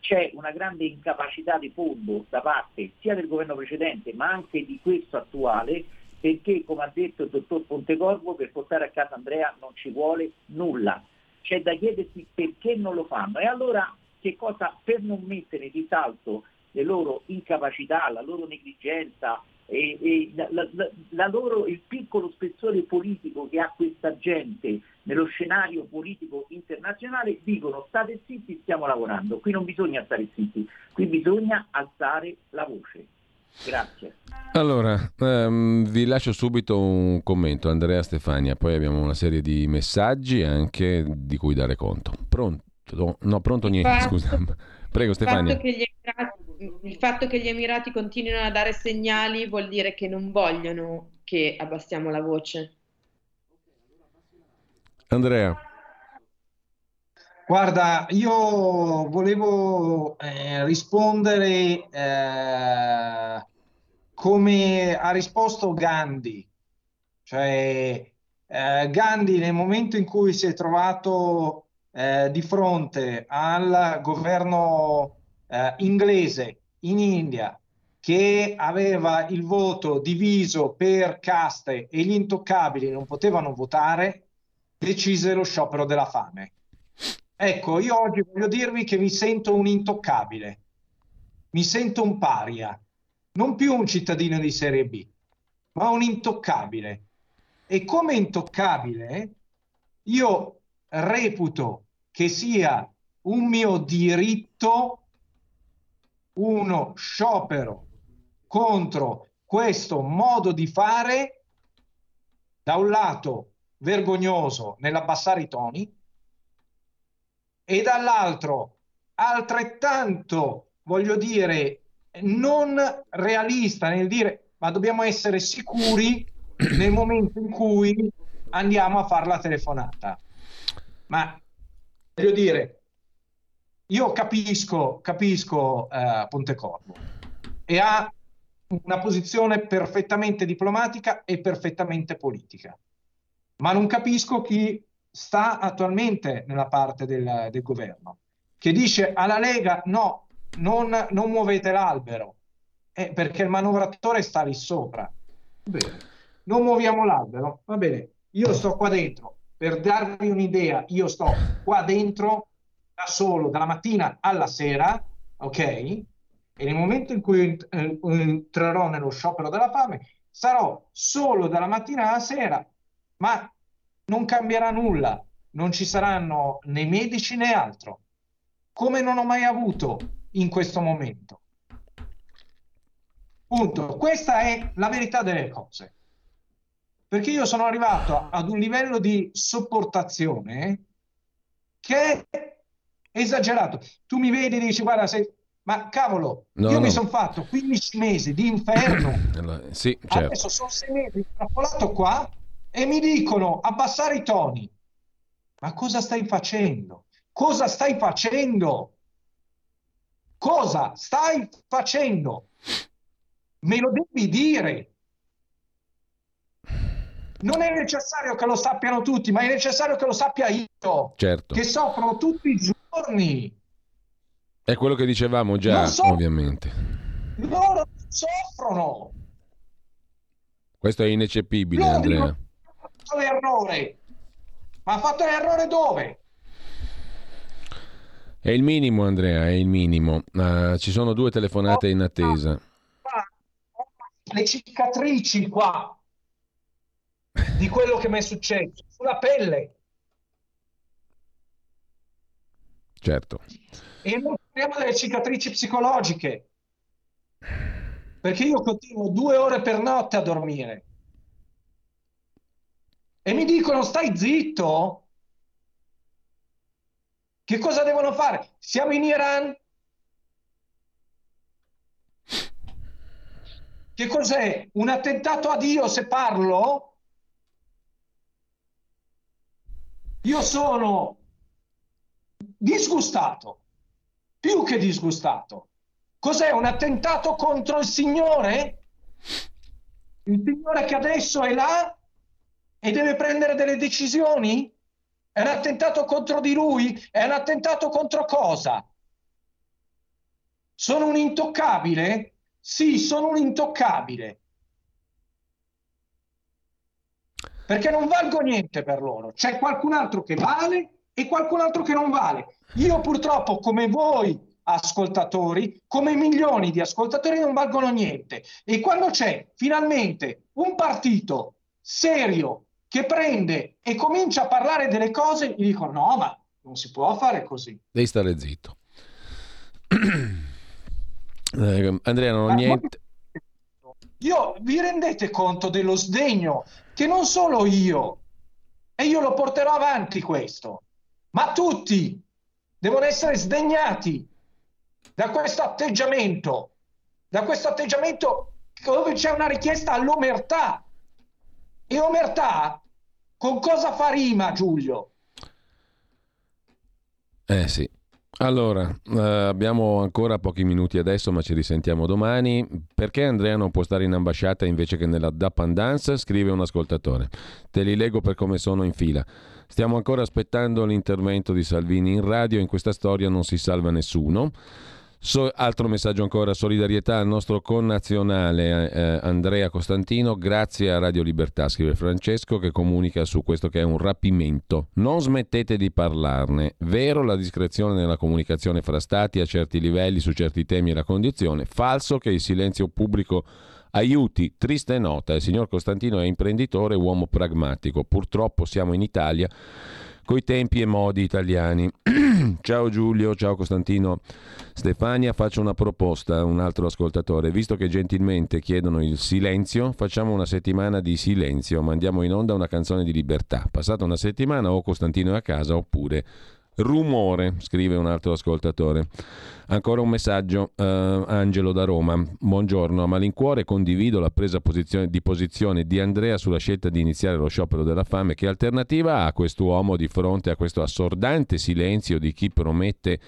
C'è una grande incapacità di fondo da parte sia del governo precedente, ma anche di questo attuale, perché come ha detto il dottor Pontecorvo, per portare a casa Andrea non ci vuole nulla c'è da chiedersi perché non lo fanno. E allora che cosa, per non mettere in risalto le loro incapacità, la loro negligenza e, e la- la- la- loro- il piccolo spessore politico che ha questa gente nello scenario politico internazionale, dicono state zitti, stiamo lavorando. Qui non bisogna stare zitti, qui bisogna alzare la voce. Grazie. Allora, ehm, vi lascio subito un commento, Andrea Stefania, poi abbiamo una serie di messaggi anche di cui dare conto. Pronto? No, pronto niente, Fatto- scusa. Prego Il Stefania. fatto, che gli Emirati, il fatto che gli Emirati continuino a dare segnali vuol dire che non vogliono che abbassiamo la voce. Andrea, Guarda, io volevo eh, rispondere eh, come ha risposto Gandhi, cioè eh, Gandhi nel momento in cui si è trovato eh, di fronte al governo eh, inglese in India che aveva il voto diviso per caste e gli intoccabili non potevano votare, decise lo sciopero della fame. Ecco, io oggi voglio dirvi che mi sento un intoccabile, mi sento un paria, non più un cittadino di serie B, ma un intoccabile. E come intoccabile io reputo che sia un mio diritto uno sciopero contro questo modo di fare, da un lato vergognoso nell'abbassare i toni e dall'altro altrettanto, voglio dire, non realista nel dire ma dobbiamo essere sicuri nel momento in cui andiamo a fare la telefonata. Ma voglio dire, io capisco, capisco uh, Pontecorvo e ha una posizione perfettamente diplomatica e perfettamente politica, ma non capisco chi sta attualmente nella parte del, del governo, che dice alla Lega no, non, non muovete l'albero, eh, perché il manovratore sta lì sopra. Bene, non muoviamo l'albero, va bene, io sto qua dentro, per darvi un'idea, io sto qua dentro da solo dalla mattina alla sera, ok? E nel momento in cui eh, entrerò nello sciopero della fame, sarò solo dalla mattina alla sera, ma non cambierà nulla, non ci saranno né medici né altro, come non ho mai avuto in questo momento. Punto. Questa è la verità delle cose. Perché io sono arrivato ad un livello di sopportazione che è esagerato. Tu mi vedi e dici, guarda, sei... ma cavolo, no, io no. mi sono fatto 15 mesi di inferno. sì, certo. Adesso sono 6 mesi trappolato qua e mi dicono abbassare i toni. Ma cosa stai facendo? Cosa stai facendo? Cosa stai facendo? Me lo devi dire. Non è necessario che lo sappiano tutti, ma è necessario che lo sappia io, certo. che soffro tutti i giorni. È quello che dicevamo già, so- ovviamente. Loro soffrono. Questo è ineccepibile, loro Andrea. Ha fatto l'errore. Ma ha fatto l'errore dove? È il minimo, Andrea, è il minimo. Uh, ci sono due telefonate in attesa. Le cicatrici qua di quello che mi è successo sulla pelle. Certo. E non parliamo delle cicatrici psicologiche, perché io continuo due ore per notte a dormire. E mi dicono stai zitto. Che cosa devono fare? Siamo in Iran? Che cos'è? Un attentato a Dio se parlo? Io sono disgustato, più che disgustato. Cos'è un attentato contro il Signore? Il Signore che adesso è là e deve prendere delle decisioni? È un attentato contro di lui? È un attentato contro cosa? Sono un intoccabile? Sì, sono un intoccabile. Perché non valgo niente per loro. C'è qualcun altro che vale e qualcun altro che non vale. Io purtroppo, come voi ascoltatori, come milioni di ascoltatori, non valgono niente. E quando c'è finalmente un partito serio che prende e comincia a parlare delle cose, gli dico no, ma non si può fare così. Devi stare zitto. eh, Andrea, non ho niente. Io vi rendete conto dello sdegno che non solo io, e io lo porterò avanti questo, ma tutti devono essere sdegnati da questo atteggiamento, da questo atteggiamento dove c'è una richiesta all'omertà. E omertà con cosa fa rima, Giulio? Eh sì, Allora, eh, abbiamo ancora pochi minuti adesso, ma ci risentiamo domani. Perché Andrea non può stare in ambasciata invece che nella Dapendance? Scrive un ascoltatore. Te li leggo per come sono in fila. Stiamo ancora aspettando l'intervento di Salvini in radio, in questa storia non si salva nessuno. So, altro messaggio ancora, solidarietà al nostro connazionale eh, Andrea Costantino, grazie a Radio Libertà, scrive Francesco, che comunica su questo che è un rapimento. Non smettete di parlarne. Vero la discrezione nella comunicazione fra stati a certi livelli su certi temi e la condizione. Falso che il silenzio pubblico aiuti. Triste nota, il signor Costantino è imprenditore, uomo pragmatico. Purtroppo siamo in Italia coi tempi e modi italiani. ciao Giulio, ciao Costantino. Stefania, faccio una proposta a un altro ascoltatore. Visto che gentilmente chiedono il silenzio, facciamo una settimana di silenzio, mandiamo in onda una canzone di libertà. Passata una settimana o Costantino è a casa oppure rumore, scrive un altro ascoltatore. Ancora un messaggio, uh, Angelo da Roma. Buongiorno, a malincuore condivido la presa posizione, di posizione di Andrea sulla scelta di iniziare lo sciopero della fame. Che alternativa ha quest'uomo di fronte a questo assordante silenzio di chi promette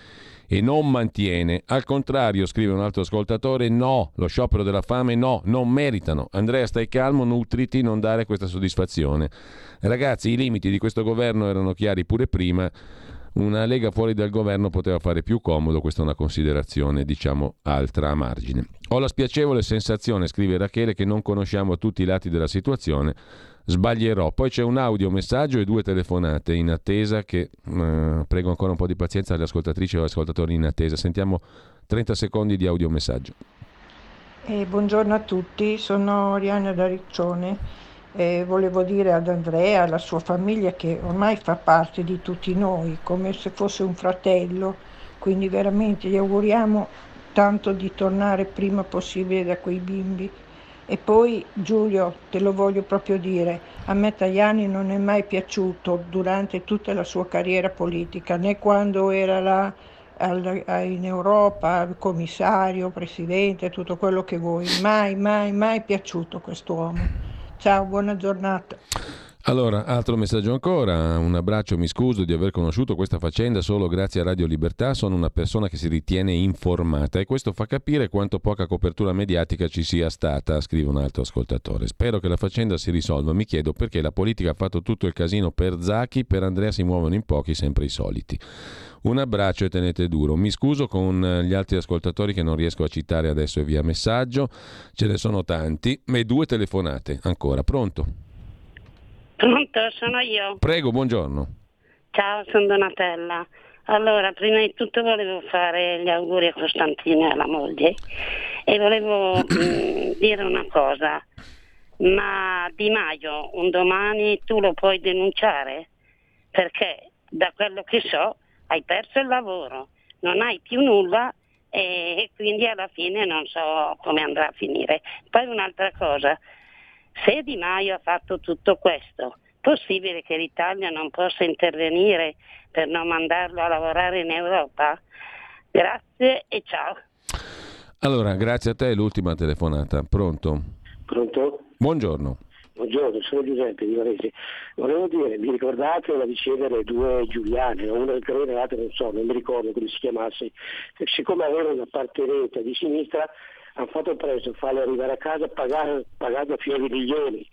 e non mantiene? Al contrario, scrive un altro ascoltatore, no, lo sciopero della fame no, non meritano. Andrea, stai calmo, nutriti, non dare questa soddisfazione. Ragazzi, i limiti di questo governo erano chiari pure prima una Lega fuori dal governo poteva fare più comodo, questa è una considerazione diciamo altra a margine. Ho la spiacevole sensazione, scrive Rachele, che non conosciamo tutti i lati della situazione, sbaglierò. Poi c'è un audio messaggio e due telefonate in attesa che eh, prego ancora un po' di pazienza alle ascoltatrici o agli ascoltatori in attesa. Sentiamo 30 secondi di audio messaggio. Eh, buongiorno a tutti, sono Oriana da Riccione e volevo dire ad Andrea, alla sua famiglia, che ormai fa parte di tutti noi, come se fosse un fratello, quindi veramente gli auguriamo tanto di tornare prima possibile da quei bimbi. E poi Giulio, te lo voglio proprio dire, a me Tajani non è mai piaciuto durante tutta la sua carriera politica, né quando era là in Europa, commissario, presidente, tutto quello che vuoi, mai, mai, mai piaciuto quest'uomo. Ciao, buona giornata. Allora, altro messaggio ancora, un abbraccio, mi scuso di aver conosciuto questa faccenda solo grazie a Radio Libertà, sono una persona che si ritiene informata e questo fa capire quanto poca copertura mediatica ci sia stata, scrive un altro ascoltatore. Spero che la faccenda si risolva, mi chiedo perché la politica ha fatto tutto il casino per Zacchi, per Andrea si muovono in pochi, sempre i soliti. Un abbraccio e tenete duro. Mi scuso con gli altri ascoltatori che non riesco a citare adesso via messaggio, ce ne sono tanti, ma due telefonate ancora. Pronto? Pronto, sono io. Prego, buongiorno. Ciao, sono Donatella. Allora, prima di tutto volevo fare gli auguri a Costantino e alla moglie e volevo mm, dire una cosa. Ma Di Maio, un domani tu lo puoi denunciare? Perché da quello che so hai perso il lavoro, non hai più nulla e quindi alla fine non so come andrà a finire. Poi un'altra cosa, se Di Maio ha fatto tutto questo, possibile che l'Italia non possa intervenire per non mandarlo a lavorare in Europa? Grazie e ciao. Allora, grazie a te, l'ultima telefonata. Pronto? Pronto? Buongiorno. Buongiorno, sono Giuseppe di Varese. Volevo dire, mi ricordate la vicenda delle due Giuliane, una del Carene e l'altra non so, non mi ricordo come si chiamasse. Siccome avevano un'appartenenza di sinistra, hanno fatto preso farle arrivare a casa pagare, pagando fiori milioni.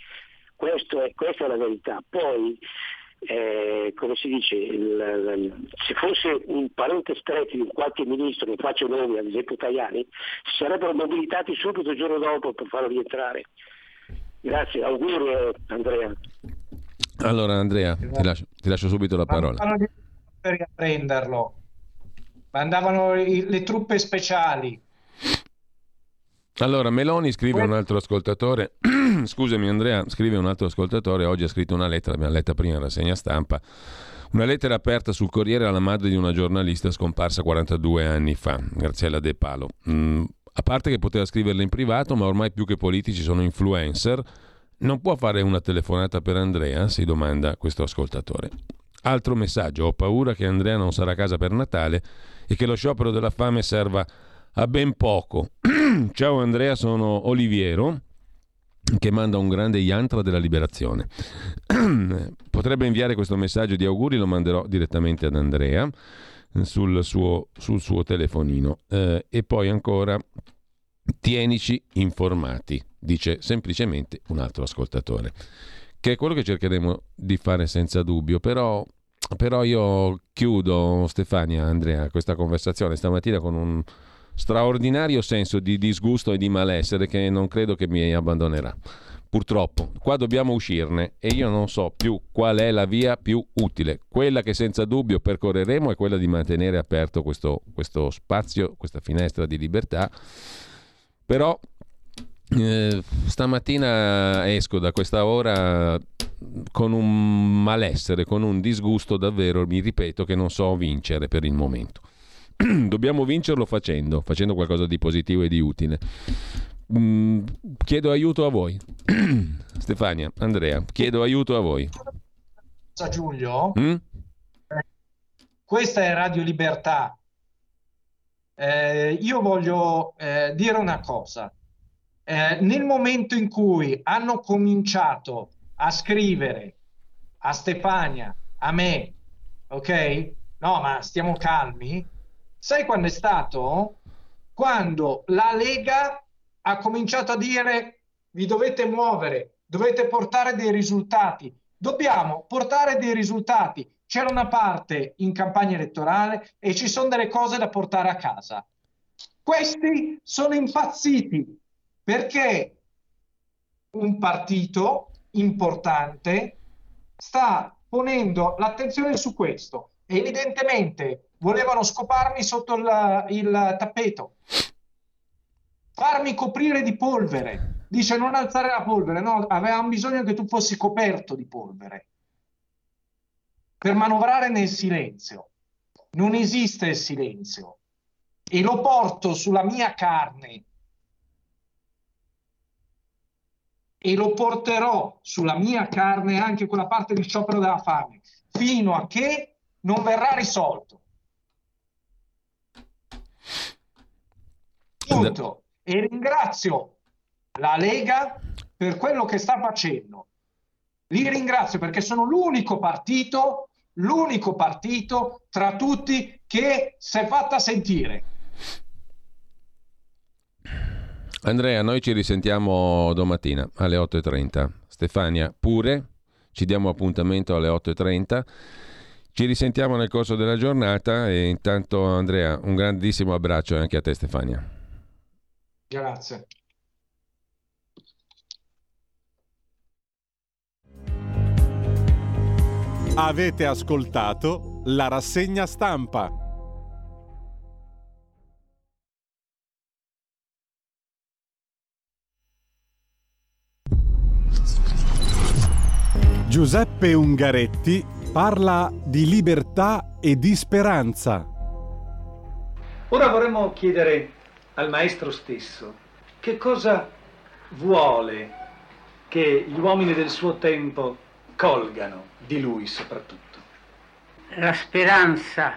Questo è, questa è la verità. Poi, eh, come si dice, il, il, se fosse un parente stretto di qualche ministro, non faccio nomi, ad esempio Tajani, si sarebbero mobilitati subito il giorno dopo per farlo rientrare. Grazie, auguri eh, Andrea. Allora Andrea, ti lascio, ti lascio subito la parola. Per riprenderlo, mandavano le truppe speciali. Allora, Meloni scrive un altro ascoltatore, scusami Andrea, scrive un altro ascoltatore, oggi ha scritto una lettera, l'abbiamo letta prima in rassegna stampa, una lettera aperta sul Corriere alla madre di una giornalista scomparsa 42 anni fa, Graziella De Palo. Mm, a parte che poteva scriverla in privato, ma ormai più che politici sono influencer, non può fare una telefonata per Andrea? si domanda questo ascoltatore. Altro messaggio, ho paura che Andrea non sarà a casa per Natale e che lo sciopero della fame serva a ben poco. Ciao Andrea, sono Oliviero che manda un grande yantra della liberazione. Potrebbe inviare questo messaggio di auguri, lo manderò direttamente ad Andrea. sul suo, sul suo telefonino. Eh, e poi ancora, tienici informati, dice semplicemente un altro ascoltatore, che è quello che cercheremo di fare senza dubbio, però, però io chiudo, Stefania, Andrea, questa conversazione stamattina con un straordinario senso di disgusto e di malessere che non credo che mi abbandonerà. Purtroppo, qua dobbiamo uscirne e io non so più qual è la via più utile. Quella che senza dubbio percorreremo è quella di mantenere aperto questo, questo spazio, questa finestra di libertà. Però eh, stamattina esco da questa ora con un malessere, con un disgusto davvero, mi ripeto, che non so vincere per il momento. Dobbiamo vincerlo facendo, facendo qualcosa di positivo e di utile. Mm, chiedo aiuto a voi. Stefania, Andrea, chiedo aiuto a voi. Giulio, mm? questa è Radio Libertà. Eh, io voglio eh, dire una cosa. Eh, nel momento in cui hanno cominciato a scrivere a Stefania, a me, ok? No, ma stiamo calmi. Sai quando è stato? Quando la Lega ha cominciato a dire vi dovete muovere, dovete portare dei risultati. Dobbiamo portare dei risultati. C'era una parte in campagna elettorale e ci sono delle cose da portare a casa. Questi sono impazziti perché un partito importante sta ponendo l'attenzione su questo. Evidentemente volevano scoparmi sotto il, il tappeto. Farmi coprire di polvere. Dice non alzare la polvere, no, avevamo bisogno che tu fossi coperto di polvere. Per manovrare nel silenzio. Non esiste il silenzio. E lo porto sulla mia carne. E lo porterò sulla mia carne anche quella parte di sciopero della fame. Fino a che non verrà risolto. Punto e ringrazio la Lega per quello che sta facendo. Li ringrazio perché sono l'unico partito, l'unico partito tra tutti che si è fatta sentire. Andrea, noi ci risentiamo domattina alle 8.30. Stefania, pure, ci diamo appuntamento alle 8.30. Ci risentiamo nel corso della giornata e intanto Andrea, un grandissimo abbraccio anche a te Stefania. Grazie. Avete ascoltato la rassegna stampa. Giuseppe Ungaretti parla di libertà e di speranza. Ora vorremmo chiedere al maestro stesso che cosa vuole che gli uomini del suo tempo colgano di lui soprattutto. La speranza